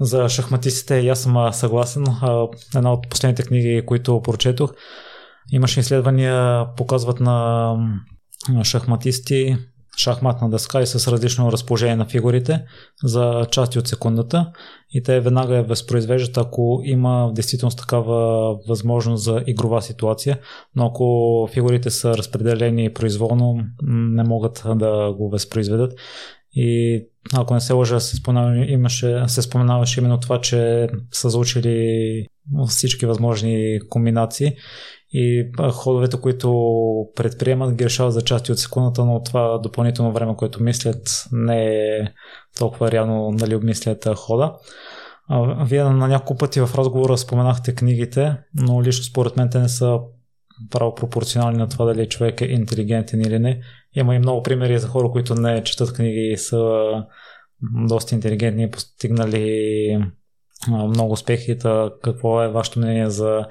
За шахматистите и аз съм съгласен. А, една от последните книги, които прочетох, имаше изследвания, показват на шахматисти шахматна дъска и с различно разположение на фигурите за части от секундата. И те веднага я възпроизвеждат, ако има в действителност такава възможност за игрова ситуация, но ако фигурите са разпределени произволно, не могат да го възпроизведат. И ако не се лъжа, се, споменава, имаше, се споменаваше именно това, че са заучили всички възможни комбинации и ходовете, които предприемат, ги решават за части от секундата, но това допълнително време, което мислят, не е толкова реално нали, обмислят хода. Вие на няколко пъти в разговора споменахте книгите, но лично според мен те не са право пропорционални на това дали човек е интелигентен или не. Има и много примери за хора, които не четат книги и са доста интелигентни и постигнали много успехи. Какво е вашето мнение за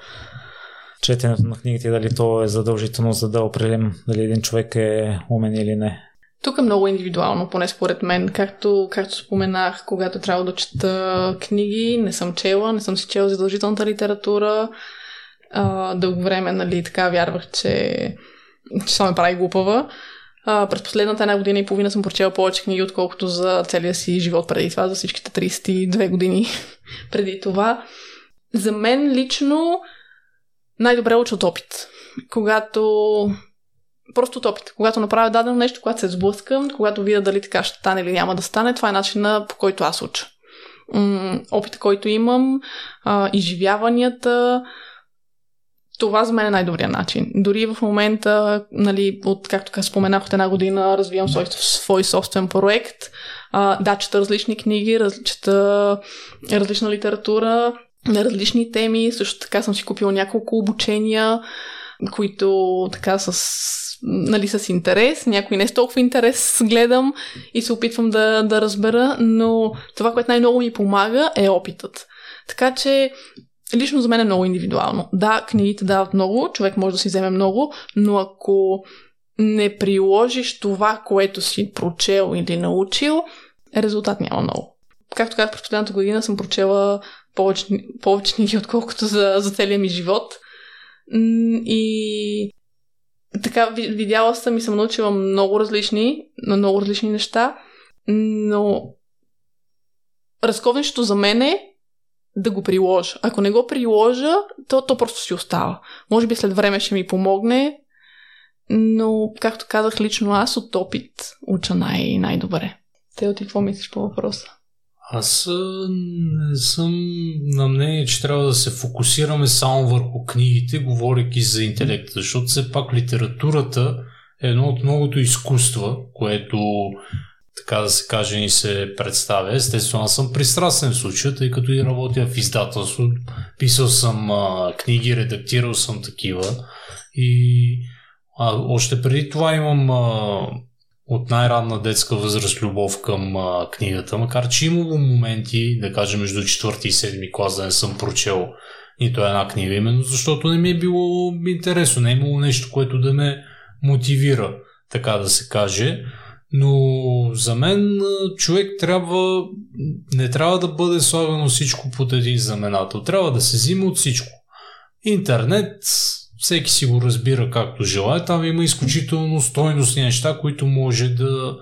четенето на книгите, дали то е задължително, за да определим дали един човек е умен или не. Тук е много индивидуално, поне според мен. Както, както споменах, когато трябва да чета книги, не съм чела, не съм си чела задължителната литература. А, дълго време, нали, така вярвах, че, че това ме прави глупава. А, през последната една година и половина съм прочела повече книги, отколкото за целия си живот преди това, за всичките 32 години преди това. За мен лично най-добре уча от опит. Когато просто от опит. Когато направя дадено нещо, когато се сблъскам, когато видя дали така ще стане или няма да стане, това е начина по който аз уча. Опита, който имам, изживяванията, това за мен е най-добрият начин. Дори в момента, нали, от, както споменах, от една година развивам свой, свой собствен проект. А, да, чета различни книги, раз, чета различна литература на различни теми. Също така съм си купила няколко обучения, които така с нали, с интерес, някой не с толкова интерес гледам и се опитвам да, да разбера, но това, което най-много ми помага е опитът. Така че лично за мен е много индивидуално. Да, книгите дават много, човек може да си вземе много, но ако не приложиш това, което си прочел или научил, резултат няма много. Както казах, през последната година съм прочела повече, повече книги, отколкото за, за целия ми живот. И така, видяла съм и съм научила много различни, на много различни неща, но разковничето за мен е да го приложа. Ако не го приложа, то, то просто си остава. Може би след време ще ми помогне, но, както казах, лично аз от опит уча най- най-добре. Те ти какво мислиш по въпроса? Аз не съм на мнение, че трябва да се фокусираме само върху книгите, говоряки за интелекта, защото все пак литературата е едно от многото изкуства, което така да се каже, ни се представя. Естествено, аз съм пристрастен в случая, тъй като и работя в издателство. Писал съм а, книги, редактирал съм такива. И а, още преди това имам а, от най-ранна детска възраст любов към а, книгата, макар че имало моменти, да кажем между четвърти и седми клас, да не съм прочел нито една книга, именно защото не ми е било интересно, не е имало нещо, което да ме мотивира, така да се каже. Но за мен човек трябва, не трябва да бъде слагано всичко под един знаменател. Трябва да се взима от всичко. Интернет, всеки си го разбира както желая. Там има изключително стойностни неща, които може да,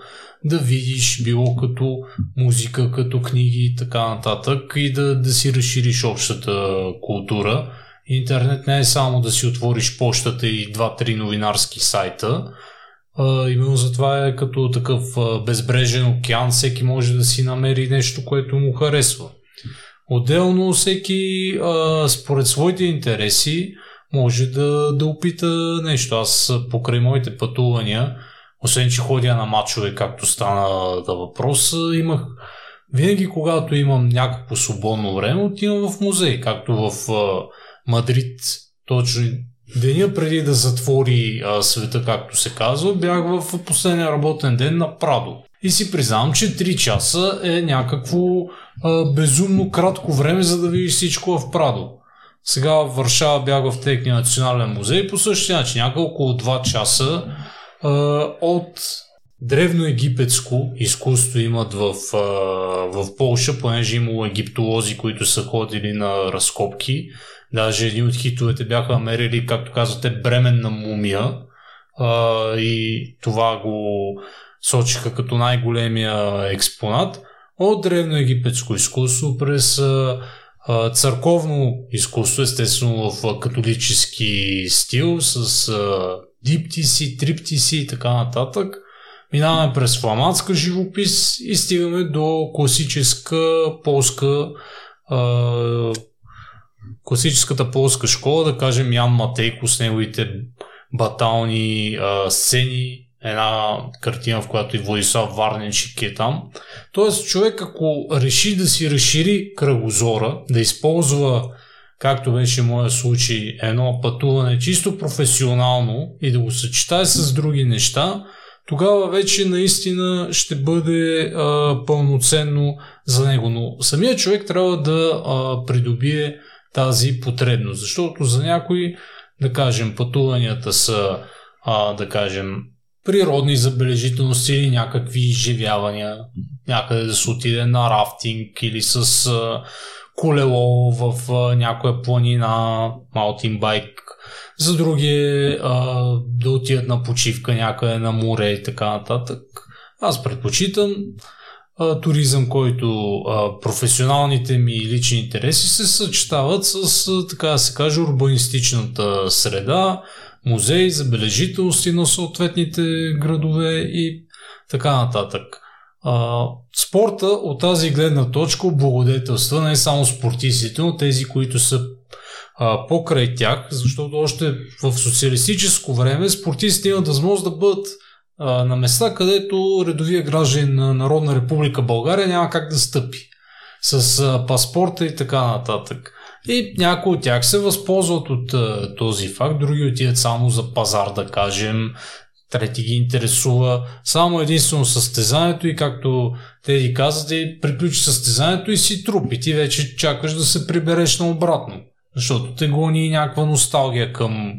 да видиш, било като музика, като книги и така нататък, и да, да си разшириш общата култура. Интернет не е само да си отвориш почтата и два-три новинарски сайта. А, именно затова е като такъв безбрежен океан, всеки може да си намери нещо, което му харесва. Отделно всеки а, според своите интереси може да, да опита нещо. Аз покрай моите пътувания, освен че ходя на мачове, както стана да въпрос, имах винаги когато имам някакво свободно време, отивам в музей, както в а, Мадрид, точно деня преди да затвори а, света, както се казва, бях в последния работен ден на Прадо. И си признавам, че 3 часа е някакво а, безумно кратко време, за да видиш всичко в Прадо. Сега в Варшава бях в техния национален музей по същия начин. Няколко от 2 часа а, от древноегипетско изкуство имат в, а, в Полша, понеже имало египтолози, които са ходили на разкопки. Даже един от хитовете бяха намерили, както казвате, бременна мумия а, и това го сочиха като най-големия експонат от древноегипетско изкуство през а, църковно изкуство, естествено в католически стил, с диптиси, триптиси и така нататък. Минаваме през фламандска живопис и стигаме до класическа полска класическата полска школа, да кажем Ян Матейко с неговите батални а, сцени, една картина, в която и Владислав Варненчик е там. Тоест, човек ако реши да си разшири кръгозора, да използва, както беше моя случай, едно пътуване чисто професионално и да го съчетае с други неща, тогава вече наистина ще бъде а, пълноценно за него. Но самият човек трябва да а, придобие тази потребност, защото за някои, да кажем, пътуванията са, а, да кажем, природни забележителности или някакви изживявания, някъде да се отиде на рафтинг или с колело в някоя планина, маутинбайк. За други да отидат на почивка някъде на море и така нататък. Аз предпочитам туризъм, който професионалните ми лични интереси се съчетават с, така да се каже, урбанистичната среда, музеи, забележителности на съответните градове и така нататък. А, спорта от тази гледна точка облагодетелства не само спортистите, но тези, които са а, покрай тях, защото още в социалистическо време спортистите имат възможност да бъдат а, на места, където редовия гражданин на Народна република България няма как да стъпи с а, паспорта и така нататък. И някои от тях се възползват от а, този факт, други отидат само за пазар, да кажем, трети ги интересува само единствено състезанието и както те ти казват, и приключи състезанието и си труп и ти вече чакаш да се прибереш на обратно. Защото те гони някаква носталгия към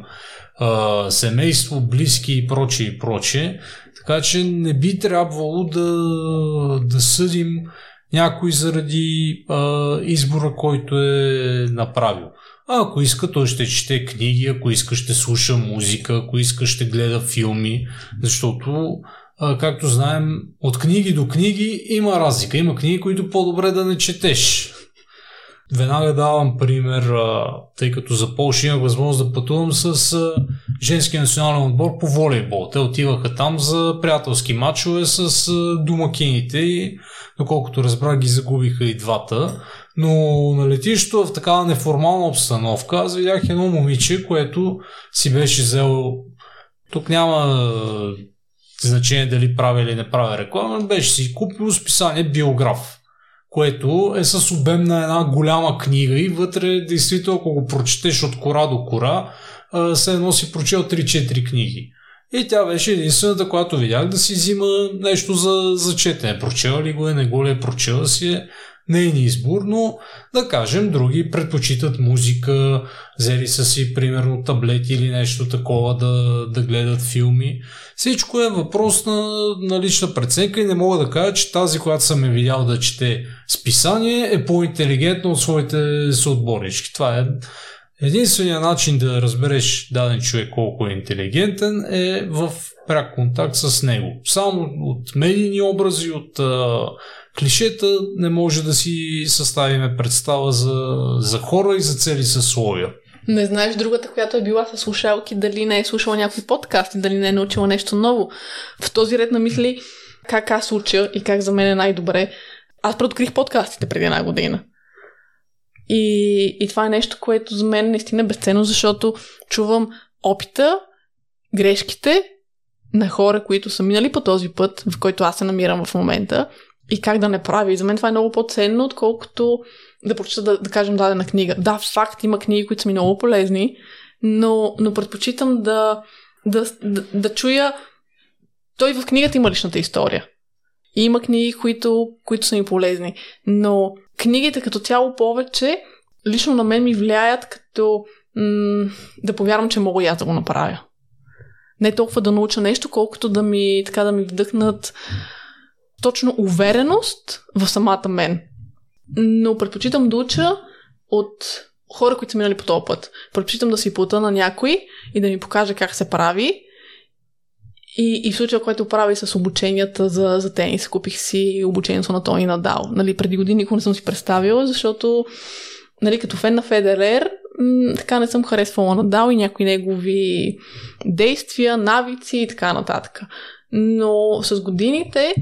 а, семейство, близки и прочее и прочее. Така че не би трябвало да, да съдим някой заради а, избора, който е направил. А ако иска, той ще чете книги, ако иска, ще слуша музика, ако иска, ще гледа филми, защото, а, както знаем, от книги до книги има разлика. Има книги, които по-добре да не четеш. Веднага давам пример, тъй като за Полша имах възможност да пътувам с женския национален отбор по волейбол. Те отиваха там за приятелски матчове с домакините и доколкото разбрах ги загубиха и двата. Но на летището в такава неформална обстановка аз видях едно момиче, което си беше взел тук няма значение дали прави или не прави реклама, беше си купил списание биограф което е с обем на една голяма книга и вътре, действително, ако го прочетеш от кора до кора, се едно си прочел 3-4 книги. И тя беше единствената, която видях да си взима нещо за, за четене. Прочела ли го е, не го ли е прочела си е нейни избор, но да кажем, други предпочитат музика, взели са си примерно таблети или нещо такова да, да гледат филми. Всичко е въпрос на, на лична преценка и не мога да кажа, че тази, която съм е видял да чете списание, е по-интелигентна от своите съотборнички. Това е Единственият начин да разбереш даден човек колко е интелигентен е в пряк контакт с него. Само от медийни образи, от клишета не може да си съставиме представа за, за хора и за цели съсловия. Не знаеш другата, която е била с слушалки, дали не е слушала някой подкаст и дали не е научила нещо ново. В този ред на мисли, как аз уча и как за мен е най-добре. Аз преоткрих подкастите преди една година. И, и това е нещо, което за мен наистина е безценно, защото чувам опита, грешките на хора, които са минали по този път, в който аз се намирам в момента и как да не прави. И за мен това е много по-ценно, отколкото да прочета, да, да кажем, дадена книга. Да, факт, има книги, които са ми много полезни, но, но предпочитам да, да, да, да чуя той в книгата има личната история. И има книги, които, които са ми полезни. Но книгите като цяло повече лично на мен ми влияят като м- да повярвам, че мога и аз да го направя. Не толкова да науча нещо, колкото да ми, така, да ми вдъхнат точно увереност в самата мен. Но предпочитам да уча от хора, които са минали по този път. Предпочитам да си плата на някой и да ми покаже как се прави. И, и в случая, който прави с обученията за, за тенис, купих си обучението на Тони Надал. Нали, преди години никога не съм си представила, защото нали, като фен на Федерер, така не съм харесвала Надал и някои негови действия, навици и така нататък. Но с годините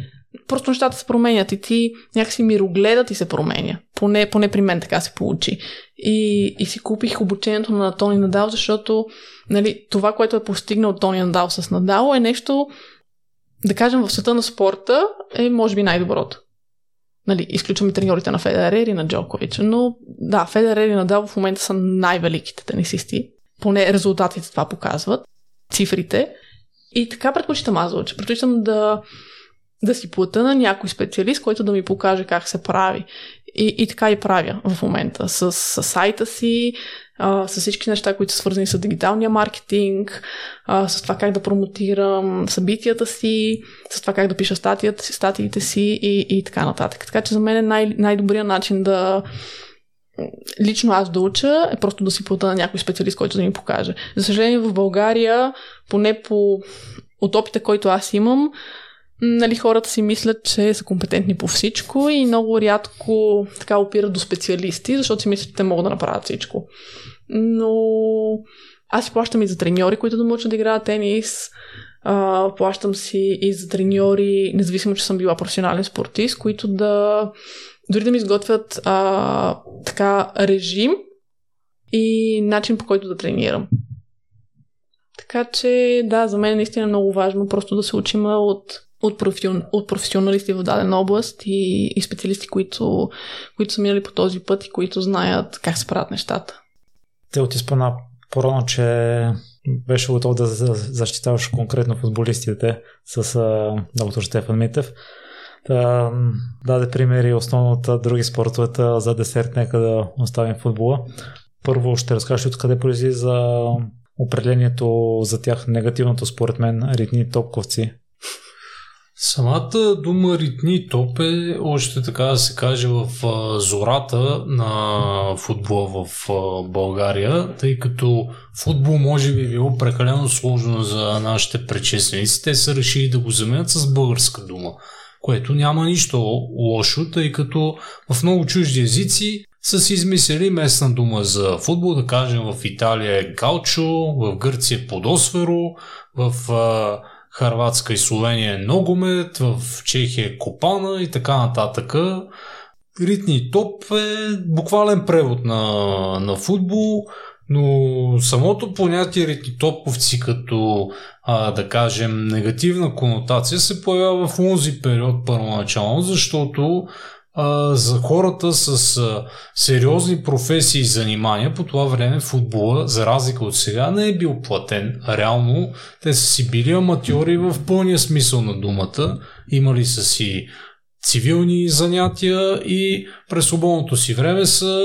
просто нещата се променят и ти някакси мирогледът и се променя. Поне, поне при мен така се получи. И, и си купих обучението на Тони Надал, защото нали, това, което е постигнал Тони Надал с Надал е нещо, да кажем, в света на спорта е може би най-доброто. Нали, изключваме треньорите на Федерер и на Джокович. Но да, Федерер и Надал в момента са най-великите тенисисти. Поне резултатите това показват. Цифрите. И така предпочитам аз да. Предпочитам да да си плата на някой специалист, който да ми покаже как се прави. И, и така и правя в момента. С, с сайта си, а, с всички неща, които са свързани с дигиталния маркетинг, а, с това как да промотирам събитията си, с това как да пиша статията си, статиите си и, и така нататък. Така че за мен е най- най-добрият начин да лично аз да уча е просто да си плата на някой специалист, който да ми покаже. За съжаление в България, поне по от опита, който аз имам, нали, хората си мислят, че са компетентни по всичко и много рядко така опират до специалисти, защото си мислят, че те могат да направят всичко. Но аз си плащам и за треньори, които да научат да играят тенис. А, плащам си и за треньори, независимо, че съм била професионален спортист, които да дори да ми изготвят а, така режим и начин по който да тренирам. Така че, да, за мен е наистина много важно просто да се учим от, от, професион, от професионалисти в дадена област и, и специалисти, които, които са минали по този път и които знаят как се правят нещата. Те ти спомена по-рано, че беше готов да защитаваш конкретно футболистите с а, доктор Стефан Митев. Да, даде примери основно от други спортовете за десерт, нека да оставим футбола. Първо ще разкажеш откъде произлиза за определението за тях негативното според мен ритни топковци. Самата дума ритни топ е още така да се каже в зората на футбола в България, тъй като футбол може би било прекалено сложно за нашите предшественици. Те са решили да го заменят с българска дума, което няма нищо лошо, тъй като в много чужди езици са си измислили местна дума за футбол, да кажем в Италия е галчо, в Гърция е подосферо, в Харватска и Словения е ногомет, в Чехия е копана и така нататък. Ритни топ е буквален превод на, на футбол, но самото понятие ритни топовци като а, да кажем негативна конотация се появява в този период първоначално, защото а, за хората с а, сериозни професии и занимания по това време футбола, за разлика от сега, не е бил платен. Реално те са си били аматьори в пълния смисъл на думата. Имали са си цивилни занятия и през свободното си време са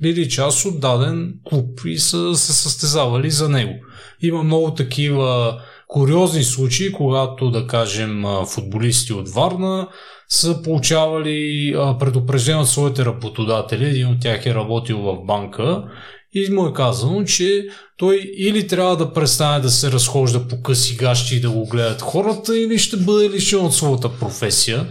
били част от даден клуб и са се състезавали за него. Има много такива куриозни случаи, когато, да кажем, футболисти от Варна са получавали предупреждение от своите работодатели. Един от тях е работил в банка и му е казано, че той или трябва да престане да се разхожда по къси гащи и да го гледат хората, или ще бъде лишен от своята професия.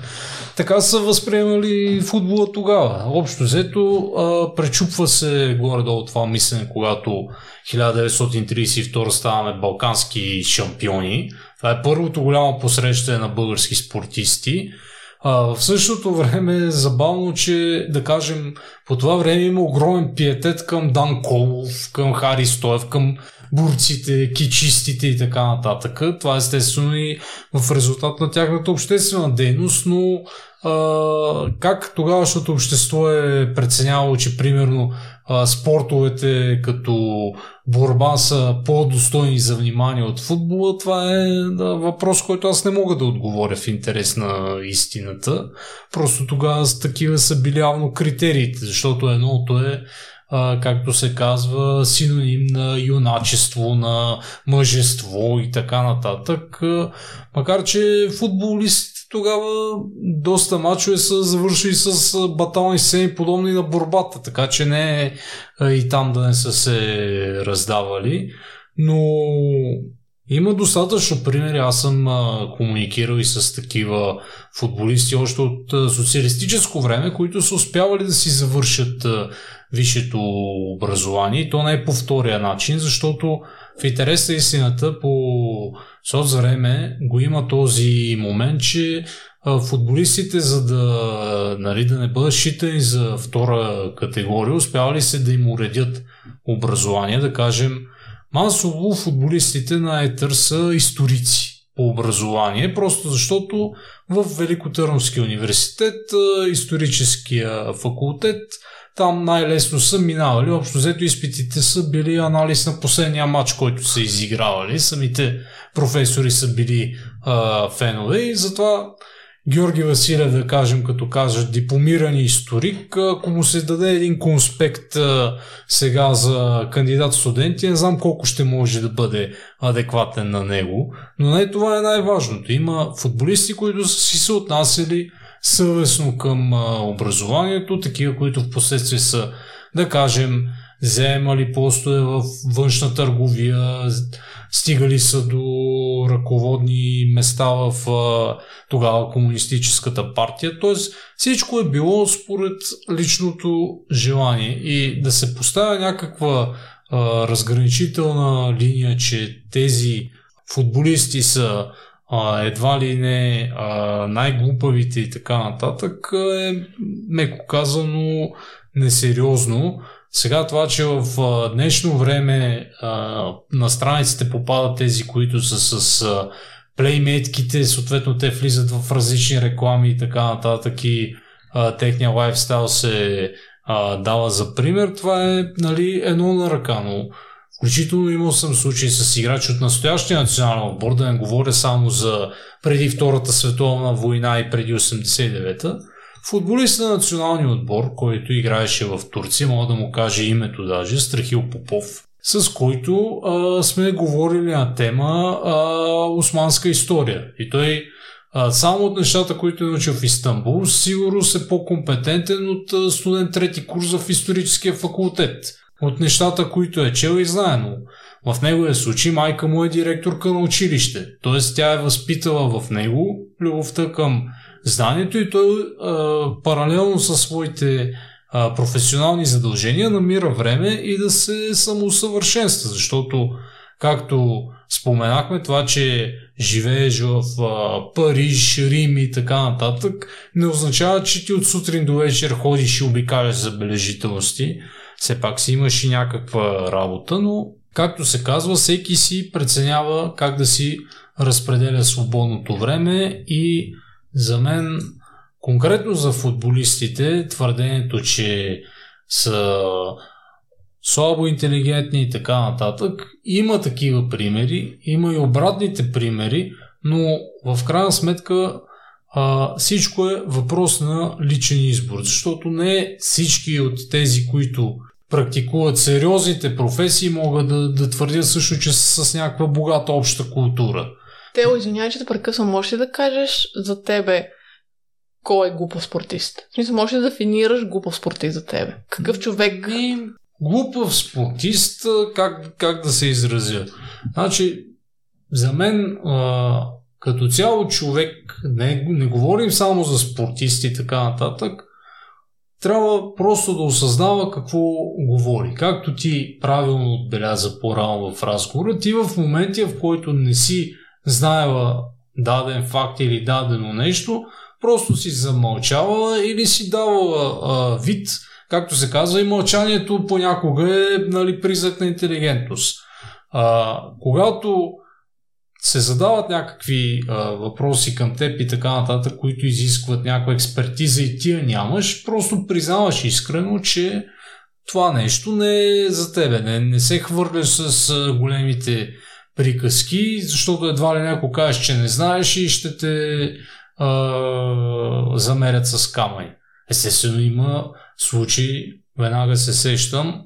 Така са възприемали футбола тогава. Общо взето, пречупва се горе-долу това мислене, когато 1932 ставаме балкански шампиони. Това е първото голямо посрещане на български спортисти. А, в същото време е забавно, че да кажем, по това време има огромен пиетет към Дан Колов, към Хари Стоев, към бурците, кичистите и така нататък. Това естествено и в резултат на тяхната обществена дейност, но а, как тогавашното общество е преценявало, че примерно а, спортовете като борба са по-достойни за внимание от футбола, това е да, въпрос, който аз не мога да отговоря в интерес на истината. Просто тогава такива са били явно критериите, защото едното е а, както се казва, синоним на юначество, на мъжество и така нататък. Макар, че футболист тогава доста мачове са завършили с батални сцени подобни на борбата, така че не е и там да не са се раздавали. Но има достатъчно примери. Аз съм а, комуникирал и с такива футболисти още от а, социалистическо време, които са успявали да си завършат а, висшето образование. То не е по втория начин, защото в интерес на истината по време го има този момент, че футболистите, за да, нали, да не бъдат считани за втора категория, успявали се да им уредят образование, да кажем, масово футболистите на Етър са историци по образование, просто защото в Великотърновския университет, историческия факултет, там най-лесно са минавали. Общо взето изпитите са били анализ на последния матч, който са изигравали. Самите професори са били а, фенове и затова Георги Василев, да кажем, като кажа дипломиран историк, ако му се даде един конспект а, сега за кандидат студенти, не знам колко ще може да бъде адекватен на него, но не това е най-важното. Има футболисти, които са си се отнасяли съвестно към образованието, такива, които в последствие са, да кажем, вземали постове в външна търговия, стигали са до ръководни места в тогава комунистическата партия. Тоест всичко е било според личното желание и да се поставя някаква разграничителна линия, че тези футболисти са а, едва ли не а, най-глупавите и така нататък е, меко казано, несериозно. Сега това, че в а, днешно време а, на страниците попадат тези, които са с а, плеймейтките, съответно те влизат в различни реклами и така нататък и а, техния лайфстайл се а, дава за пример, това е нали, едно на ръка, но включително имал съм случаи с играчи от настоящия национален отбор, да не говоря само за преди Втората световна война и преди 89-та, Футболист на националния отбор, който играеше в Турция, мога да му каже името даже, Страхил Попов, с който а, сме говорили на тема а, османска история. И той а, само от нещата, които е научил в Истанбул, сигурно е по-компетентен от студент трети курс в историческия факултет. От нещата, които е чел и знае, но в неговия случай майка му е директорка на училище. Т.е. тя е възпитала в него любовта към знанието и той а, паралелно със своите а, професионални задължения намира време и да се самоусъвършенства, защото както споменахме това, че живееш в а, Париж, Рим и така нататък, не означава, че ти от сутрин до вечер ходиш и обикаляш забележителности. Все пак си имаш и някаква работа, но както се казва, всеки си преценява как да си разпределя свободното време и за мен, конкретно за футболистите, твърдението, че са слабо интелигентни и така нататък, има такива примери, има и обратните примери, но в крайна сметка а, всичко е въпрос на личен избор, защото не всички от тези, които практикуват сериозните професии, могат да, да твърдят също, че са с някаква богата обща култура. Тео, извинявай, че да прекъсвам. Можеш ли да кажеш за тебе кой е глупав спортист? В смисъл, можеш ли да дефинираш глупав спортист за тебе? Какъв човек? И глупав спортист, как, как да се изразя? Значи, за мен а, като цяло човек, не, не говорим само за спортисти и така нататък, трябва просто да осъзнава какво говори. Както ти правилно отбеляза по-рано в разговора, ти в момента, в който не си знаела даден факт или дадено нещо, просто си замълчала или си давала а, вид, както се казва, и мълчанието понякога е нали, признак на интелигентност. А, когато се задават някакви а, въпроси към теб и така нататък, които изискват някаква експертиза и ти я нямаш, просто признаваш искрено, че това нещо не е за тебе. Не, не се хвърляш с а, големите приказки, защото едва ли някой кажеш, че не знаеш и ще те а, замерят с камъни. Естествено има случаи, веднага се сещам,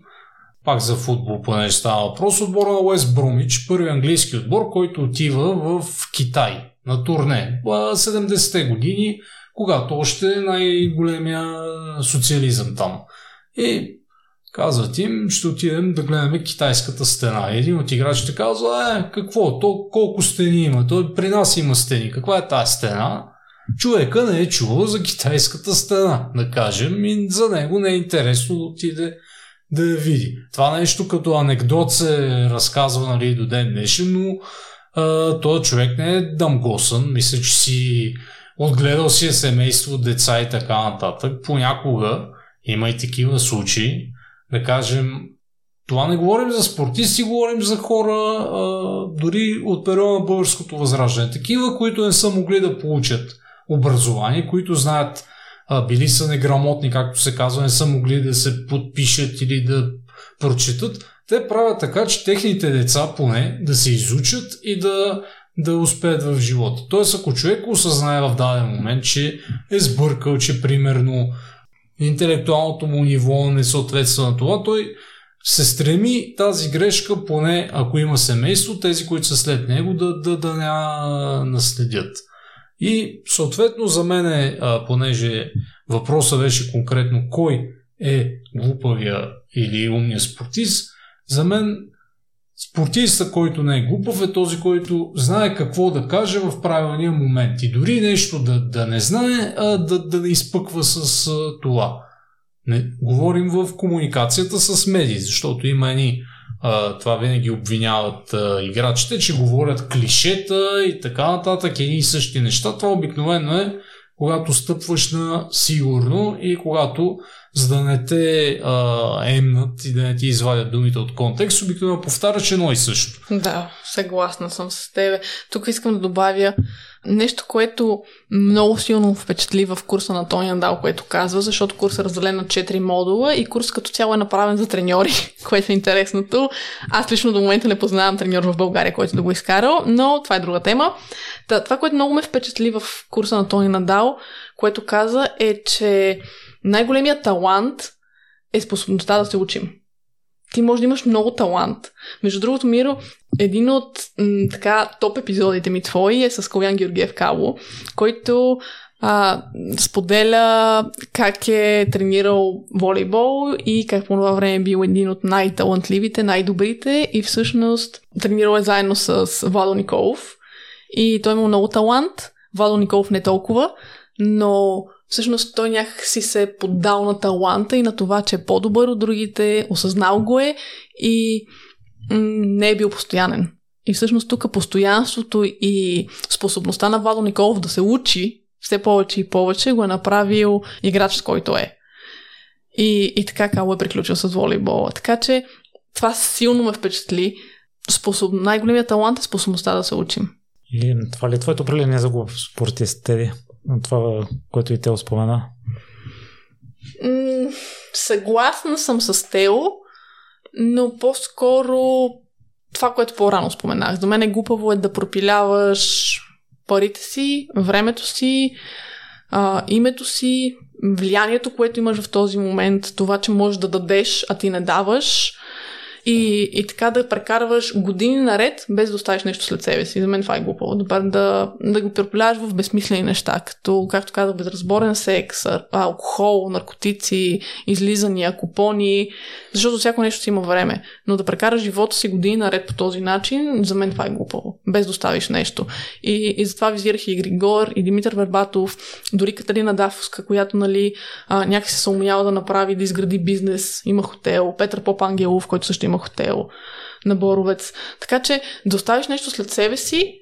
пак за футбол, понеже става въпрос, отбора на Уест Брумич, първи английски отбор, който отива в Китай на турне. 70-те години, когато още е най-големия социализъм там. И Казват им, ще отидем да гледаме китайската стена. Един от играчите казва, е, какво, то колко стени има? Той при нас има стени. Каква е тази стена? Човека не е чувал за китайската стена, да кажем, и за него не е интересно да отиде да я види. Това нещо като анекдот се разказва нали, до ден днешен, но а, този човек не е дъмгосан. Мисля, че си отгледал си е семейство, деца и така нататък. Понякога има и такива случаи, да кажем, това не говорим за спортисти, говорим за хора а, дори от периода на българското възраждане. Такива, които не са могли да получат образование, които знаят, а, били са неграмотни, както се казва, не са могли да се подпишат или да прочитат. Те правят така, че техните деца поне да се изучат и да, да успеят в живота. Тоест, ако човек осъзнае в даден момент, че е сбъркал, че примерно интелектуалното му ниво не съответства на това, той се стреми тази грешка, поне ако има семейство, тези, които са след него, да, да, да не наследят. И съответно за мен, е, понеже въпросът беше конкретно кой е глупавия или умния спортист, за мен спортиста, който не е глупав, е този, който знае какво да каже в правилния момент. И дори нещо да, да не знае, а да, да не изпъква с а, това. Не, говорим в комуникацията с медии, защото има едни а, това винаги обвиняват а, играчите, че говорят клишета и така нататък, едни и същи неща. Това обикновено е когато стъпваш на сигурно и когато за да не те а, емнат и да не ти извадят думите от контекст, обикновено повтаряш едно и също. Да, съгласна съм с тебе. Тук искам да добавя нещо, което много силно впечатли в курса на Тони Дал, което казва, защото курс е разделен на 4 модула и курс като цяло е направен за треньори, което е интересното. Аз лично до момента не познавам треньор в България, който да го е изкарал, но това е друга тема. това, което много ме впечатли в курса на Тони Надал, което каза е, че най-големият талант е способността да се учим. Ти може да имаш много талант. Между другото, Миро, един от м- така топ епизодите ми твои е с Колян Георгиев Кало, който а, споделя как е тренирал волейбол и как по това време е бил един от най-талантливите, най-добрите и всъщност тренирал е заедно с Владо Николов. И той има много талант, Владо Николов не толкова, но всъщност той някак си се е поддал на таланта и на това, че е по-добър от другите, осъзнал го е и не е бил постоянен. И всъщност тук постоянството и способността на Владо Николов да се учи все повече и повече го е направил играч, с който е. И, и така Кало е приключил с волейбола. Така че това силно ме впечатли. Способ... Най-големият талант е способността да се учим. И това ли е твоето определение за глупав спортист, Теди? Това, което и те спомена. М- съгласна съм с Тео, но по-скоро това, което по-рано споменах. За мен е глупаво е да пропиляваш парите си, времето си, а, името си, влиянието, което имаш в този момент, това, че можеш да дадеш, а ти не даваш, и, и така да прекарваш години наред, без да оставиш нещо след себе си. За мен това е глупаво. Да, да, да го преполяваш в безсмислени неща, като, както казах, безразборен секс, алкохол, наркотици, излизания, купони, защото всяко нещо си има време. Но да прекараш живота си години наред по този начин, за мен това е глупаво. Без да оставиш нещо. И, и затова визирах и Григор, и Димитър Вербатов, дори Катерина Дафовска, която нали, някакси се умяла да направи, да изгради бизнес, има хотел, Петър Поп Ангелов, който също има хотел на Боровец. Така че да оставиш нещо след себе си,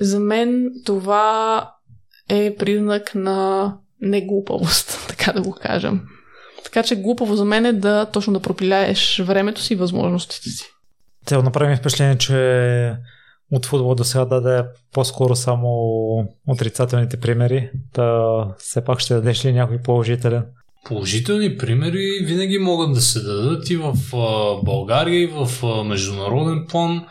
за мен това е признак на неглупавост, така да го кажем. Така че глупаво за мен е да точно да пропиляеш времето си и възможностите си. Те направи впечатление, че от футбол до сега даде по-скоро само отрицателните примери. Та все пак ще дадеш ли някой положителен? Положителни примери винаги могат да се дадат и в а, България, и в а, международен план.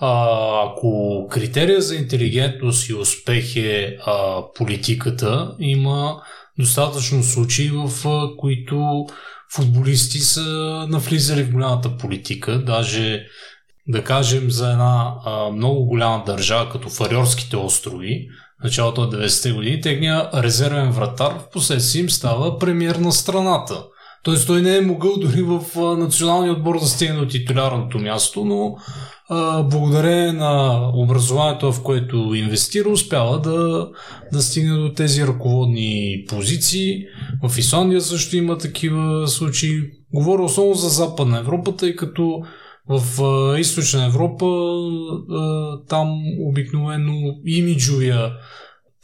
А, ако критерия за интелигентност и успех е а, политиката, има достатъчно случаи, в а, които футболисти са навлизали в голямата политика. Даже да кажем за една а, много голяма държава, като Фариорските острови, началото на 90-те години, техния резервен вратар в последствие им става премьер на страната. Тоест той не е могъл дори в националния отбор да стигне до титулярното място, но а, благодарение на образованието, в което инвестира, успява да, да стигне до тези ръководни позиции. В Исландия също има такива случаи. Говоря основно за Западна Европа, тъй като в а, източна Европа а, там обикновено имиджовия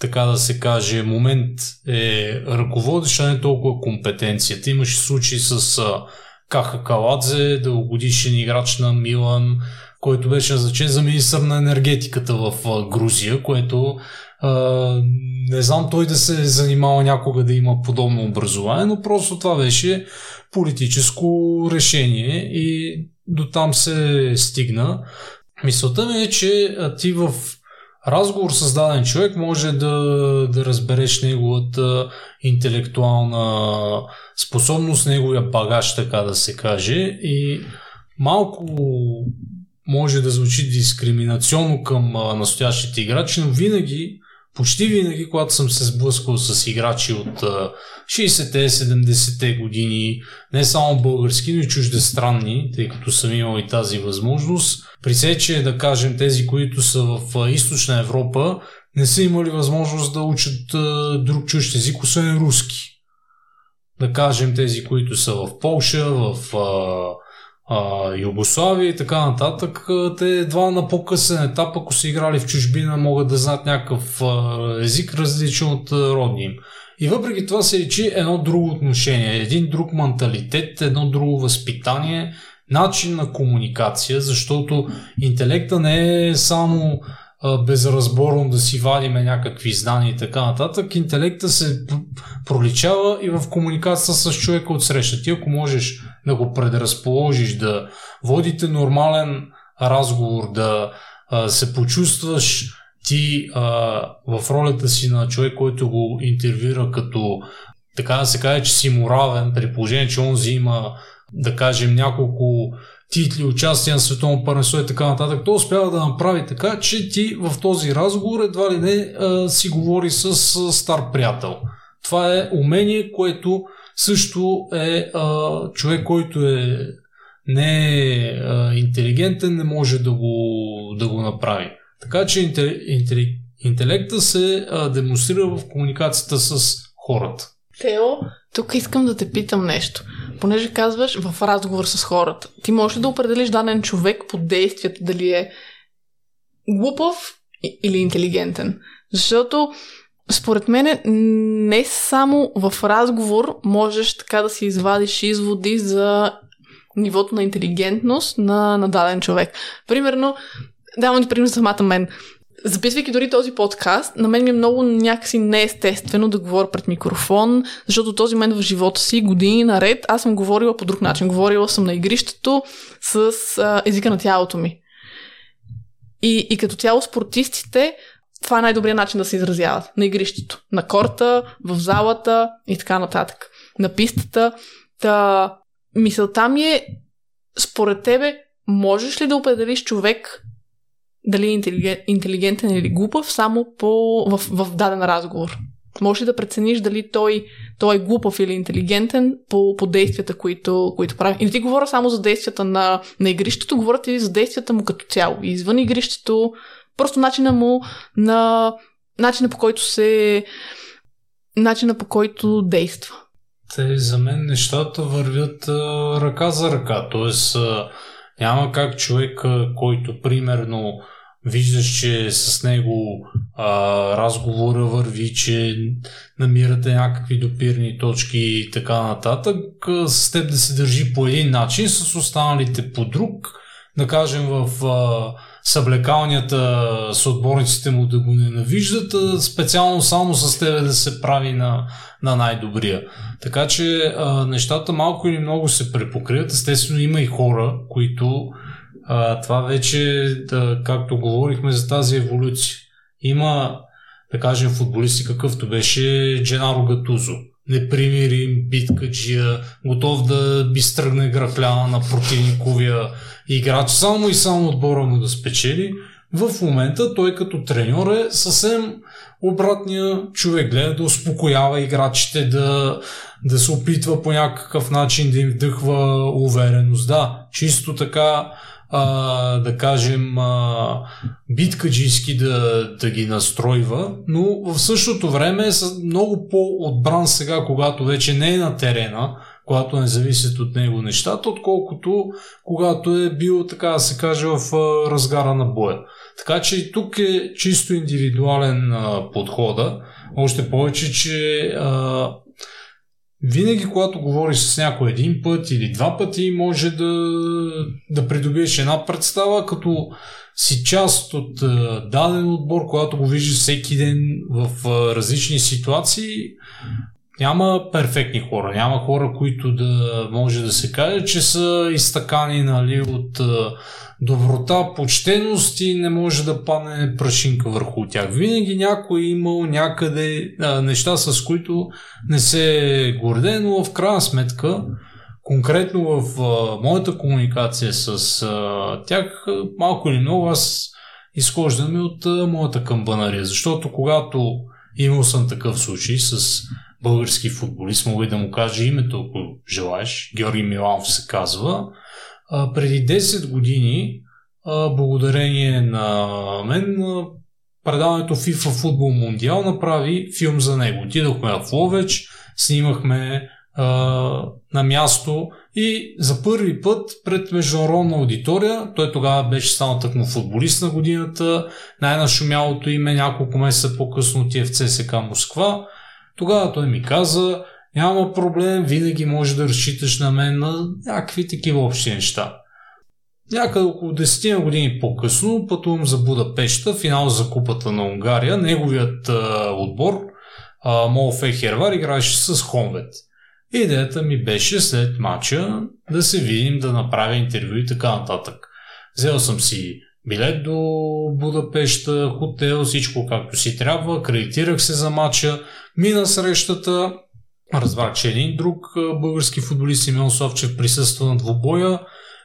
така да се каже, момент е ръководещ, а не толкова компетенцията. Имаше случаи с а, Каха Каладзе, дългогодишен играч на Милан, който беше назначен за министър на енергетиката в а, Грузия, което а, не знам той да се е занимава някога да има подобно образование, но просто това беше политическо решение и до там се стигна. Мисълта ми е, че ти в разговор с даден човек може да, да разбереш неговата интелектуална способност, неговия багаж, така да се каже. И малко може да звучи дискриминационно към настоящите играчи, но винаги почти винаги, когато съм се сблъскал с играчи от 60-те, 70-те години, не само български, но и чуждестранни, тъй като съм имал и тази възможност, при се, че да кажем тези, които са в източна Европа, не са имали възможност да учат друг чужд език, освен руски. Да кажем тези, които са в Полша, в а, Югославия и така нататък, те едва на по-късен етап, ако са играли в чужбина, могат да знаят някакъв а, език различен от родния им. И въпреки това се речи едно друго отношение, един друг менталитет, едно друго възпитание, начин на комуникация, защото интелекта не е само безразборно да си вадиме някакви знания и така нататък. Интелекта се проличава и в комуникацията с човека от среща. Ти ако можеш да го предразположиш, да водите нормален разговор, да а, се почувстваш ти а, в ролята си на човек, който го интервюира като така да се каже, че си морален, при положение, че он взима, да кажем, няколко титли, участия на световно първенство и така нататък, то успява да направи така, че ти в този разговор едва ли не а, си говори с стар приятел. Това е умение, което също е а, човек, който е не е а, интелигентен, не може да го, да го направи. Така че интелекта се а, демонстрира в комуникацията с хората. Тео, тук искам да те питам нещо. Понеже казваш в разговор с хората, ти можеш ли да определиш даден човек по действията, дали е глупав или интелигентен? Защото според мен не само в разговор можеш така да си извадиш изводи за нивото на интелигентност на, на даден човек. Примерно, давам ти пример самата мен записвайки дори този подкаст, на мен ми е много някакси неестествено да говоря пред микрофон, защото този момент в живота си, години наред, аз съм говорила по друг начин. Говорила съм на игрището с а, езика на тялото ми. И, и като цяло спортистите, това е най-добрият начин да се изразяват. На игрището. На корта, в залата и така нататък. На пистата. Та, мисълта ми е, според тебе, можеш ли да определиш човек дали е интелигентен или глупав, само по, в, в даден разговор. Може ли да прецениш дали той, той е глупав или интелигентен по, по действията, които, които прави. И не ти говоря само за действията на, на игрището, говоря ти за действията му като цяло. И извън игрището, просто начина му на начина по който се начина по който действа. Те за мен нещата вървят а, ръка за ръка. Тоест а, няма как човек, който примерно виждаш, че с него а, разговора върви, че намирате някакви допирни точки и така нататък, с теб да се държи по един начин, с останалите по друг, да кажем в а, съблекалнята с отборниците му да го ненавиждат, а специално само с тебе да се прави на, на най-добрия. Така че а, нещата малко или много се препокриват. Естествено има и хора, които а, това вече, да, както говорихме за тази еволюция. Има, да кажем, футболисти, какъвто беше Дженаро Гатузо. Непримирим, биткаджия, готов да би стръгне графляна на противниковия играч, само и само отбора му да спечели. В момента той като треньор е съвсем обратния човек. Гледа да успокоява играчите, да, да се опитва по някакъв начин да им вдъхва увереност. Да, чисто така а, да кажем, а, биткаджийски да, да ги настройва, но в същото време е много по-отбран сега, когато вече не е на терена, когато не зависят от него нещата, отколкото когато е бил, така да се каже, в а, разгара на боя. Така че и тук е чисто индивидуален а, подхода, още повече, че а, винаги, когато говориш с някой един път или два пъти, може да, да придобиеш една представа, като си част от а, даден отбор, когато го виждаш всеки ден в а, различни ситуации. Няма перфектни хора, няма хора, които да може да се каже, че са изтъкани нали, от доброта, почтеност и не може да падне прашинка върху тях. Винаги някой е имал някъде а, неща, с които не се горде, но в крайна сметка, конкретно в а, моята комуникация с а, тях, малко или много аз изхождаме от а, моята камбанария, защото когато имал съм такъв случай с български футболист, мога и да му кажа името, ако желаеш, Георги Миланов се казва, а, преди 10 години, а, благодарение на мен, предаването FIFA Футбол Мундиал направи филм за него. Отидохме в Ловеч, снимахме а, на място И за първи път пред международна аудитория, той тогава беше станал тъкмо футболист на годината, най-нашумялото име няколко месеца по-късно ти е в Москва. Тогава той ми каза, няма проблем, винаги може да разчиташ на мен на някакви такива общи неща. Някъде около 10 години по-късно пътувам за Будапешта, финал за купата на Унгария. Неговият а, отбор, Молфе Хервар, играеше с Хонвет. Идеята ми беше след матча да се видим, да направя интервю и така нататък. Взел съм си билет до Будапешта, хотел, всичко както си трябва, акредитирах се за матча, мина срещата, разбрах, че един друг български футболист Симеон Совчев присъства на двубоя,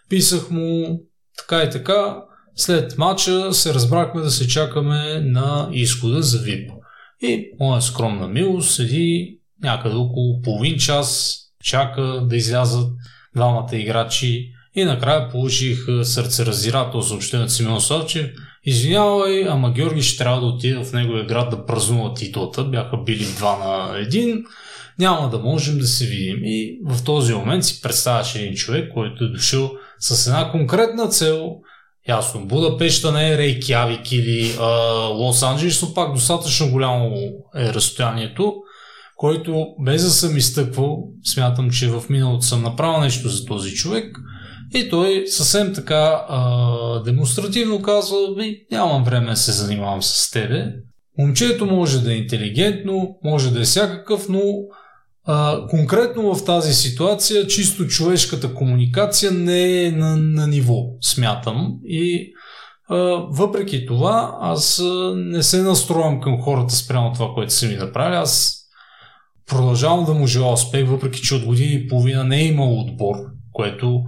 писах му така и така, след матча се разбрахме да се чакаме на изхода за VIP. И моя скромна милост седи някъде около половин час, чака да излязат двамата играчи и накрая получих сърцераздирателно съобщение от Симеон Совчев. Извинявай, ама Георги ще трябва да отиде в неговия град да празнува титлата. Бяха били два на един. Няма да можем да се видим. И в този момент си представяш един човек, който е дошъл с една конкретна цел. Ясно, Будапешта не е Рейкявик или а, Лос Анджелес, но пак достатъчно голямо е разстоянието който без да съм изтъквал, смятам, че в миналото съм направил нещо за този човек и той съвсем така а, демонстративно казва, нямам време да се занимавам с тебе. Момчето може да е интелигентно, може да е всякакъв, но а, конкретно в тази ситуация чисто човешката комуникация не е на, на ниво, смятам. И а, въпреки това, аз не се настроям към хората спрямо това, което са ми направили. Аз продължавам да му желая успех, въпреки че от години и половина не е имал отбор, което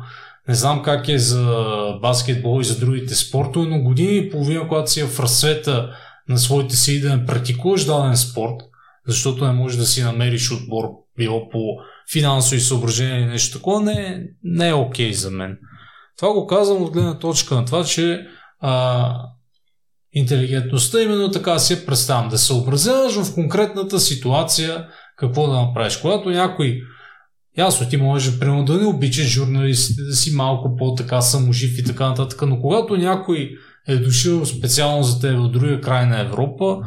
не знам как е за баскетбол и за другите спортове, но години и половина, когато си е в разцвета на своите си да не практикуваш даден спорт, защото не можеш да си намериш отбор, било по финансови съображения или нещо такова, не, не е окей okay за мен. Това го казвам от гледна точка на това, че а, интелигентността именно така си я представям. Да се образяваш в конкретната ситуация, какво да направиш. Когато някой Ясно, ти може примерно да не обичаш журналистите, да си малко по-така саможив и така нататък, но когато някой е дошъл специално за теб от другия край на Европа,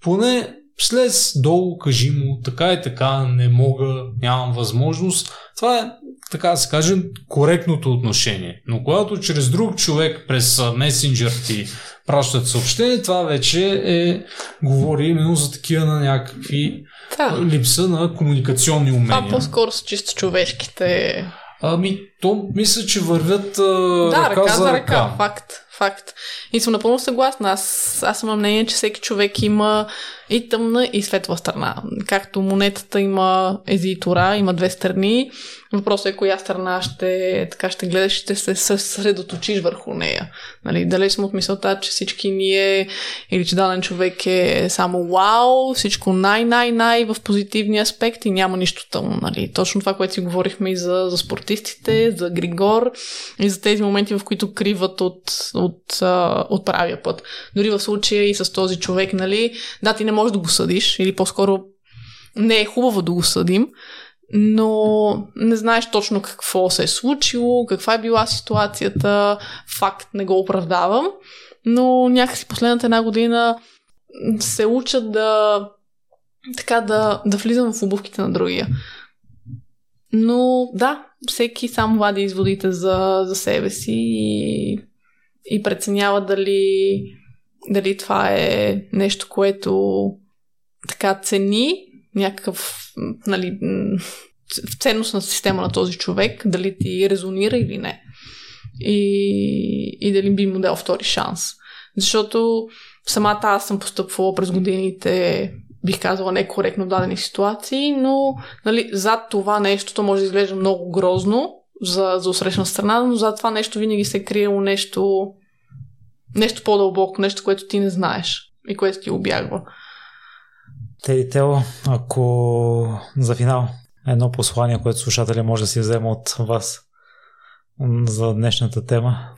поне след долу кажи му така и така, не мога, нямам възможност. Това е, така да се каже, коректното отношение. Но когато чрез друг човек през месенджер ти пращат съобщение, това вече е, говори именно за такива на някакви да. липса на комуникационни умения. Това по-скоро с чисто човешките. Ами, то мисля, че вървят а, да, ръка, ръка за ръка. ръка. Факт, факт. И съм напълно съгласна. Аз, аз съм мнение, че всеки човек има и тъмна, и светла страна. Както монетата има езитора, има две страни. Въпросът е коя страна ще, така ще гледаш ще се съсредоточиш върху нея. Нали, далеч съм от мисълта, че всички ние или че даден човек е само вау, всичко най-най-най в позитивния аспект и няма нищо тъмно. Нали. Точно това, което си говорихме и за, за спортистите, за Григор и за тези моменти, в които криват от, от, от правия път. Дори в случая и с този човек, нали, да, ти не можеш да го съдиш или по-скоро не е хубаво да го съдим, но не знаеш точно какво се е случило, каква е била ситуацията, факт не го оправдавам, но някакси последната една година се учат да така да, да влизам в обувките на другия. Но да, всеки сам вади изводите за, за себе си и, и преценява дали, дали това е нещо, което така цени някакъв нали, в ценностна система на този човек, дали ти резонира или не. И, и дали би му дал втори шанс. Защото самата аз съм постъпвала през годините, бих казала, некоректно в дадени ситуации, но нали, зад това нещо може да изглежда много грозно за, за усрещна страна, но зад това нещо винаги се е криело нещо, нещо по-дълбоко, нещо, което ти не знаеш и което ти обягва. Теди Тео, ако за финал едно послание, което слушателя може да си взема от вас за днешната тема.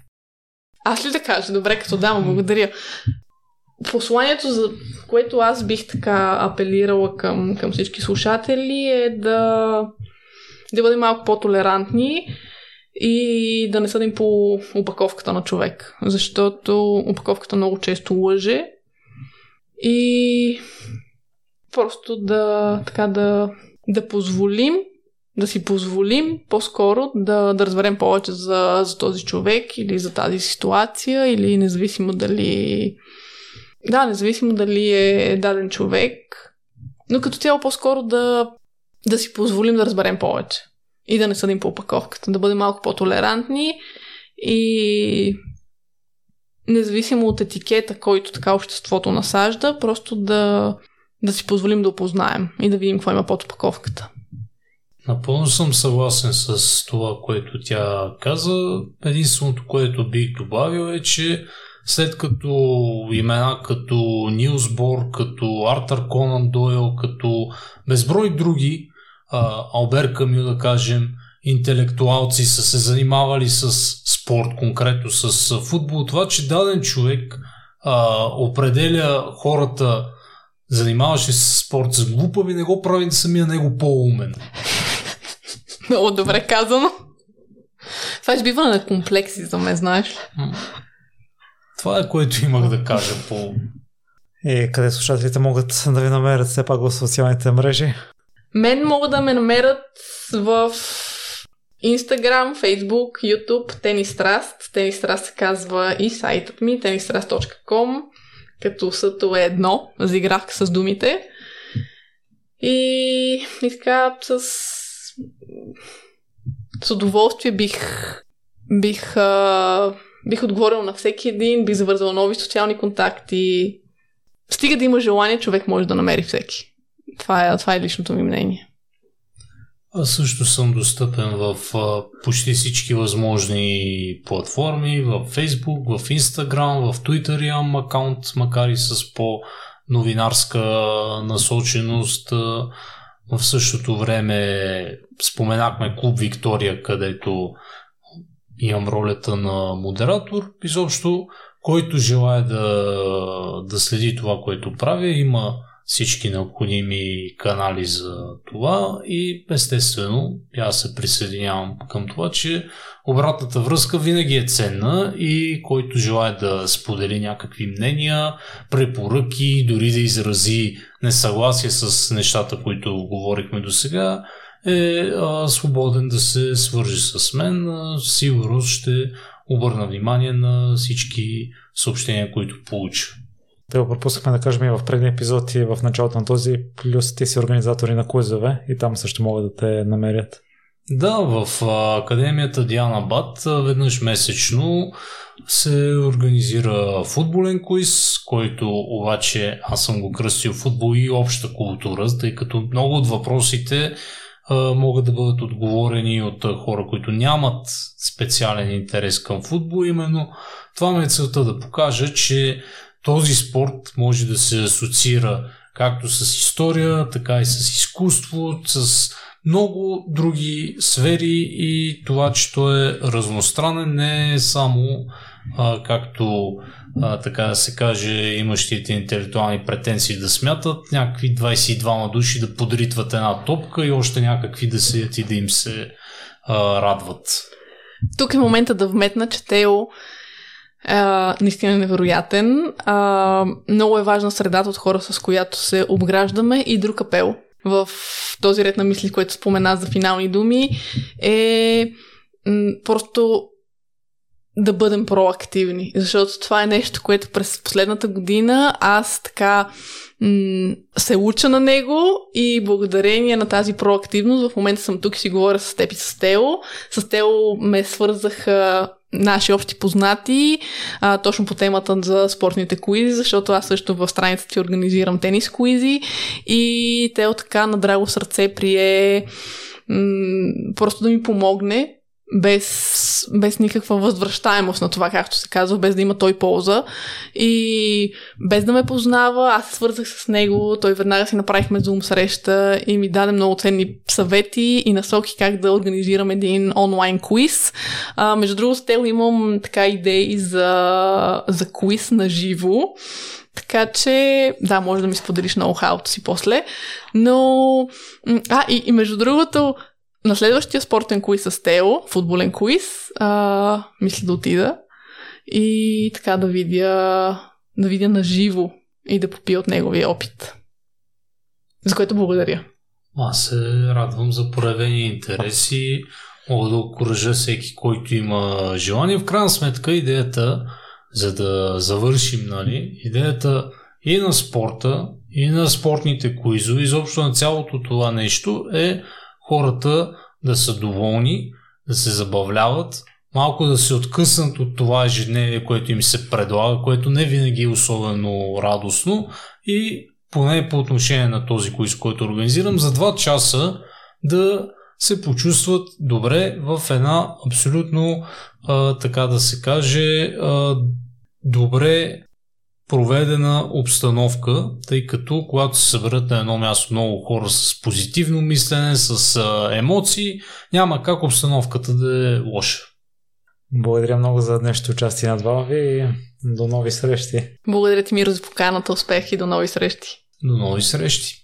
Аз ли да кажа? Добре, като дама, благодаря. Посланието, за което аз бих така апелирала към, към всички слушатели е да, да бъдем малко по-толерантни и да не съдим по упаковката на човек, защото упаковката много често лъже и просто да, така да, да позволим да си позволим по-скоро да, да разберем повече за, за този човек или за тази ситуация, или независимо дали. Да, независимо дали е даден човек, но като цяло по-скоро да, да си позволим да разберем повече и да не съдим по опаковката, да бъдем малко по-толерантни и независимо от етикета, който така обществото насажда, просто да, да си позволим да опознаем и да видим какво има под опаковката. Напълно съм съгласен с това, което тя каза. Единственото, което бих добавил е, че след като имена като Нилсбор, като Артър Конан Дойл, като безброй други, Албер Камю да кажем, интелектуалци са се занимавали с спорт, конкретно с футбол, това, че даден човек а, определя хората, занимаващи се с спорт с глупави, не го прави самия него по-умен. Много добре казано. Това е избиване на комплекси за мен, знаеш ли? Това е което имах да кажа по... И къде слушателите могат да ви намерят все пак в социалните мрежи? Мен могат да ме намерят в Instagram, Facebook, YouTube, Тенистраст. Тенистраст се казва и сайтът ми, tenistrast.com, като съто е едно, заигравка с думите. И, и така с с удоволствие бих, бих, а, бих отговорил на всеки един, бих завързала нови социални контакти. Стига да има желание, човек може да намери всеки. Това е, това е личното ми мнение. Аз също съм достъпен в почти всички възможни платформи, в Facebook, в Instagram, в Twitter имам акаунт, макар и с по-новинарска насоченост. В същото време споменахме клуб Виктория, където имам ролята на модератор. Изобщо, който желая да, да следи това, което правя, има всички необходими канали за това и естествено аз се присъединявам към това, че обратната връзка винаги е ценна и който желая да сподели някакви мнения, препоръки, дори да изрази несъгласие с нещата, които говорихме до сега, е а, свободен да се свържи с мен. Сигурно ще обърна внимание на всички съобщения, които получа. Те го пропускахме да кажем и в предния епизод и в началото на този, плюс ти си организатори на кузове и там също могат да те намерят. Да, в Академията Диана Бат веднъж месечно се организира футболен куиз, който обаче аз съм го кръстил футбол и обща култура, тъй като много от въпросите могат да бъдат отговорени от хора, които нямат специален интерес към футбол. Именно това ме е целта да покажа, че този спорт може да се асоциира както с история, така и с изкуство, с много други сфери и това, че той е разностранен, не е само а, както а, така да се каже, имащите интелектуални претенции да смятат, някакви 22 души да подритват една топка и още някакви да седят и да им се а, радват. Тук е момента да вметна, че Тео а, наистина е невероятен. А, много е важна средата от хора, с която се обграждаме и друг апел в този ред на мисли, което спомена за финални думи, е м- просто да бъдем проактивни. Защото това е нещо, което през последната година аз така м- се уча на него и благодарение на тази проактивност в момента съм тук и си говоря с теб и с Тео. С Тео ме свързаха наши общи познати, а, точно по темата за спортните куизи, защото аз също в страницата ти организирам тенис куизи и Тео така на драго сърце прие м- просто да ми помогне без, без никаква възвръщаемост на това, както се казва, без да има той полза. И без да ме познава, аз свързах с него, той веднага си направихме зум среща и ми даде много ценни съвети и насоки как да организирам един онлайн квиз. А, между другото, с имам така идеи за, за квиз на живо. Така че, да, може да ми споделиш ноу-хауто си после. Но, а, и, и между другото, на следващия спортен куиз с Тео, футболен куиз, а, мисля да отида и така да видя, да видя на живо и да попия от неговия опит. За което благодаря. Аз се радвам за проявени интереси. Мога да окоръжа всеки, който има желание. В крайна сметка идеята, за да завършим, нали, идеята и на спорта, и на спортните куизове, изобщо на цялото това нещо е хората да са доволни, да се забавляват, малко да се откъснат от това ежедневие, което им се предлага, което не винаги е особено радостно. И поне по отношение на този куиз, който организирам, за 2 часа да се почувстват добре в една абсолютно, а, така да се каже, а, добре проведена обстановка, тъй като когато се съберат на едно място много хора с позитивно мислене, с емоции, няма как обстановката да е лоша. Благодаря много за днешното участие на двама ви и до нови срещи. Благодаря ти, Миро, за поканата, успех и до нови срещи. До нови срещи.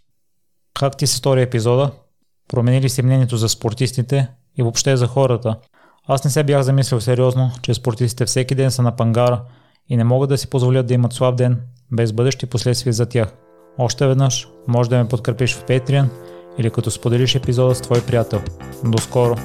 Как ти се стори епизода? Промени ли си мнението за спортистите и въобще за хората? Аз не се бях замислил сериозно, че спортистите всеки ден са на пангара и не могат да си позволят да имат слаб ден без бъдещи последствия за тях. Още веднъж може да ме подкрепиш в Patreon или като споделиш епизода с твой приятел. До скоро!